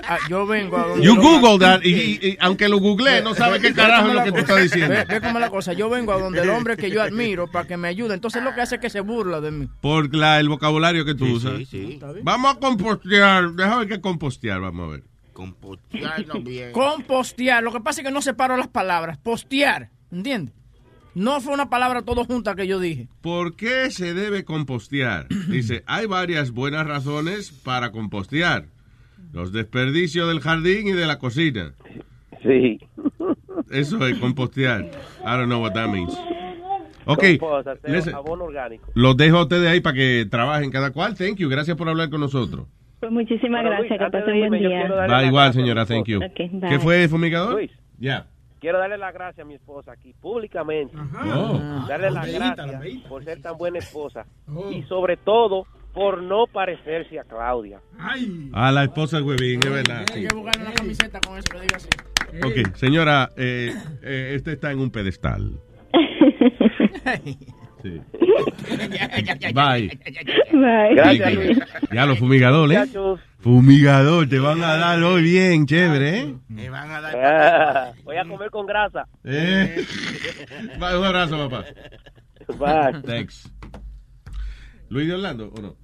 Ah, yo vengo a donde You Google that, y, y- y aunque lo googleé, no sabe qué carajo es lo que tú estás diciendo. Ve, ve cómo es la cosa. Yo vengo a donde el hombre que yo admiro para que me ayude. Entonces lo que hace es que se burla de mí. Por la, el vocabulario que tú Sí, usas. sí, sí. Vamos a compostear. Déjame ver qué compostear, vamos a ver. Compostearlo bien. Compostear. Lo que pasa es que no separo las palabras. Postear. ¿Entiendes? No fue una palabra todo junta que yo dije. ¿Por qué se debe compostear? Dice, hay varias buenas razones para compostear. Los desperdicios del jardín y de la cocina. Sí. Eso es compostear. I don't know what that means. Ok, listen. jabón orgánico. los dejo a ustedes ahí para que trabajen cada cual. Thank you. Gracias por hablar con nosotros. Pues muchísimas Bueno, gracias, Luis, que pasen de buen día. Va igual, señora. Thank you. esposa. Ok, bye. ¿Qué fue, fumigador? Luis. Ya. Quiero darle las gracias a mi esposa aquí, públicamente. Oh. Darle las gracias por ser tan buena esposa. Y sobre todo, por no parecerse a Claudia. A la esposa de Huevín, es verdad. sí. Hay que buscar una camiseta con eso así. Ok, señora, eh, eh, este está en un pedestal. Bye. Bye. Gracias, Luis. Ya los fumigadores. Fumigador, te van a dar hoy bien, chévere, ¿eh? Van a dar. Ah, voy a comer con grasa. Eh. Va, Un abrazo, papá. Bye. Thanks. ¿Luis de Orlando o no?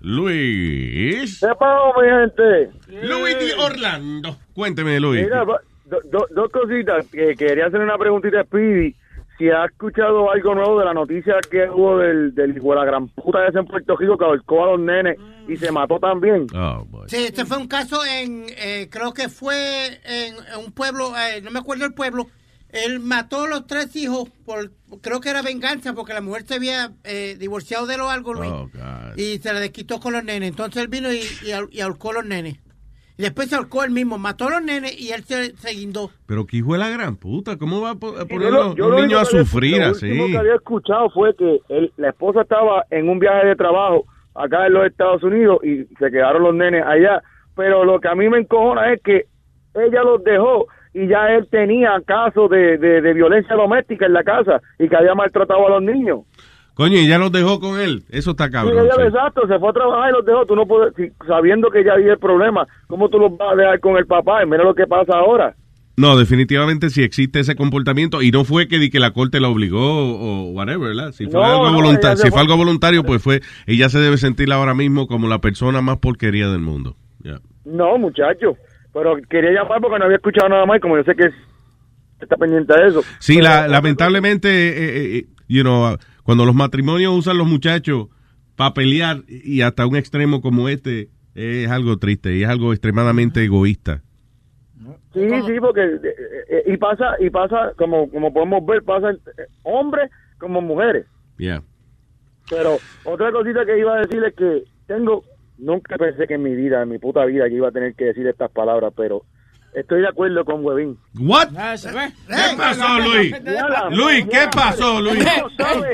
Luis. ¿Qué pasó, mi gente? Luis de Orlando. Cuénteme, Luis. Mira, dos cositas. que quería hacer una preguntita a Speedy. Si ha escuchado algo nuevo de la noticia que hubo del, del hijo de la gran puta ese en Puerto Rico que ahorcó a los nenes y se mató también. Oh, boy. Sí, este fue un caso en, eh, creo que fue en, en un pueblo, eh, no me acuerdo el pueblo. Él mató a los tres hijos por, creo que era venganza, porque la mujer se había eh, divorciado de él o algo, Luis. Oh, God. y se la desquitó con los nenes. Entonces él vino y, y ahorcó a los nenes. Y después se ahorcó él mismo, mató a los nenes y él se, se guindó. Pero que hijo de la gran puta, ¿cómo va a a poner lo- yo un lo niño a había- sufrir lo así? último que había escuchado fue que él- la esposa estaba en un viaje de trabajo acá en los Estados Unidos y se quedaron los nenes allá. Pero lo que a mí me encojona es que ella los dejó y ya él tenía casos de, de, de violencia doméstica en la casa y que había maltratado a los niños. Coño, y ya los dejó con él. Eso está Sí, cabrón. ella, sí. exacto, se fue a trabajar y los dejó. Tú no puedes, sabiendo que ya había el problema, ¿cómo tú los vas a dejar con el papá? Y mira lo que pasa ahora. No, definitivamente si existe ese comportamiento y no fue que, di que la corte la obligó o whatever, ¿verdad? Si fue, No, algo, no, volunta- ella se si fue- algo voluntario, pues fue, ella se debe sentir ahora mismo como la persona más porquería del mundo. No, muchacho. Pero quería llamar porque no había escuchado nada más y como yo sé que está pendiente de eso. Sí, la, lamentablemente, eh, eh, you know, cuando los matrimonios usan los muchachos para pelear y hasta un extremo como este, es algo triste y es algo extremadamente egoísta. Sí, sí, porque eh, eh, y pasa y pasa como como podemos ver pasa eh, hombres como mujeres. Yeah. Pero otra cosita que iba a decir es que tengo nunca pensé que en mi vida, en mi puta vida, que iba a tener que decir estas palabras, pero estoy de acuerdo con Huevín. What? Ah. ¿Qué pasó, Luis? Luis, ¿qué pasó, Luis?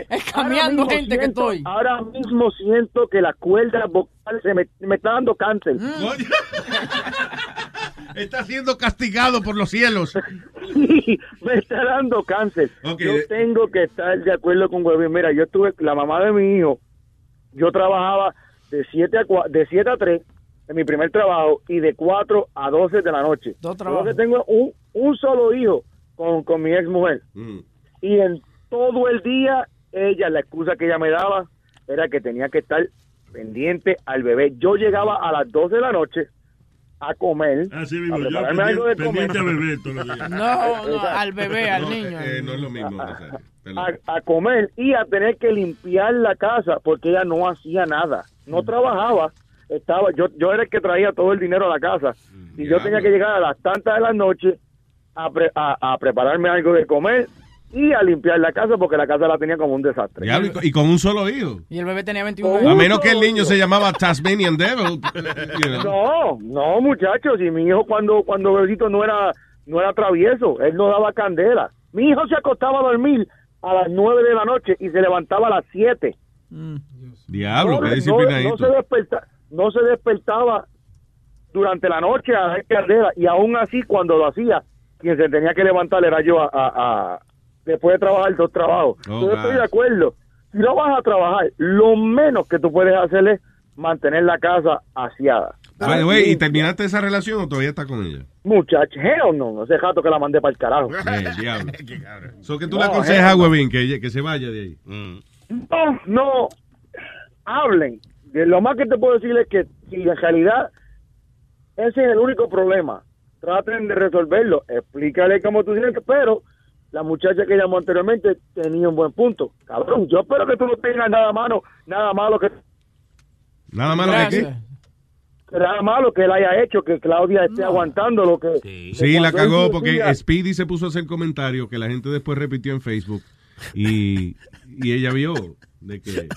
Es cambiando Ahora mismo gente que siento- estoy. Ahora mismo siento que las cuerdas vocales se me, me está dando cáncer. Está siendo castigado por los cielos. Sí, me está dando cáncer. Ok. Yo tengo que estar de acuerdo con Huevín. Mira, yo estuve, la mamá de mi hijo, yo trabajaba de 7 a, cua- de 7 a 3 en mi primer trabajo y de 4 a 12 de la noche. Dos Yo trabajos. que tengo un, un solo hijo con, con mi ex mujer. Mm. Y en todo el día, ella, la excusa que ella me daba era que tenía que estar pendiente al bebé. Yo llegaba a las 12 de la noche a comer, Así a mismo, yo algo de comer. pendiente a beber todos los días. No, no, al bebé, al No, niño. eh, no es lo mismo. A, a comer y a tener que limpiar la casa porque ella no hacía nada, Mm. no trabajaba, estaba, yo, yo era el que traía todo el dinero a la casa. Y yo tenía que llegar a las tantas de la noche a, pre- a, a prepararme algo de comer y a limpiar la casa porque la casa la tenía como un desastre. Diablo, y, con- y con un solo hijo. Y el bebé tenía 21 A años. menos que el niño se llamaba Tasmanian Devil. you know. No, no, muchachos, y mi hijo cuando cuando bebito no era no era travieso, él no daba candela. Mi hijo se acostaba a dormir a las nueve de la noche y se levantaba a las siete. Diablo, no, qué no- disciplinadito. no se desperta, no se despertaba durante la noche a dar candela y aún así cuando lo hacía, quien se tenía que levantar era yo a, a- a- después de trabajar dos trabajos. Oh, yo estoy God. de acuerdo. Si no vas a trabajar, lo menos que tú puedes hacer es mantener la casa aseada. By the way, ¿y terminaste esa relación o todavía estás con ella? Muchacho, hell no, hace rato que la mandé para el carajo. Eh, diablo. So, que tú No, le aconsejas no. Webin que, que se vaya de ahí. No, no, hablen. De lo más que te puedo decir es que si en realidad ese es el único problema, traten de resolverlo. Explícale cómo tú tienes que, pero la muchacha que llamó anteriormente tenía un buen punto. Cabrón, yo espero que tú no tengas nada malo, nada malo que Nada malo de qué. nada malo que él haya hecho, que Claudia esté aguantando lo que Sí, la cagó porque decía- Speedy se puso a hacer comentarios que la gente después repitió en Facebook y, y ella vio de que...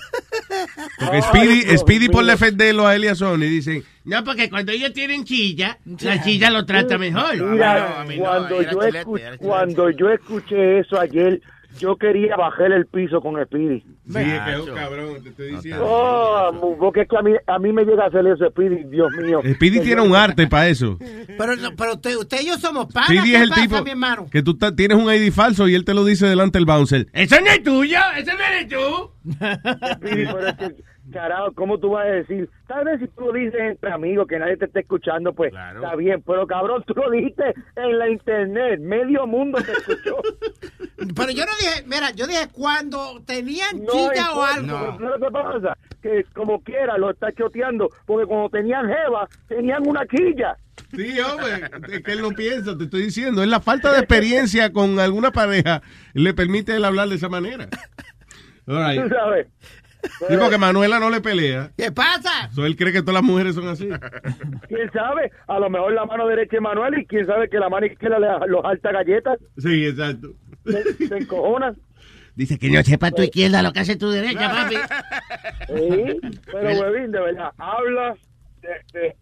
Porque Speedy, Speedy por defenderlo a él y a Sony dicen, No, porque cuando ellos tienen chilla, la chilla lo trata mejor. Mira, A mí no, cuando, era yo chilete, escu- era chilete. cuando yo escuché eso ayer, yo quería bajar el piso con Speedy. Sí, es que es un cabrón, te estoy diciendo. Oh, porque es que a mí, a mí me llega a hacer eso, Speedy, Dios mío. Speedy tiene un arte para eso. Pero, no, pero usted, usted y yo somos panas. Speedy ¿Qué es el pasa, tipo mi hermano? que tú tienes un ID falso y él te lo dice delante del bouncer. ¡Eso no es tuyo! ¡Eso no eres tú! Speedy, pero es que, carajo, ¿cómo tú vas a decir? Tal vez si tú lo dices entre amigos, que nadie te esté escuchando, pues está bien, pero cabrón, tú lo dijiste en la internet, medio mundo te escuchó. Pero yo no dije, mira, yo dije cuando tenían No chilla o algo. pero ¿sabes lo que pasa? Que como quiera lo está choteando, porque cuando tenían jeva, tenían una quilla. Sí, hombre, es que él no piensa, te estoy diciendo. Es la falta de experiencia con alguna pareja le permite él hablar de esa manera. All right. ¿Tú sabes? Sí, porque Manuela no le pelea. ¿Qué pasa? So, él cree que todas las mujeres son así. ¿Quién sabe? A lo mejor la mano derecha es Manuel y quién sabe que la mano izquierda le los alta galletas. Sí, exacto. Se, se encojonan. Dice que no sepa tu izquierda lo que hace tu derecha, papi. Sí, pero Huevín, de verdad, habla de,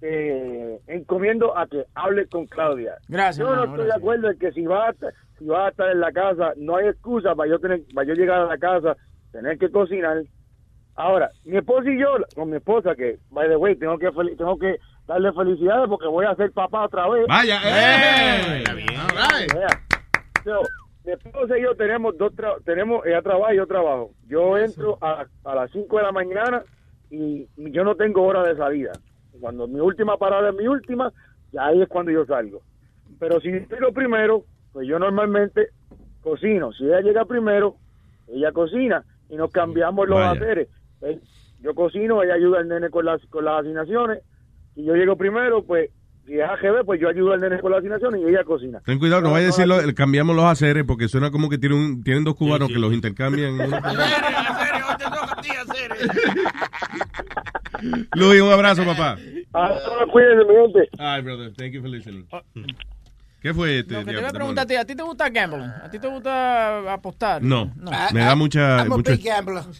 de- encomiendo a que hable con Claudia. Gracias, Yo no estoy de acuerdo en que si va a, estar- si va a estar en la casa, no hay excusa para yo tener, para yo llegar a la casa, tener que cocinar. Ahora, mi esposa y yo, con mi esposa, que, by the way, tengo que, tengo que darle felicidades porque voy a ser papá otra vez. Vaya, ¡eh! Vea. So, mi esposa y yo tenemos dos tra- tenemos ella trabaja y yo trabajo. Yo entro a, a las 5 de la mañana y yo no tengo hora de salida. Cuando mi última parada es mi última, ya ahí es cuando yo salgo. Pero si llego primero, pues yo normalmente cocino. Si ella llega primero, ella cocina y nos cambiamos los Vaya. haceres. Eh, Yo cocino, ella ayuda al nene con las, con las asignaciones. Si yo llego primero, pues si es AGB, pues yo ayudo al nene con las asignaciones y ella cocina. Ten cuidado, no vaya a decirlo, cambiamos los haceres porque suena como que tiene un- tienen dos cubanos que los intercambian. Luis, un abrazo, papá. Ah, cuídense, mi gente. Ay, brother, thank you for listening. ¿Qué fue este? Lo que te voy a preguntar a ti, ¿a ti te gusta gambling? ¿A ti te gusta apostar? No, me da mucha, I'm a mucho,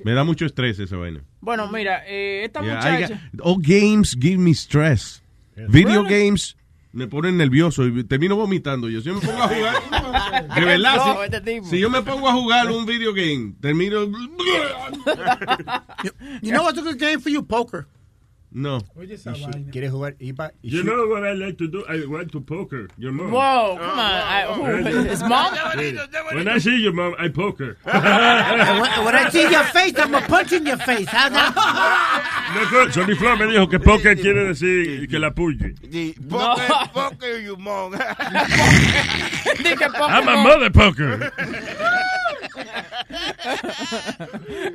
me da mucho estrés esa vaina. Bueno, mira, eh, esta Yeah, I muchacha... got- all games give me stress. Video games me ponen nervioso y termino vomitando. Yo si me pongo a jugar, de verdad, No, si- este si, yo me pongo a jugar un video game, termino... You know what's a good game for you? Poker. No. ¿Quieres jugar? IPA? You know what I like to do? I want to poker your mom. Whoa, come on. I, who, his mom? When I see your mom, I poker. when, when I see your face, I'm a punch in your face. How's that? Sonny Flow me dijo que poker quiere decir que la puye. Poker, poker, you mong. I'm a mother poker.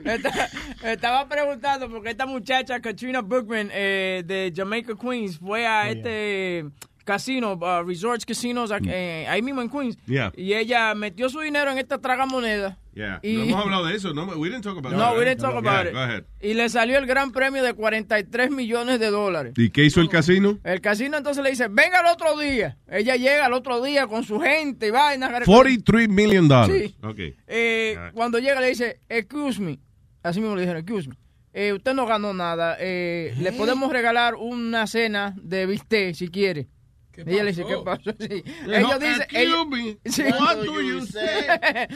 Esta- Estaba preguntando porque esta muchacha, Katrina Bookman, eh, de Jamaica Queens, fue a este casinos, uh, resorts, casinos, aquí- eh, ahí mismo en Queens. Mm. Yeah. Y ella metió su dinero en esta tragamoneda. Yeah. Y- No hemos hablado de eso. No, we didn't talk about No, that. we didn't talk Yeah, about it. go ahead. Y le salió el gran premio de 43 millones de dólares. ¿Y qué hizo el casino? El casino entonces le dice, venga el otro día. Ella llega el otro día con su gente y vaina. 43 million. Sí. Ok. Eh, cuando llega le dice, excuse me. Así mismo le dijeron, excuse me. Eh, usted no ganó nada. Eh, Le podemos regalar una cena de bistec si quiere. Ella le dice, ¿qué pasó? Sí. Ellos dicen, "Excuse ellos, me, Sí. what do you say?"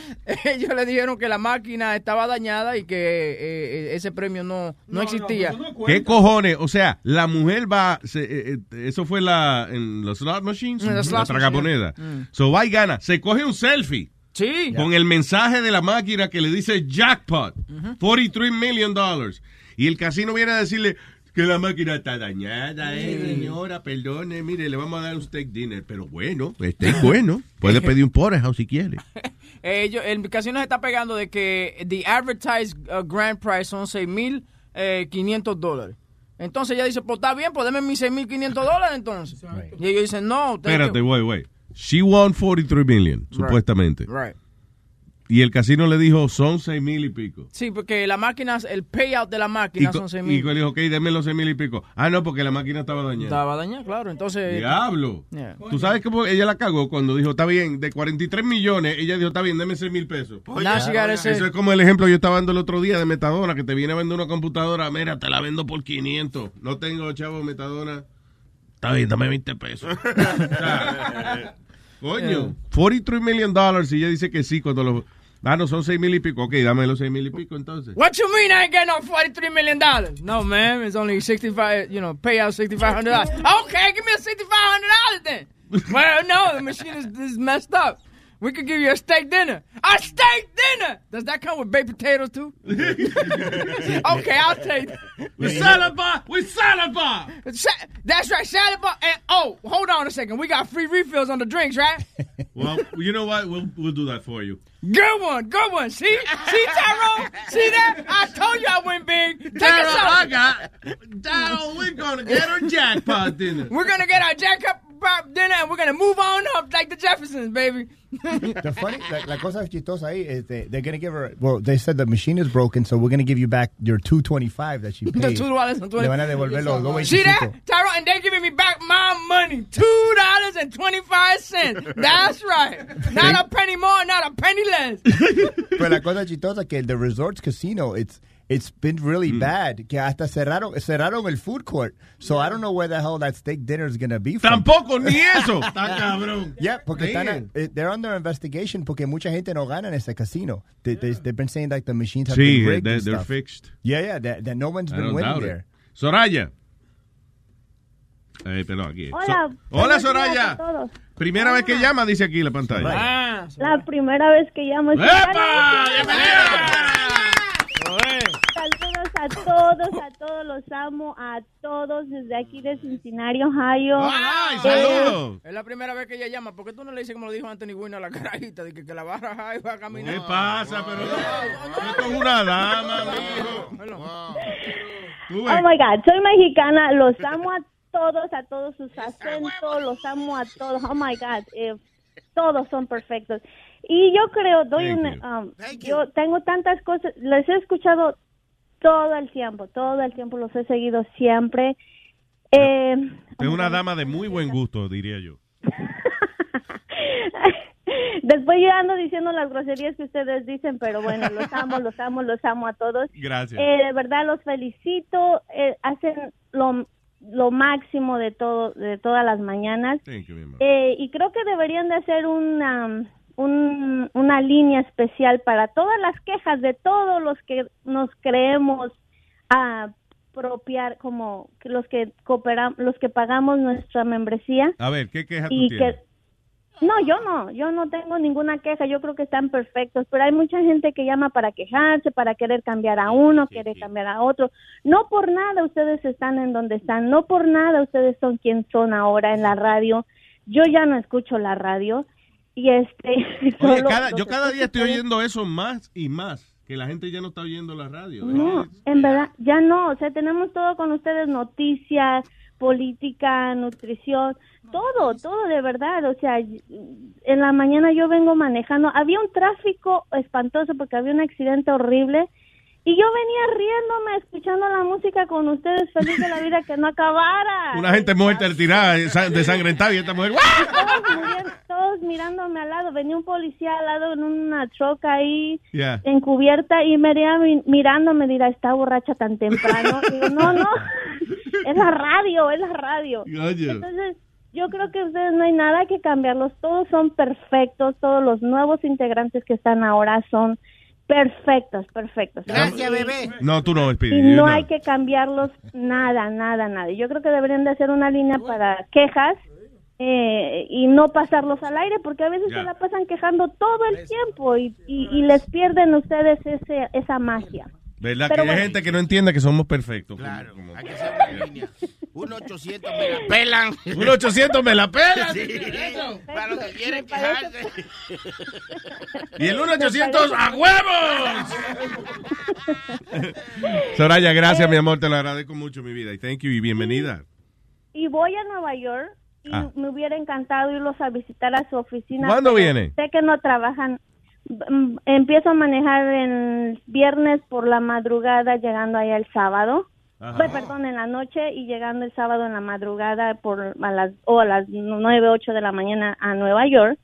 ellos le dijeron que la máquina estaba dañada y que eh, eh, ese premio no, no, existía. ¿Qué cojones? O sea, la mujer va. se- eh, eso fue la, en los slot machines. En la las slot tragamoneda. machines. Mm. So va y gana. Se coge un selfie. Sí. Con el mensaje de la máquina que le dice jackpot. 43 million dollars. Y el casino viene a decirle que la máquina está dañada, eh, señora, perdone, mire, le vamos a dar un steak dinner. Pero bueno, steak bueno. Puede pedir un porterhouse si quiere. Eh, el casino se está pegando de que the advertised uh, grand prize son 6.500 dólares. Entonces ella dice, pues está bien, pues deme mis 6.500 dólares entonces. Y ellos dicen, no, usted Espérate, wait, wait. She won 43 million, supuestamente. Right. Y el casino le dijo, son 6 mil y pico. Sí, porque la máquina, el payout de la Y, máquina son 6 y mil. le dijo, ok, deme los 6 mil y pico. Ah, no, porque la máquina estaba dañada. Estaba dañada, claro. Entonces. Diablo. Yeah. Tú sabes que ella la cagó cuando dijo, está bien, de 43 millones, ella dijo, está bien, deme 6 mil pesos. Now she gotta say- Eso es como el ejemplo yo estaba dando el otro día de Metadona, que te viene a vender una computadora, mira, te la vendo por 500. No tengo, chavo, Metadona. Está bien, dame 20 pesos. Coño, 43 million dollars y ella dice que sí cuando lo... Ah, no, son 6 mil y pico. Ok, dame los 6 mil y pico entonces. What you mean I ain't no $43 million? No, man, it's only 65, you know, payout $6,500. Okay, give me a $6,500 then. well, no, the machine is, is messed up. We could give you a steak dinner. A steak dinner! Does that come with baked potatoes too? okay, I'll take. We salad bar! We salad bar! Sa- That's right, salad bar. And oh, hold on a second. We got free refills on the drinks, right? Well, you know what? We'll, we'll do that for you. Good one, good one. See, see, Tyrone, see that? I told you I went big. Take Daryl, I got. Daryl, we're gonna get our jackpot dinner. We're gonna get our jackpot dinner and we're gonna move on up like the Jeffersons, baby. The funny, la, la cosa chistosa ahí is they, they're going to give her, well, they said the machine is broken, so we're going to give you back your 225 that you paid. The two dollars and twenty. Le van a devolver los dos See that, Tyrone? And they're giving me back my money, two dollars and twenty five cents. That's right. Not a penny more, not a penny less. Pero la cosa chistosa que the resorts casino, it's it's been really bad. Que hasta cerraron, cerraron el food court. So I don't know where the hell that steak dinner is going to be from. Tampoco, ni eso. Está cabrón. Yeah, porque están, Man. eh, they're under investigation porque mucha gente no gana en ese casino. They, they, they've been saying like the machines have Sí, been rigged they're, and they're stuff. fixed. Yeah, yeah, that, that no one's I been winning there. it. Soraya. Eh, perdón, aquí. Hola. So- Hola, Soraya. Primera vez que llama, dice aquí la pantalla. Ah, La primera vez que llamo. ¡Epa! Saludos a todos, a todos los amo, a todos desde aquí de Cincinnati, Ohio. ¡Ay, Eh, Es la primera vez que ella llama. ¿Por qué tú no le dices como lo dijo Anthony Wynn a la carajita? De que, que la va a rajar y va a caminar. ¿Qué pasa? Pero esto es una dama, ves. Oh my God, soy mexicana, los amo a todos, a todos sus acentos, los amo a todos. Oh my God, eh, todos son perfectos. Y yo creo, doy Thank una, um, yo tengo tantas cosas, les he escuchado todo el tiempo, todo el tiempo los he seguido siempre. Eh, Es una dama de muy buen gusto, diría yo. después yo ando diciendo las groserías que ustedes dicen, pero bueno, los amo, los amo, los amo a todos. Gracias. Eh, de verdad los felicito, eh, hacen lo, lo máximo de todo, de todas las mañanas. Thank you. Eh, y creo que deberían de hacer una, un- una línea especial para todas las quejas de todos los que nos creemos apropiar como los que cooperan, los que pagamos nuestra membresía A ver, ¿qué queja tú y tienes? que no, yo no, yo no tengo ninguna queja, yo creo que están perfectos, pero hay mucha gente que llama para quejarse, para querer cambiar a uno, querer cambiar a otro. No por nada ustedes están en donde están, no por nada ustedes son quien son ahora en la radio. Yo ya no escucho la radio y este Oye, solo cada- los yo cada día estoy oyendo eso más y más, que la gente ya no está oyendo la radio. No, en verdad, ya no, o sea, tenemos todo con ustedes, noticias, política, nutrición, todo, todo de verdad. O sea, en la mañana yo vengo manejando, había un tráfico espantoso porque había un accidente horrible y yo venía riéndome, escuchando la música con ustedes, feliz de la vida que no acabara. Una gente muerta retirada, desangrentada y esta mujer. Todos, todos mirándome al lado, venía un policía al lado en una troca ahí Yeah. encubierta y me iría mi- mirando me dirá, está borracha tan temprano. Digo, no, no, es la radio, es la radio. Oye. Entonces, yo creo que ustedes no hay nada que cambiarlos, todos son perfectos, todos los nuevos integrantes que están ahora son perfectos, perfectos. Gracias, Y- bebé. No, tú no, Y Speedy. no you hay no. que cambiarlos nada, nada, nada. Yo creo que deberían de hacer una línea para quejas eh, y no pasarlos al aire, porque a veces Ya. se la pasan quejando todo el tiempo y, y, y les pierden ustedes ese, esa magia. ¿Verdad? Pero que hay bueno. gente que no entiende que somos perfectos. Claro, Como- hay que hacer una línea. Un 800 me la pelan. Un 800 me la pelan. Sí, para los que quieren quejarse. Y el 1 800 a huevos. Soraya, gracias, mi amor. Te lo agradezco mucho, mi vida. Y thank you y bienvenida. Y voy a Nueva York y Ah. me hubiera encantado irlos a visitar a su oficina. ¿Cuándo pero viene? Sé que no trabajan. Mm, Empiezo a manejar el viernes por la madrugada, llegando allá el sábado. Ajá. Pues, perdón, en la noche y llegando el sábado en la madrugada por a las o a las nueve, ocho de la mañana a Nueva York.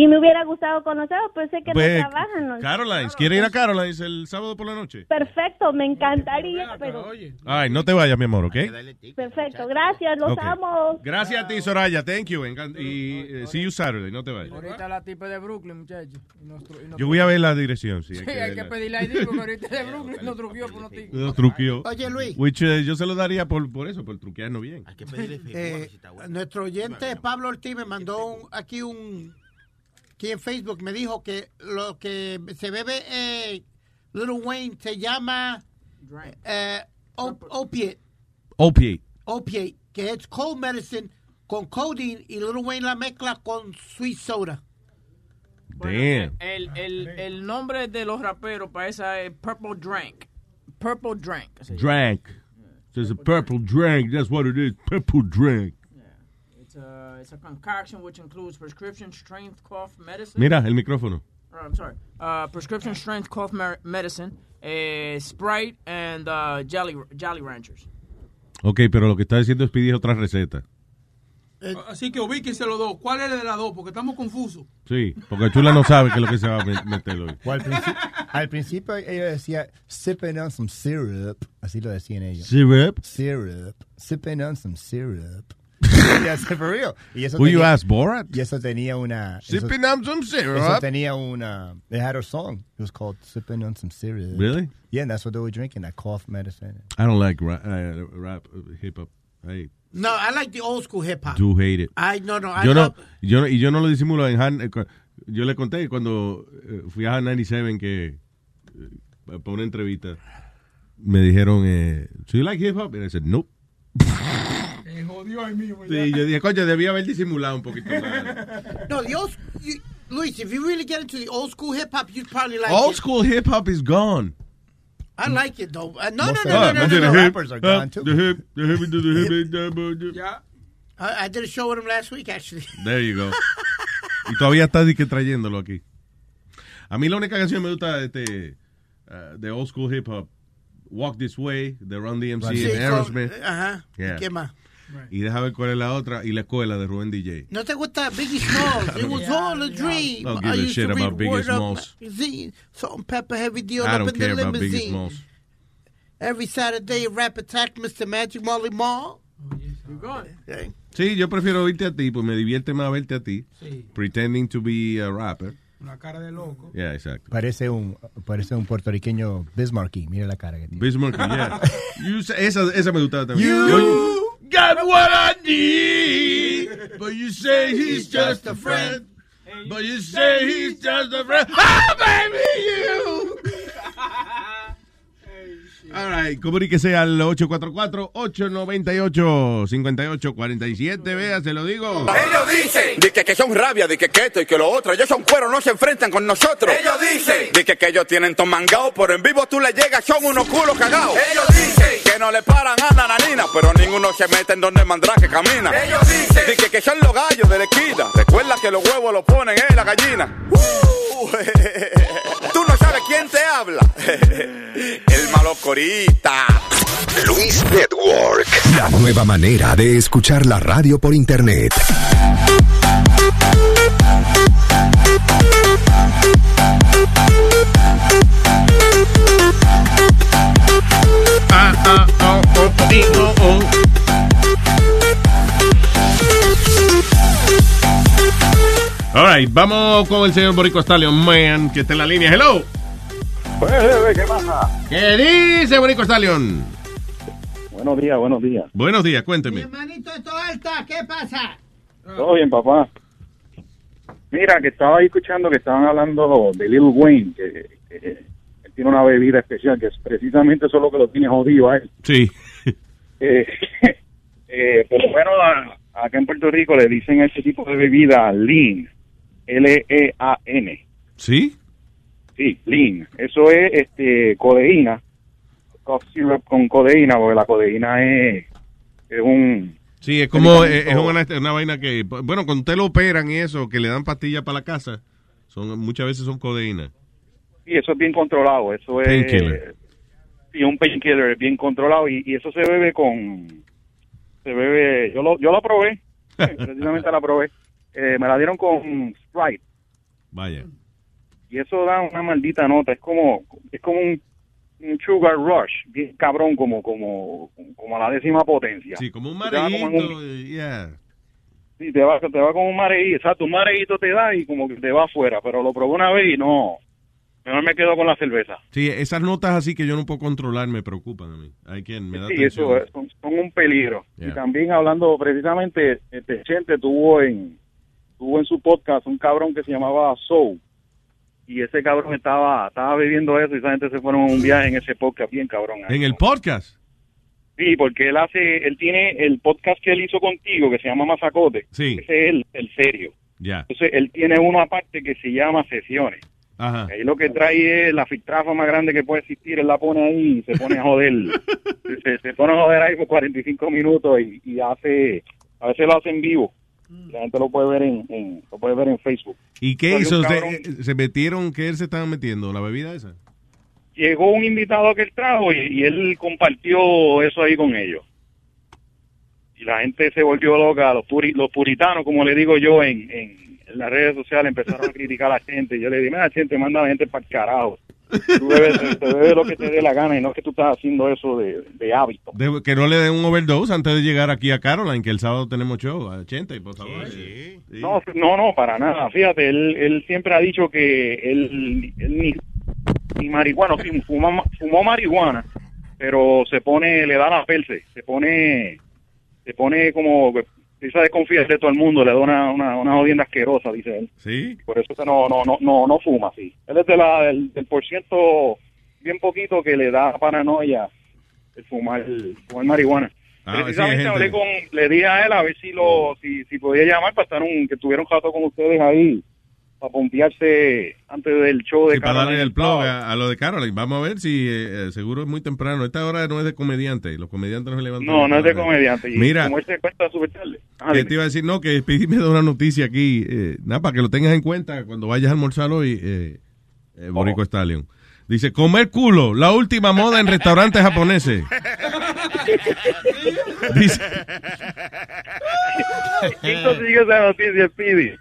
Y me hubiera gustado conocerlos, pero sé que Pues, no trabajan. ¿no? Carolines, ¿quiere ir a Carolines el sábado por la noche? Perfecto, me encantaría, pero Ay, no te vayas, mi amor, ¿ok? perfecto, gracias, los amo. Gracias a ti, Soraya. Thank you. Y eh, see you Saturday. No te vayas. Ahorita la tipa de Brooklyn, muchachos. Nos nos Yo voy a ver la dirección. Sí, Sí, hay que hay que pedirle ID porque ahorita de Brooklyn nos truqueó por unos ticos. Lo truqueó. Oye, Luis. Which, eh, yo se lo daría por, por eso, por truquearnos bien. Eh, nuestro oyente Pablo Ortiz me mandó un- aquí un aquí en Facebook me dijo que lo que se bebe eh, Little Wayne se llama eh, op- opiate, Opiate. opiate, que es cold medicine con codeine y Little Wayne la mezcla con sweet soda. Damn. El, el, el nombre de los raperos para esa es Purple Drank. Purple Drank. Drank. There's a purple drink. That's what it is. Purple drink. It's a, concoction which includes prescription strength cough medicine. Mira, el micrófono. Oh, I'm sorry. Uh, prescription strength cough medicine, eh, Sprite, and uh, Jolly, Jolly Ranchers. Ok, pero lo que está diciendo es pedir otra receta. Así que ubíquense los dos. ¿Cuál es el de las dos? Porque estamos confusos. Sí, porque Chula no sabe qué es lo que se va a met- meter hoy. Al, al principio ella decía sipping on some syrup. Así lo decían ellos. Syrup? Syrup. Sipping on some syrup. yes, for real. Y eso Who you tenía- ask, Borat? Y eso tenía una... Sipping on some syrup. Eso tenía una... They had a song. It was called Sipping on some syrup. Really? Yeah, and that's what they were drinking, that cough medicine. I don't like rap, uh, rap uh, hip hop. I No, I like the old school hip hop. do hate it. I no no I yo no, yo no, y yo no lo disimulo en Han, eh, yo le conté cuando eh, fui a Han 97 que eh, para una entrevista me dijeron, eh, "So you like hip hop?" And I said, "Nope." Jodió ahí mismo. Sí, yo dije, coño, debía haber disimulado un poquito más. No, the old you, Luis, if you really get into the old school hip hop, you'd probably like Old it. school hip hop is gone. I like it though. Uh, no, no, no, no, the- no, no, of no. the rappers are gone, too. The hip, the hip, the hip, the hip. Ya. I, I did a show with him last week actually. There you go. Y todavía está di que trayéndolo aquí. A mí la única canción que me gusta de este, uh, de old school hip hop, Walk This Way, de Run DMC Sí, and Aerosmith. Ajá. Yeah. ¿Qué más? Y deja ver cuál es la otra. Y la escuela de Rubén DJ. No te gusta Biggie Smalls. It was all a dream. Don't give I a used shit to about read Biggie Smalls. magazine, Salt and Pepper Heavy Deal I up don't in care the about Biggie limousine. Smalls. Every Saturday, Rap Attack, Mr. Magic Molly Mall. Okay. Sí, yo prefiero oírte a ti, pues me divierte más verte a ti. Sí. Pretending to be a rapper. Una cara de loco. Yeah, exacto. Parece un, parece un puertorriqueño Bismarcky. Mira la cara que tiene. Bismarck, yeah. You say- esa, esa me gustaba también. You Yo- got what I need, but you say he's just a friend. But you say he's just a friend. Ah, baby, you. All right, comuníquese al 844-898-5847. Vea, se lo digo. Ellos dicen de que, que son rabia, de que, que esto y que lo otro. Ellos son cuero, no se enfrentan con nosotros. Ellos dicen de que, que ellos tienen tomangao, pero en vivo tú le llegas, son unos culos cagados. Ellos dicen que no le paran a Nananina, pero ninguno se mete en donde Mandrake camina. Ellos dicen que, que son los gallos de la esquina. Recuerda que los huevos los ponen en la gallina. Uh, quién te habla. El malo corita. Luis Network, la nueva manera de escuchar la radio por internet. Ah, ah, oh, oh, oh, oh. All right, vamos con el señor Borico Stallion, man, que está en la línea. Hello. ¿Qué pasa? ¿Qué dice Borico Stallion? Buenos días, buenos días. Buenos días, cuénteme. Hermanito toda alta, ¿qué pasa? Todo bien, papá. Mira, que estaba ahí escuchando que estaban hablando de Lil Wayne, que, que él tiene una bebida especial, que es precisamente eso lo que lo tiene jodido a él. Sí. Eh, eh, por lo menos a- acá en Puerto Rico le dicen a ese tipo de bebida Lean, L-E-A-N. ¿Sí? Sí, Lean. Eso es este codeína, cough syrup con codeína, porque la codeína es, es un... Sí, es como, eh, es una, una vaina que, bueno, cuando usted lo operan y eso, que le dan pastillas para la casa, son muchas veces son codeína. Sí, eso es bien controlado, eso es... Painkiller. Sí, un painkiller bien controlado y, y eso se bebe con... Se bebe... Yo lo, yo la probé, precisamente la probé. Eh, me la dieron con Sprite Vaya. Y eso da una maldita nota, es como es como un, un sugar rush, bien cabrón, como como como a la décima potencia. Sí, como un como mareíto, un- yeah. Sí, te va, te va con un mareíto, exacto, un mareíto te da y como que te va afuera, pero lo probé una vez y no, mejor me quedo con la cerveza. Sí, esas notas así que yo no puedo controlar me preocupan a mí. Hay quien me da Sí, eso es, son, son un peligro. Yeah. Y también hablando precisamente, este Chente tuvo en tuvo en su podcast un cabrón que se llamaba Soul y ese cabrón estaba estaba bebiendo eso y esa gente se fueron a un viaje en ese podcast bien cabrón. En el podcast. Sí, porque él hace, él tiene el podcast que él hizo contigo que se llama Mazacote. Sí. Ese es el, el serio. Ya. Entonces él tiene uno aparte que se llama Sesiones. Ajá. Ahí lo que trae es la filtrafa más grande que puede existir. Él la pone ahí y se pone a joder. se, se pone a joder ahí por 45 minutos y, y hace, a veces lo hace en vivo. La gente lo puede ver en, en- lo puede ver en Facebook. ¿Y qué Soy hizo? ¿Se, cabrón. eh, ¿Se metieron? ¿Qué él se estaba metiendo? ¿La bebida esa? Llegó un invitado que él trajo y, y él compartió eso ahí con ellos. Y la gente se volvió loca. Los, puri- los puritanos, como le digo yo en, en, en las redes sociales, empezaron a criticar a la gente. Yo le dije, mira, gente, manda a la gente para el carajo. Tú bebes, te bebes lo que te dé la gana y no es que tú estás haciendo eso de, de hábito. De- que no le den un overdose antes de llegar aquí a Caroline, que el sábado tenemos show. A 80, por favor. Sí. No, no, no, para nada. Fíjate, él, él siempre ha dicho que él, él ni, ni marihuana, sí, fuma- fumó marihuana, pero se pone, le da la perse, se pone, se pone como, empieza a desconfiar de todo el mundo, le da una, una, una jodienda asquerosa, dice él. Sí. Por eso que no, no, no, no, no fuma, sí. Él es de la, del, del por ciento bien poquito que le da paranoia el fumar, el fumar marihuana. Ah, Precisamente hablé con, le dije a él a ver si lo, si, si podía llamar para estar un, que tuviera un rato con ustedes ahí, para pompearse antes del show de Sí, para darle el plug a, a lo de Caroline. Vamos a ver si eh, eh, seguro es muy temprano. Esta hora no es de comediante. Los comediantes no se levantan. No, no es de comediante. Y Mira, como él se cuenta súper tarde. Ah, que te iba a decir, no, que me da una noticia aquí. eh, nada, para que lo tengas en cuenta cuando vayas a almorzar hoy, eh, eh, Borico Stallion. Dice, comer culo, la última moda en restaurantes japoneses. Dice, ¿Quién consigue esa noticia, Speedy?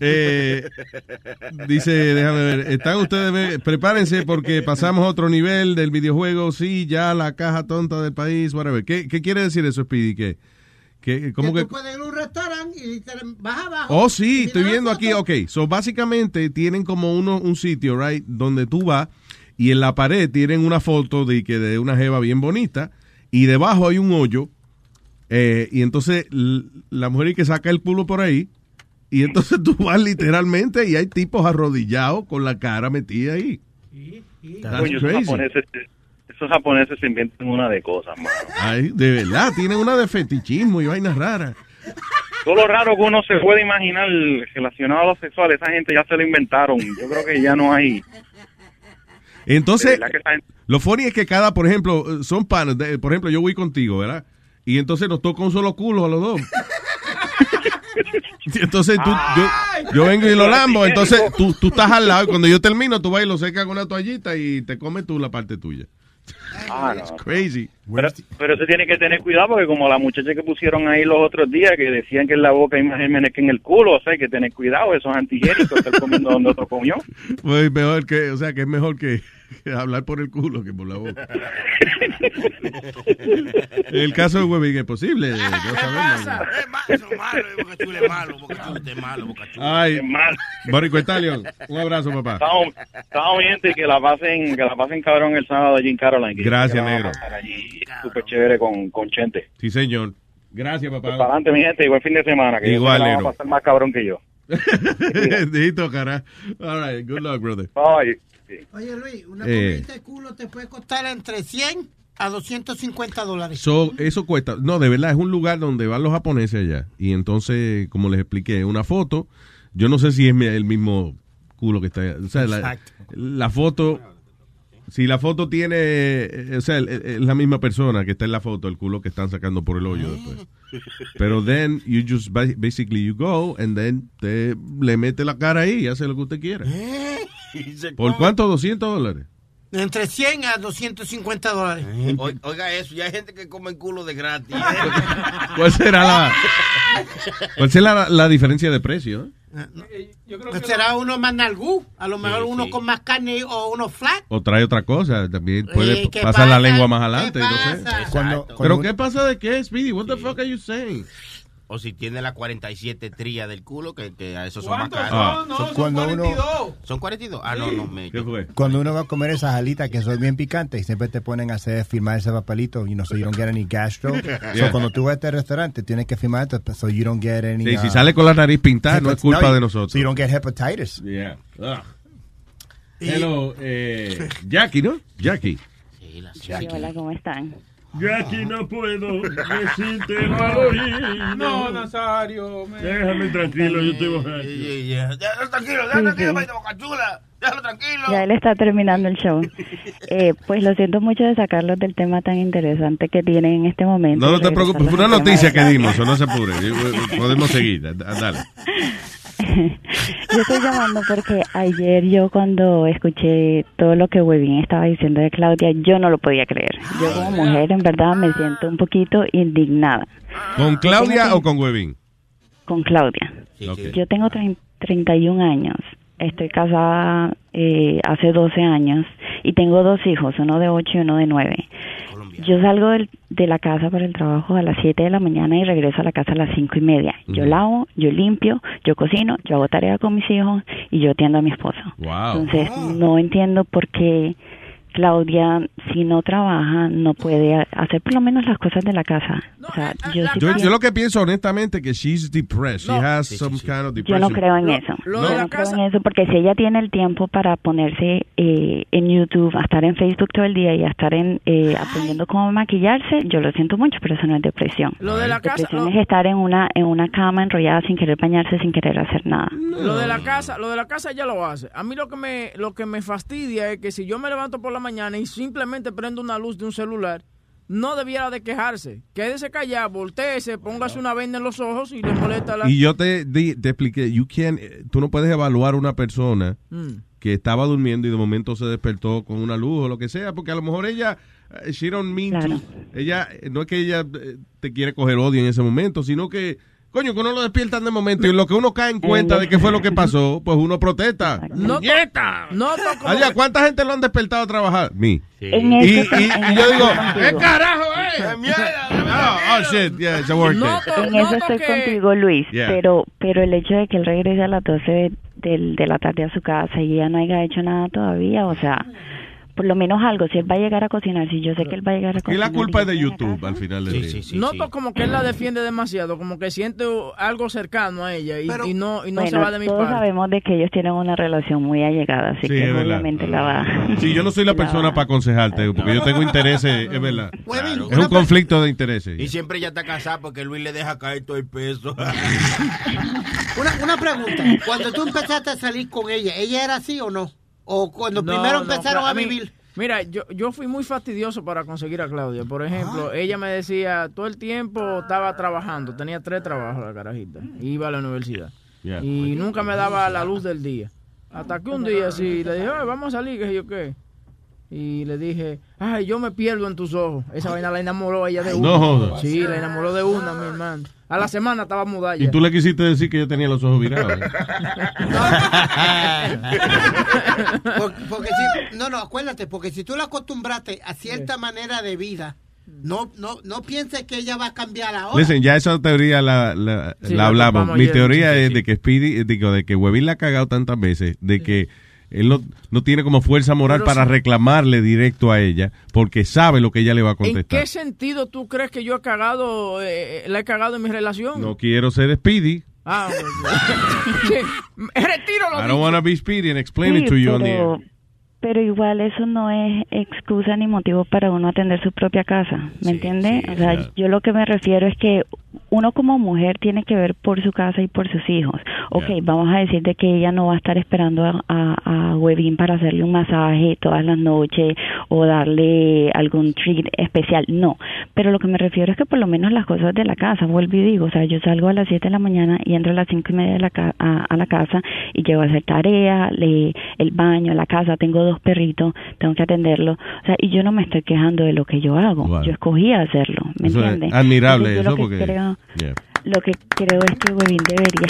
Eh, dice, déjame ver, están ustedes, prepárense porque pasamos a otro nivel del videojuego, sí, ya la caja tonta del país, whatever. ¿Qué, qué quiere decir eso, Speedy? ¿Qué, qué, cómo que que, tú puedes ir a un restaurante y te vas abajo. Oh, sí, estoy viendo aquí. Ok, so básicamente tienen como uno, un sitio, right, donde tú vas y en la pared tienen una foto de que de una jeva bien bonita y debajo hay un hoyo eh, y entonces la mujer que saca el culo por ahí y entonces tú vas literalmente y hay tipos arrodillados con la cara metida ahí. Esos crazy. japoneses, esos japoneses se inventan una de cosas, mano. Ay, de verdad, tienen una de fetichismo y vainas raras. Todo lo raro que uno se puede imaginar relacionado a lo sexual, esa gente ya se lo inventaron. Yo creo que ya no hay. Entonces, gente- lo funny es que cada, por ejemplo, son panos. de- Por ejemplo, yo voy contigo, ¿verdad? Y entonces nos toca un solo culo a los dos. Entonces tú, yo, yo vengo y lo lambo, entonces tú, tú estás al lado y cuando yo termino tú vas y lo secas con una toallita y te comes tú la parte tuya. Ah, no. Crazy. Pero, pero se tiene que tener cuidado porque como la muchacha que pusieron ahí los otros días que decían que en la boca hay más gérmenes que en el culo, o sea, hay que tener cuidado, esos antigénicos, estar comiendo donde otro comió. Pues mejor que, o sea, que es mejor que, que hablar por el culo que por la boca. En el caso de Webin es posible. no sabemos. Ay, Boricua Italian, un abrazo, papá. Estamos, estamos bien y que la pasen, que la pasen cabrón el sábado allí en Caroline. Gracias, negro. súper chévere con, con Chente. Sí, señor. Gracias, Pues papá. para adelante, mi gente, igual fin de semana. Que yo Igual, van negro. a pasar más cabrón que yo. Dito, cara. All right, good luck, brother. Bye. Oye, Luis, una Eh. de culo te puede costar entre 100 a 250 dólares. So, eso cuesta. No, de verdad, es un lugar donde van los japoneses allá. Y entonces, como les expliqué, una foto. Yo no sé si es el mismo culo que está allá. O sea, la foto. Si la foto tiene. eh, O sea, es la misma persona que está en la foto, el culo que están sacando por el hoyo después. Pero then, you just ba- basically you go and then te le mete la cara ahí y hace lo que usted quiera. ¿Por cuánto? ¿200 dólares? Entre 100 a 250 dólares. Oiga eso, ya hay gente que come el culo de gratis. ¿Cuál será la, cuál será la, la diferencia de precio? eh? Pues será uno más nalgú, a lo mejor uno con más carne o uno flat. O trae otra cosa, también puede Eh, ¿qué pasar la lengua más adelante. no sé. pasa? Cuando- ¿Pero qué pasa de qué, Speedy? What the fuck are you saying? O si tiene la 47 tría del culo, que, que a esos son más ¿Cuántos caros. Ah. son? No, So, son cuando uno- 42. ¿Son 42? Ah, no, no, me... ¿Qué fue? Cuando uno va a comer esas alitas que son bien picantes, siempre te ponen a hacer firmar ese papelito, you know, so you don't get any gastro. Yeah. So cuando tú vas a este restaurante, tienes que firmar esto, so you don't get any. Sí, si uh, sale con la nariz pintada, no es culpa no, de nosotros. So you don't get hepatitis. Yeah. Ugh. Hello, eh, Jackie, ¿no? Jackie. Sí, la Sí, hola, ¿cómo están? Yo aquí no puedo decirte No, Nazario. me- Déjame tranquilo, yo estoy borracho. Déjalo tranquilo, déjalo tranquilo, maíz de boca chula. Déjalo tranquilo. Ya él está terminando el show. Eh, pues lo siento mucho de sacarlos del tema tan interesante que tienen en este momento. No, no te preocupes, fue una noticia que dimos, o no se apure. Podemos seguir, da- dale. Yo estoy llamando porque ayer yo cuando escuché todo lo que Webin estaba diciendo de Claudia, yo no lo podía creer. Yo como mujer en verdad me siento un poquito indignada ¿Con Claudia o con Webin? con Claudia. Ok. Yo tengo trein- 31 años, estoy casada eh, hace 12 años y tengo dos hijos, uno de 8 y uno de 9. Yo salgo del- de la casa para el trabajo a las 7 de la mañana y regreso a la casa a las 5 y media. Yo lavo, yo limpio, yo cocino, yo hago tarea con mis hijos y yo atiendo a mi esposo. Wow. Entonces, no entiendo por qué Claudia, si no trabaja, no puede hacer por lo menos las cosas de la casa. O sea, yo, sí Yo, pienso- yo lo que pienso honestamente que she's depressed. She has some kind of yo depression. no creo en eso. lo yo la no creo casa- en eso porque si ella tiene el tiempo para ponerse eh, en YouTube, a estar en Facebook todo el día y a estar en, eh, aprendiendo cómo maquillarse, yo lo siento mucho, pero eso no es depresión. Lo de la casa, Depresión lo, es estar en una en una cama enrollada sin querer bañarse, sin querer hacer nada. lo de la casa, lo de la casa ya lo hace. A mí lo que me lo que me fastidia es que si yo me levanto por la mañana y simplemente prendo una luz de un celular, no debiera de quejarse. Quédese callado, volteese, póngase una venda en los ojos y le molesta la Y yo te, di- te expliqué, you can't- eh, tú no puedes evaluar una persona Mm. que estaba durmiendo y de momento se despertó con una luz o lo que sea, porque a lo mejor ella, eh, she don't mean to. Ella, eh, no es que ella te quiere coger odio en ese momento, sino que, coño, que uno lo despiertan de momento y lo que uno cae en cuenta de qué fue lo que pasó, pues uno protesta. No, ¡Nieta! no Allá, ¿cuánta gente lo han despertado a trabajar? Mi. En Y, yo digo, estoy ¿qué contigo. carajo, eh? Oh, oh, shit, yeah, it's a work. En eso estoy contigo, Luis, Yeah. pero pero el hecho de que él regrese a las 12 de, del- de la tarde a su casa y ella no haya hecho nada todavía, o sea, por lo menos algo, si él va a llegar a cocinar, si yo sé que él va a llegar a Y cocinar. la culpa es de YouTube al final del día. Noto como que él la defiende demasiado, como que siente algo cercano a ella y, y no, y no se va de mi todos parte. sabemos de que ellos tienen una relación muy allegada, así Sí, que obviamente la va. Sí, yo no soy la la persona va- para aconsejarte, porque yo tengo intereses, es verdad. Claro. Es un conflicto de intereses. Y siempre ella está casada porque Luis le deja caer todo el peso. Una, una pregunta. Cuando tú empezaste a salir con ella, ¿ella era así o no? ¿O cuando No, primero no, empezaron a mí- vivir? Mira, yo, yo fui muy fastidioso para conseguir a Claudia. Por ejemplo, ella me decía, todo el tiempo estaba trabajando, tenía tres trabajos la carajita, iba a la universidad. Yeah. Y nunca me daba la luz del día. Hasta que un día sí, le dije, "Ay, vamos a salir, que yo qué. Y le dije, ay, yo me pierdo en tus ojos. Esa vaina la enamoró a ella de una. No. Sí, la enamoró de una, mi hermano. A la semana estaba mudada Y tú le quisiste decir que yo tenía los ojos virados. ¿eh? Porque, porque si, no, no, acuérdate, porque si tú la acostumbraste a cierta manera de vida, no, no, no pienses que ella va a cambiar ahora. Listen, ya esa teoría la, la, Sí, la la hablamos. Mi teoría sí, es sí. de que Speedy, digo, de que Webin la ha cagado tantas veces, de que él no, no tiene como fuerza moral Pero para sí. reclamarle directo a ella, porque sabe lo que ella le va a ¿En contestar. qué sentido tú crees que yo he cagado, eh, la he cagado en mi relación? No quiero ser Speedy. Ah, bueno. Sí, retiro lo I don't want to be Speedy and explain Sí, it to you on the pero, air. Pero igual eso no es excusa ni motivo para uno atender su propia casa, ¿me entiende? o sea, yo lo que me refiero es que uno como mujer tiene que ver por su casa y por sus hijos. Ok, vamos a decir de que ella no va a estar esperando a, a, a Webin para hacerle un masaje todas las noches o darle algún treat especial, no. Pero lo que me refiero es que por lo menos las cosas de la casa, vuelvo y digo, o sea, yo salgo a las 7 de la mañana y entro a las cinco y media de la ca- a, a la casa y llego a hacer tarea, le, el baño, la casa, tengo dos perritos, tengo que atenderlos, o sea, y yo no me estoy quejando de lo que yo hago, Wow. yo escogí hacerlo, ¿me Eso es entiendes? admirable Entonces, eso, lo que porque... creo- yeah. lo que creo es que Webin debería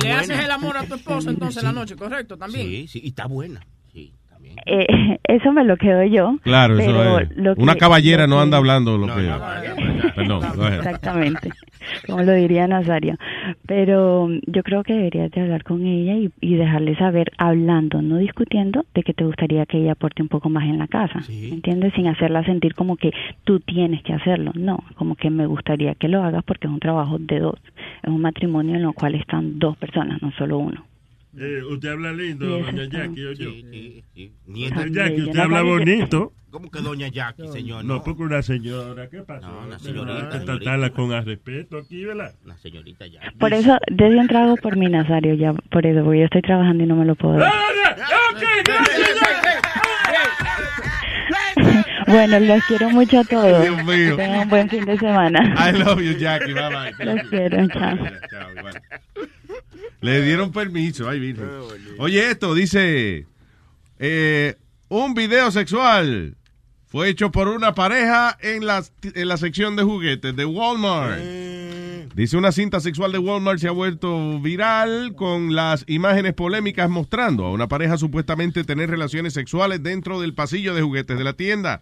Y le haces el amor a tu esposo entonces en la noche, ¿correcto? También. Sí, sí, y está buena. Eh, eso me lo quedo yo. Claro, pero eso es. lo que- Una caballera no anda hablando lo que... Exactamente, como lo diría Nazario. Pero yo creo que deberías de hablar con ella y, y dejarle saber, hablando, no discutiendo, de que te gustaría que ella aporte un poco más en la casa. ¿Entiendes? Sin hacerla sentir como que tú tienes que hacerlo. No, como que me gustaría que lo hagas porque es un trabajo de dos. Es un matrimonio en el cual están dos personas, no solo uno. Eh, usted habla lindo, Sí, doña. Jackie, o yo. Nieta. Doña Jackie, usted habla bonito. ¿Cómo que doña Jackie, señor? No, porque una señora, ¿qué pasó? No, una señorita, hay que tratarla con respeto aquí, ¿verdad? Una señorita ya. Por eso, desde un trago por mi Nazario, ya, por eso, porque yo estoy trabajando y no me lo puedo dar. Bueno, los quiero mucho a todos. Dios mío. Tengan un buen fin de semana. I love you, Jackie. Bye bye. Los quiero, chao. Chao, igual. Le dieron permiso. Ay, virgen. Oye, esto dice: eh, Un video sexual fue hecho por una pareja en la, en la sección de juguetes de Walmart. Dice una cinta sexual de Walmart se ha vuelto viral con las imágenes polémicas mostrando a una pareja supuestamente tener relaciones sexuales dentro del pasillo de juguetes de la tienda.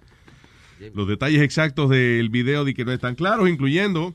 Los detalles exactos del video de que no están claros, incluyendo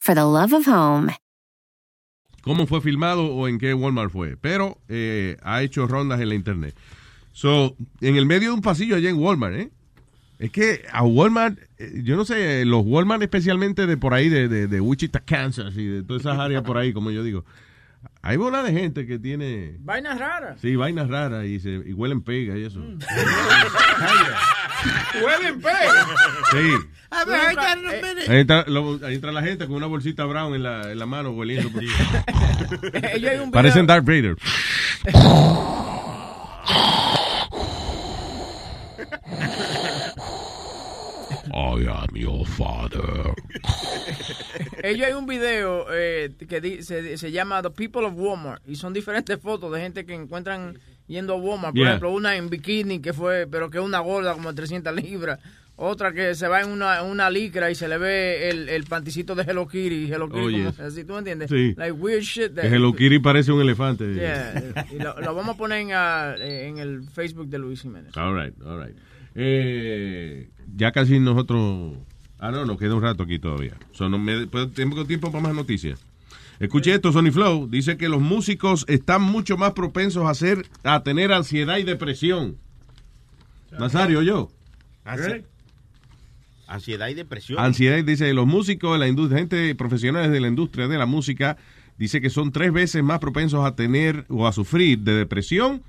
for the love of home. cómo fue filmado o en qué Walmart fue, pero eh, ha hecho rondas en la internet. So, en el medio de un pasillo allá en Walmart, ¿eh? Es que a Walmart, eh, yo no sé, los Walmart especialmente de por ahí, de, de, de Wichita, Kansas y de todas esas áreas por ahí, como yo digo, hay bola de gente que tiene, Vainas raras. sí, vainas raras y, se, y huelen pega y eso. Huelen pega. Sí. A ver. Ahí entra, lo- ahí entra la gente con una bolsita brown en la, en la mano hueliendo. Ellos hay un video- Parecen Darth Vader. I am your father. Ellos hay un video eh, que di- se, se llama The People of Walmart y son diferentes fotos de gente que encuentran yendo a Walmart. Por Yeah. ejemplo, una en bikini que fue, pero que es una gorda como de 300 libras. Otra que se va en una, una licra y se le ve el, el panticito de Hello Kitty. Hello Kitty Oh, como- yes. así, ¿tú me entiendes? Sí. Like weird shit. that- Hello Kitty parece un elefante. Yeah, y lo, lo vamos a poner en, ah, en el Facebook de Luis Jiménez. All right, all right. Eh, ya casi nosotros... Ah, no, nos queda un rato aquí todavía. So, no me- pues, tengo tiempo para más noticias. Escuche esto, Sony Flow. Dice que los músicos están mucho más propensos a, hacer, a tener ansiedad y depresión. Nazario, yo. Ansi- Ansiedad y depresión. Ansiedad, dice, los músicos, la industria, gente profesionales de la industria de la música, dice que son tres veces más propensos a tener o a sufrir de depresión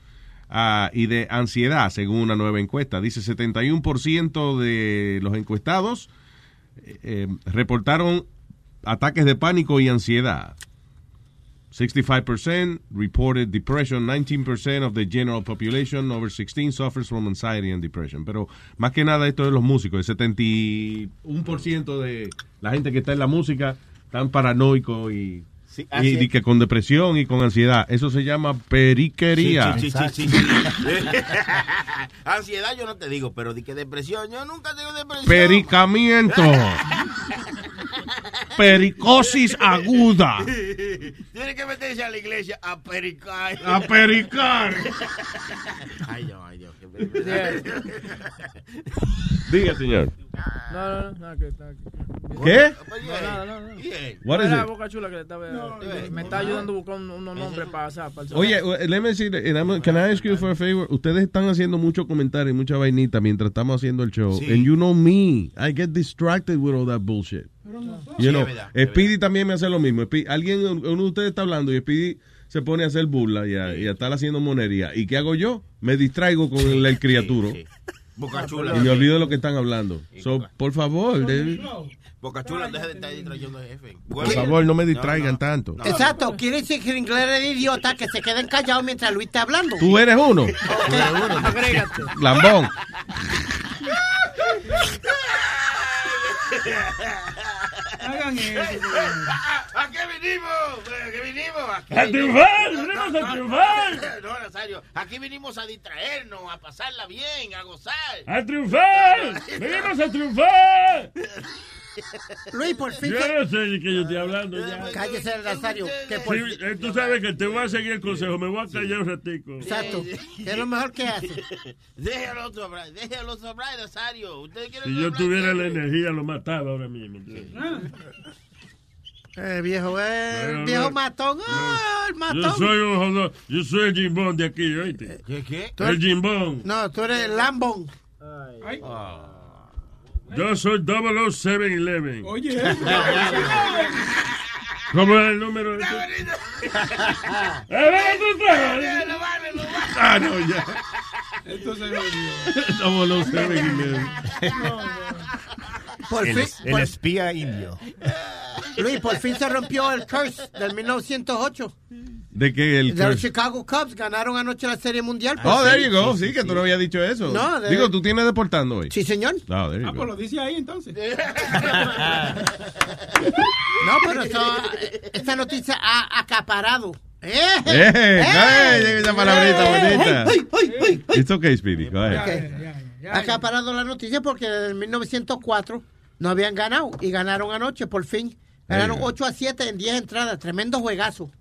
ah, y de ansiedad, según una nueva encuesta. Dice 71% de los encuestados eh, eh, reportaron ataques de pánico y ansiedad. 65% reported depression, 19% of the general population over 16 suffers from anxiety and depression. Pero más que nada esto de los músicos, el 71% de la gente que está en la música están paranoicos y, Sí, y, así y que con depresión y con ansiedad. Eso se llama periquería. Sí, sí, sí, sí, sí. Ansiedad yo no te digo, pero di que depresión, yo nunca tengo depresión. Pericamiento. Pericosis aguda. Tiene que meterse a la iglesia a pericar. A pericar. Ay, Dios, ay, Dios. Diga, señor. No, no, no, no, que está aquí. ¿Qué? No, nada, no, no. What is Era it? Boca Chula que le estaba, me está ayudando a buscar un- unos nombres para, para el Oye, eh, let me decir, and I'm- can I ask you for a favor? Ustedes están haciendo mucho comentario y mucha vainita mientras estamos haciendo el show. Sí. And you know me, I get distracted with all that bullshit. Sí, You es know, verdad, es Speedy también me hace lo mismo. Speedy- alguien, uno de ustedes está hablando y Speedy se pone a hacer burla y a, y a estar haciendo monería. ¿Y qué hago yo? Me distraigo con el, el criaturo. Boca Chula. Y me olvido de lo que están hablando. So, por favor, David, Boca Chula, deja de estar distrayendo al jefe. por favor, no me distraigan tanto. Exacto, quiere decir que inglés eres idiota que se queden callados mientras Luis está hablando. Tú eres uno. Agrégate. Lambón. Hagan eso. ¿A qué vinimos? ¿A qué vinimos? Aquí A triunfar, vinimos a triunfar. No, Nazario, aquí vinimos a distraernos, a pasarla bien, a gozar. ¡A triunfar! ¡Venimos a triunfar! Luis, por fin. Yo que- no sé de qué yo estoy hablando ya. Cállese, Nazario. Que por Sí, eh, tú sabes que te voy a seguir el consejo, me voy a callar un ratico. Exacto. Es lo mejor que hace. Déjalo sobrar, déjalo sobrar, Nazario. Usted quiere Si yo tuviera la energía, lo mataba ahora mismo. Eh, viejo, eh, viejo no. matón. Ah, el matón. Yo soy un jodón, yo soy el jimbón de aquí, ¿oíste? ¿Qué, qué? El jimbón. No, tú eres Lambón. Yo soy 00711. Oye. ¿Cómo es el número de tu? ¡Eh, traes! Ah, no, ya. Esto se Eleven. Por El, fin, el por- espía indio. Luis, por fin se rompió el curse del 1908. De que el De los Chicago Cubs ganaron anoche la Serie Mundial. Oh, there you go. Sí, que tú no habías dicho eso. No, de- Digo, tú tienes deportando hoy. Sí, señor. Oh, there you Ah, go. pues lo dice ahí entonces. No, pero eso, eh, esta noticia ha acaparado. ¡Eh! ¡Eh! ¡Eh! Llega esa palabrita ¡Eh! bonita. ¡Ay, ay, ay, ay! It's okay, Speedy. Go ahead. Ok. Ha acaparado la noticia porque en 1904 no habían ganado y ganaron anoche por fin. Ganaron There you 8 a 7 en 10 entradas. Tremendo juegazo.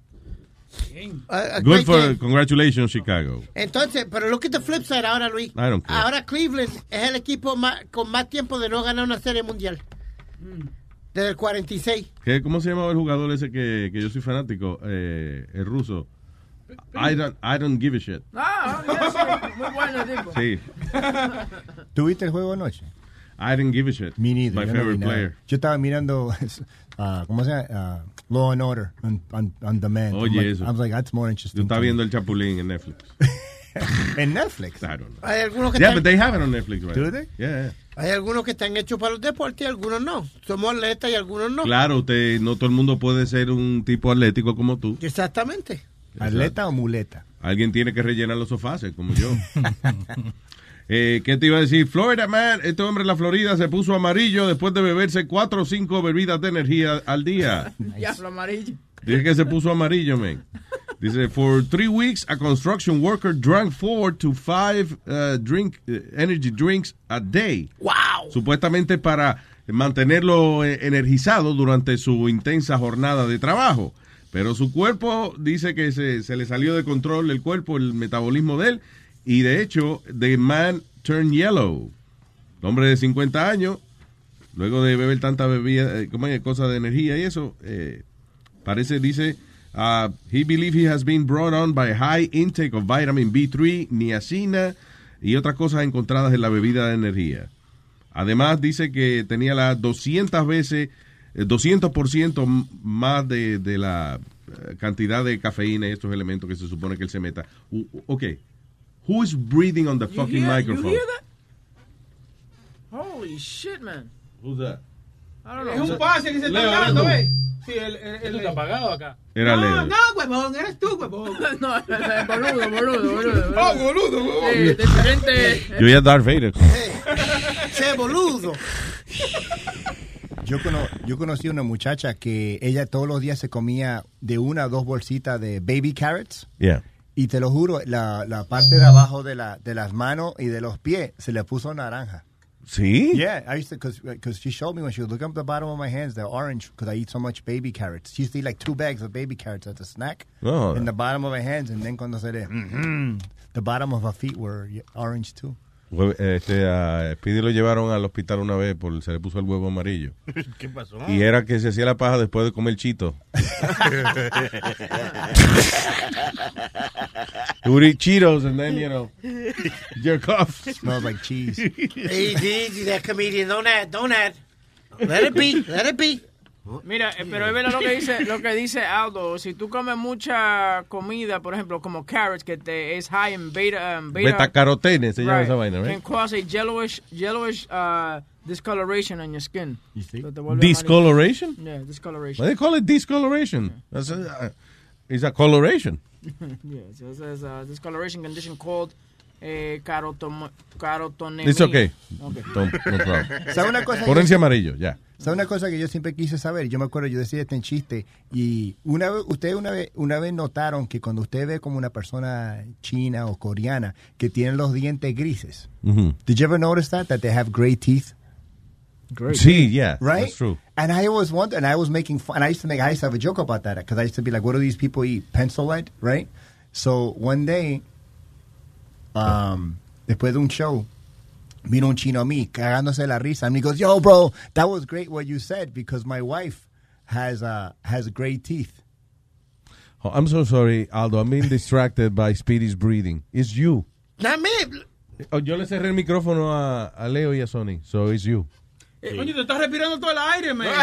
A- a Good for, game. congratulations, Chicago. Entonces, pero look at the flip side ahora, Luis. I don't care. Ahora Cleveland es el equipo más- con más tiempo de no ganar una serie mundial. Desde el 46. ¿Qué, ¿Cómo se llamaba el jugador ese que, que yo soy fanático? Eh, el ruso. I don't, I don't give a shit. Ah, yes, muy bueno el tipo. Sí. ¿Tuviste el juego anoche? I didn't give a shit. Me neither. My yo no favorite nada. player. Yo estaba mirando, ah, ¿cómo se llama? Ah, Law and Order on, on, on demand. Oye, like- eso. I was like, that's more interesting. Tú estás to me. viendo el Chapulín en Netflix. en Netflix. I don't know. Hay algunos que Yeah, están, but they have it on Netflix, right? Do they? Yeah. hay algunos que están hechos para los deportes y algunos no. Somos atletas y algunos no. Claro, usted, no todo el mundo puede ser un tipo atlético como tú. Exactamente. ¿Atleta o muleta? Alguien tiene que rellenar los sofás, como yo. eh, ¿Qué te iba a decir? Florida Man, este hombre en la Florida se puso amarillo después de beberse cuatro o cinco bebidas de energía al día. Diablo amarillo. Dice que se puso amarillo, man. Dice, for three weeks, a construction worker drank four to five uh, drink, uh, energy drinks a day. Wow. Supuestamente para mantenerlo eh, energizado durante su intensa jornada de trabajo. Pero su cuerpo dice que se, se le salió de control el cuerpo, el metabolismo de él. Y de hecho, the man turned yellow. El hombre de 50 años, luego de beber tanta bebida, eh, como hay cosas de energía y eso, eh, parece, dice, uh, he believes he has been brought on by high intake of vitamin B3, niacina y otras cosas encontradas en la bebida de energía. Además, dice que tenía las 200 veces, eh, 200% m- más de, de la eh, cantidad de cafeína y estos elementos que se supone que él se meta. Ok. Who is breathing on the You fucking hear- microphone? You hear that? Holy shit, man. Who's that? I don't know. Es un pase que se está dando. ¿eh? Sí, el, el, el, está apagado acá. Era no, Leo. no, huevón, eres tú, huevón. no, es boludo, boludo, boludo. Oh, boludo, huevón. Eh, diferente. Yo ya Darth Vader. Che, boludo. Yo, cono- yo conocí una muchacha que ella todos los días se comía de una a dos bolsitas de baby carrots. Yeah. Y te lo juro, la, la parte de abajo de, la, de las manos y de los pies se le puso naranja. ¿Sí? Yeah, I used to, because she showed me when she was looking up the bottom of my hands, they're orange because I eat so much baby carrots. She used to eat like two bags of baby carrots as a snack Oh. in the bottom of her hands, and then cuando se le, mhm, the bottom of her feet were orange too. Este, a Speedy lo llevaron al hospital una vez por se le puso el huevo amarillo. ¿Qué pasó? Y era que se hacía la paja después de comer chito. You would eat Cheetos and then, you know, jerk off. Smells like cheese. Easy, that comedian. Don't add, don't add. Let it be, let it be. Mira, eh, pero es verdad lo que dice, lo que dice Aldo. Si tú comes mucha comida, por ejemplo, como carrots, que te es high en beta, um, beta Betacarotene se llama Right. esa vaina, Can right? cause a yellowish, yellowish uh, discoloration on your skin. Vuelve Discoloration? Yeah, discoloration. Why they call it discoloration? That's a, uh, it's a coloration. yeah, so uh, discoloration condition called eh, carotom carotonemia. It's okay. Okay. Don't- no problem. ¿Sabe una cosa? Pónganse amarillo, ya. ¿Sabe una cosa que yo siempre quise saber? Yo me acuerdo, yo decía este en chiste, y una vez, ustedes una vez, una vez notaron que cuando usted ve como una persona china o coreana que tienen los dientes grises, Ujú. did you ever notice that? That they have gray teeth? Sí, yeah, Right? that's true. And I always wondered, and I was making fun, and I used to make, I used to have a joke about that, because I used to be like, what do these people eat? Pencil lead, right? So one day, um, después de un show, vino un chino a mí, cagándose la risa, and he goes, yo, bro, that was great what you said, because my wife has, uh, has gray teeth. Oh, I'm so sorry, Aldo. I'm being distracted by Speedy's breathing. It's you. Not me. Oh, yo le cerré el micrófono a, a Leo y a Sony, so it's you. Eh, Coño, te estás respirando todo el aire, man.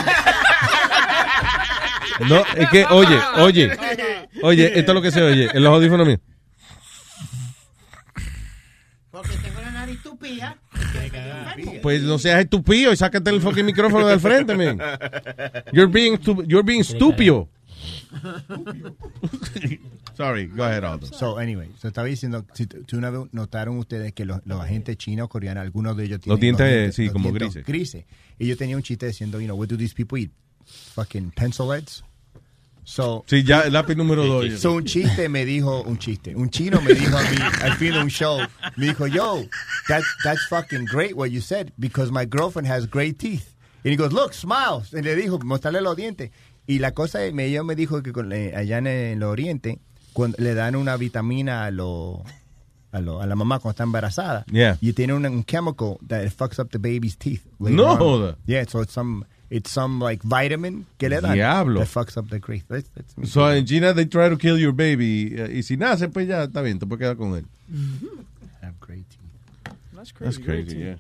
No, es que, oye, oye, oye, esto es lo que se oye en los audífonos míos. Porque tengo la nariz tupida. Pues no seas estúpido y sácate el fucking micrófono del frente, man. You're being, you're being stupio. Sorry, go ahead, Aldo. So, anyway, so estaba diciendo, si t- si una vez notaron ustedes que los, los agentes chinos o coreanos, algunos de ellos tienen Los dientes, sí, como dientes grises. Y yo tenía un chiste diciendo, you know, what do these people eat? Fucking pencil heads. So, Sí, ya el lápiz número dos. so un chiste me dijo, un chiste, un chino me dijo a mí al fin de un show, me dijo, yo, that's, that's fucking great what you said, because my girlfriend has great teeth. And he goes, look, smiles. Y le dijo, mostrarle los dientes. Y la cosa, me, ella me dijo que con- eh, allá en el oriente, cuando le dan una vitamina a lo, a, lo- a la mamá cuando está embarazada, Yeah. y tiene un, un chemical that fucks up the baby's teeth. later No on. Yeah, so it's some, it's some like vitamin que le dan Diablo. that fucks up the teeth. That's- that's- So in China they try to kill your baby. eh, y si nace, pues ya está bien, te puedes quedar con él. Have great teeth. That's That's crazy. great yeah.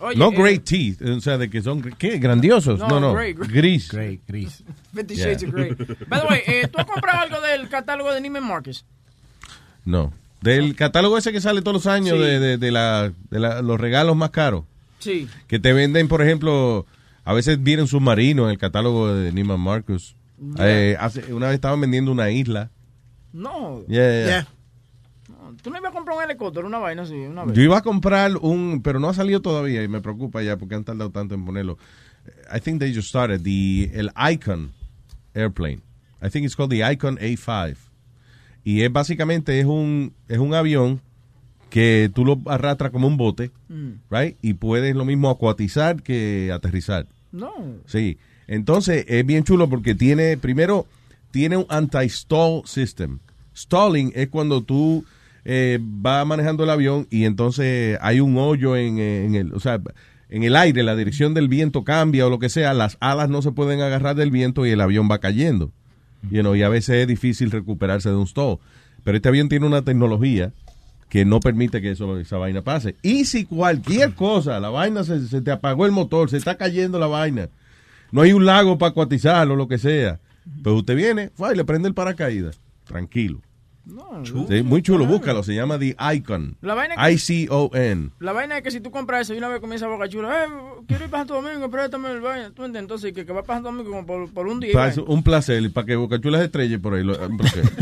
Oye, No eh, great teeth, o sea, de que son, ¿qué? Grandiosos. No, No, no, great, great. gris. Great, gris. Fifty Yeah. Shades of Grey. By the way, eh, ¿tú has comprado algo del catálogo de Neiman Marcus? No. Del catálogo ese que sale todos los años Sí. de, de, de la, de la- los regalos más caros. Sí. Que te venden, por ejemplo, a veces vienen submarinos en el catálogo de Neiman Marcus. Yeah. Eh, hace- una vez estaban vendiendo una isla. No. Yeah. No, Tú no ibas a comprar un helicóptero, una vaina así, una vez. Yo iba a comprar un, pero no ha salido todavía y me preocupa ya porque han tardado tanto en ponerlo. I think they just started the el Icon airplane. I think it's called the Icon A5. Y es básicamente es un, es un avión que tú lo arrastras como un bote, Mm. right? Y puedes lo mismo acuatizar que aterrizar. No. Sí. Entonces es bien chulo porque tiene, primero, tiene un anti-stall system. Stalling es cuando tú eh, vas manejando el avión y entonces hay un hoyo en, en el, o sea, en el aire, la dirección del viento cambia o lo que sea, las alas no se pueden agarrar del viento y el avión va cayendo. You know, y a veces es difícil recuperarse de un stall. Pero este avión tiene una tecnología que no permite que eso, esa vaina pase. Y si cualquier cosa, la vaina se, se te apagó el motor, se está cayendo la vaina, no hay un lago para acuatizar o lo que sea, pues usted viene, fue, y le prende el paracaídas, tranquilo. Sí, muy chulo, búscalo, se llama The Icon. La vaina que- I-C-O-N. La vaina es que si tú compras eso y una vez comienza Boca Chula, eh, quiero ir para Santo Domingo, préstame el vaina. ¿Tú entiendes? Entonces, que, que va para Santo Domingo como por, por un día. y vaina. un placer, y para que Bocachula se estrelle por ahí. lo- porque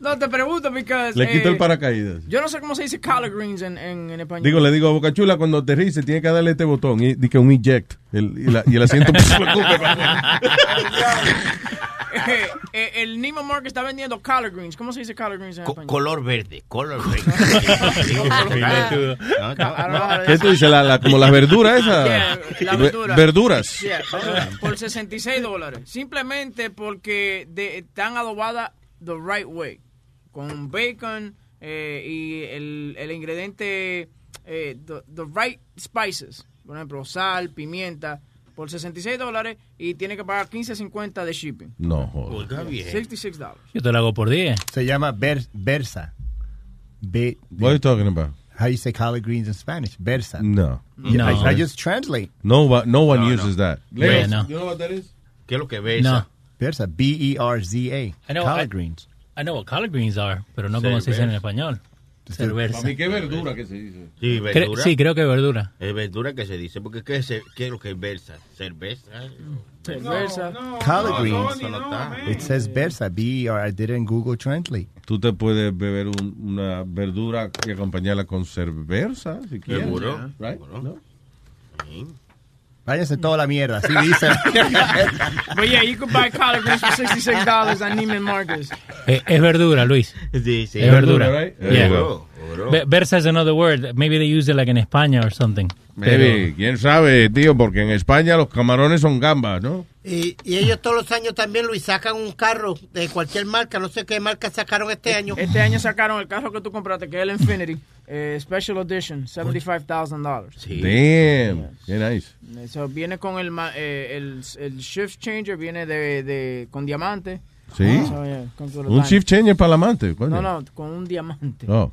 No, te pregunto, porque... le quito el paracaídas. Yo no sé cómo se dice collard greens en, en, en español. Digo, le digo a Bocachula, cuando aterrice, tiene que darle este botón y, di que un eject. El, y, la- y el asiento Eh, eh, el Nemo Market está vendiendo collard greens. ¿Cómo se dice collard greens en Co- español? color verde, color verde. ¿Qué tú dices? La, la- como las verduras esas. Yeah, la Ve- verdura. Verduras. Yeah, por- por 66 dólares. Simplemente porque de- están adobadas the right way. Con bacon eh, y el, el ingrediente, eh, the, the right spices. Por ejemplo, sal, pimienta. Por 66 dólares y tiene que pagar 15.50 de shipping. No, joder. Oiga bien. 66 dólares. Yo te lo hago por 10. Se llama Ver- Versa. Be- What are you talking about? How you say collard greens in Spanish? Versa. No. Yeah, I, I just translate. No, one- no one No, uses no. that. Yeah, Leo, no. you know what that is? ¿Qué es lo que ves? No. Versa. B-E-R-Z-A. I know, collard I- greens. I know what collard greens are, pero no como se dice en español. Cerveza. Para mí, ¿qué verdura que se dice? Sí, Cre- verdura. sí, creo que verdura. Es verdura que se dice, porque ¿qué es, qué es lo que es versa? ¿Cerveza? Cerveza. No, greens. no, eso no. It says Versa. B-E-R. I did it in Google Translate. Tú te puedes beber un- una verdura y acompañarla con cerveza, si quieres. Seguro. Right? ¿No? Váyanse toda la mierda. Así dicen. But yeah, you could buy collard greens for $66 at Neiman Marcus. Eh, es verdura, Luis. Sí, sí. Es verdura. Verdura, right? Yeah. Versa is another word. Maybe they use it like in España or something. Maybe, quién sabe, tío, porque en España los camarones son gambas, ¿no? Y, y ellos todos los años también, Luis, sacan un carro de cualquier marca. No sé qué marca sacaron este año. Este año sacaron el carro que tú compraste, que es el Infinity, eh, Special Edition, $75,000. Damn, qué nice. Eso viene con el, ma- eh, el, el shift changer, viene de, de con diamante. ¿Sí? So, yeah, comes with a Un shift changer para el amante. No, no, con un diamante. Oh.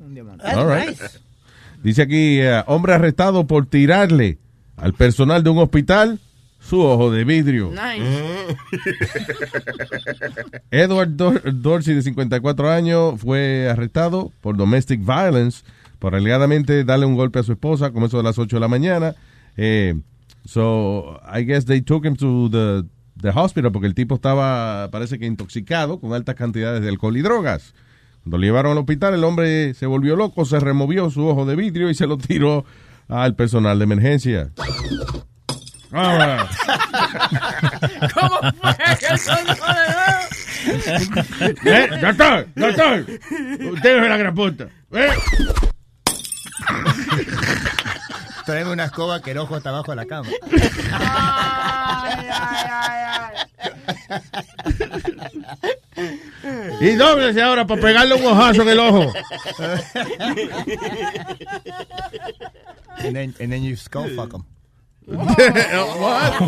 Un diamante. All right. Dice aquí, eh, hombre arrestado por tirarle al personal de un hospital su ojo de vidrio. Nice. Edward Dor- Dorsey, de 54 años, fue arrestado por domestic violence, por alegadamente darle un golpe a su esposa, como eso de las 8 de la mañana. Eh, so, I guess they took him to the, the hospital porque el tipo estaba, parece que intoxicado con altas cantidades de alcohol y drogas. Cuando lo llevaron al hospital, el hombre se volvió loco, se removió su ojo de vidrio y se lo tiró al personal de emergencia. Right. ¿Cómo fue que nuevo? Eh, doctor, doctor, usted es la gran puta. Eh, Tráeme una escoba que el ojo está abajo de la cama. Y dóblese ahora para pegarle un ojazo en el ojo. and then, and then you skull fuck wow.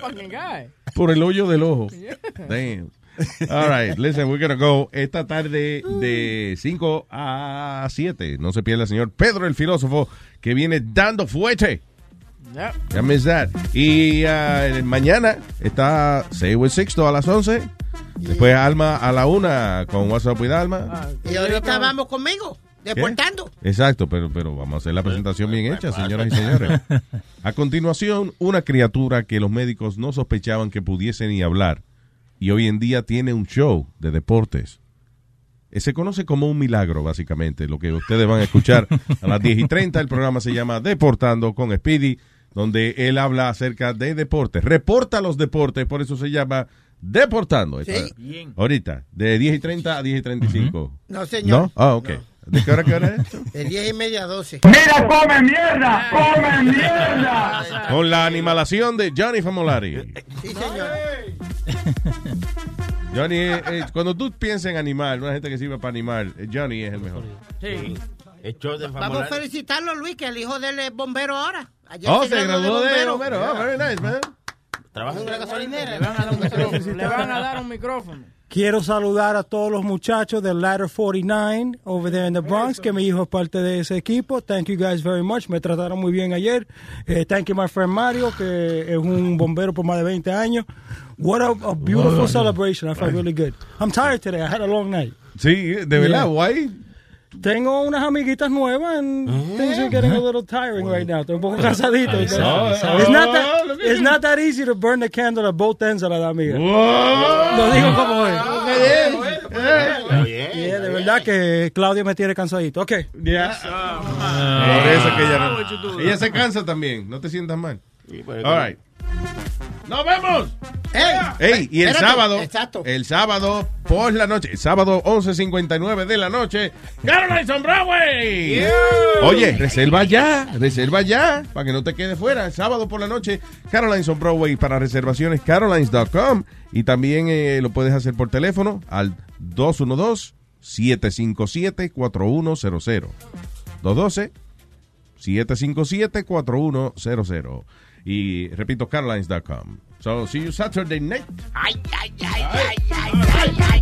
Fucking guy. Por el hoyo del ojo. Damn. All right, listen, we're gonna go esta tarde de 5 a 7. No se pierda el señor Pedro el filósofo que viene dando fuerte. Yep. Miss that. Y ah, mañana está Say with Sixto a las 11. Después Alma a la 1 con WhatsApp with Alma. Y ahorita vamos conmigo, deportando. Exacto, pero, pero vamos a hacer la presentación bien hecha, señoras y señores. A continuación, una criatura que los médicos no sospechaban que pudiese ni hablar y hoy en día tiene un show de deportes. Eh, Se conoce como un milagro, básicamente, lo que ustedes van a escuchar a las 10 y 30. El programa se llama Deportando con Speedy. donde él habla acerca de deportes. Reporta los deportes, por eso se llama Deportando. Sí. Ahorita, de 10 y 30 a 10 y 35. No, señor. ¿No? Ah, ok. ¿De qué hora, qué hora es esto? De 10 y media a 12. ¡Mira, come mierda! ¡Come mierda! Con la animalación de Johnny Famolari. Sí, señor. Johnny, eh, eh, cuando tú piensas en animal, una gente que sirve para animar, eh, Johnny es el mejor. Sí. Vamos a felicitarlo, Luis, que el hijo de él es bombero ahora. Ayer Oh, se graduó de bombero. bombero. Oh, very nice, man. Trabaja en una gasolinera. Le van a dar un micrófono. Le van a dar un micrófono. Quiero saludar a todos los muchachos del Ladder 49 over there in the Bronx, que mi hijo es parte de ese equipo. Thank you guys very much. Me trataron muy bien ayer. Eh, thank you my friend Mario, que es un bombero por más de 20 años. What a, a beautiful Wow. celebration. I felt really good. I'm tired today. I had a long night. Sí, de verdad, Yeah. guay. Tengo unas amiguitas nuevas and things are getting a little tiring right now. Estoy un poco cansadito. Ahí sabe, It's not Oh, that, at it's not that easy to burn the candle at both ends a la amiga. Lo digo como es. Está bien. Yeah, de verdad que Claudia me tiene cansadito. Ok. Yeah. Por eso que ella, no- ella se cansa también. No te sientas mal. All right. ¡Nos vemos! Ey, y el Espérate, sábado, exacto. el sábado por la noche, el sábado 11.59 de la noche, Caroline Broadway. Oye, reserva ya, reserva ya, para que no te quede fuera. El sábado por la noche, Caroline's on Broadway para reservaciones, carolines.com. Y también eh, lo puedes hacer por teléfono al 212-757-4100. 212-757-4100. Y repito, carolines.com. So, see you Saturday night. Ay, ay, ay, ay, ay, ay,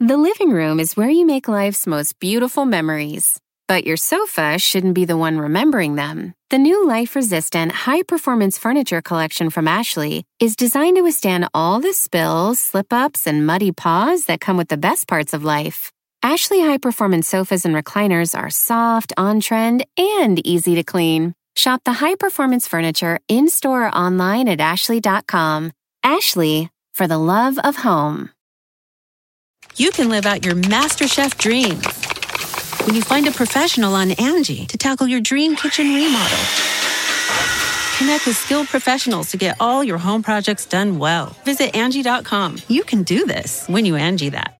The living room is where you make life's most beautiful memories. But your sofa shouldn't be the one remembering them. The new life resistant, high performance furniture collection from Ashley is designed to withstand all the spills, slip ups, and muddy paws that come with the best parts of life. Ashley high performance sofas and recliners are soft, on trend, and easy to clean. Shop the high performance furniture in store or online at ashley.com. Ashley, for the love of home. you can live out your MasterChef dreams when you find a professional on Angie to tackle your dream kitchen remodel. Connect with skilled professionals to get all your home projects done well. Visit Angie.com. You can do this when you Angie that.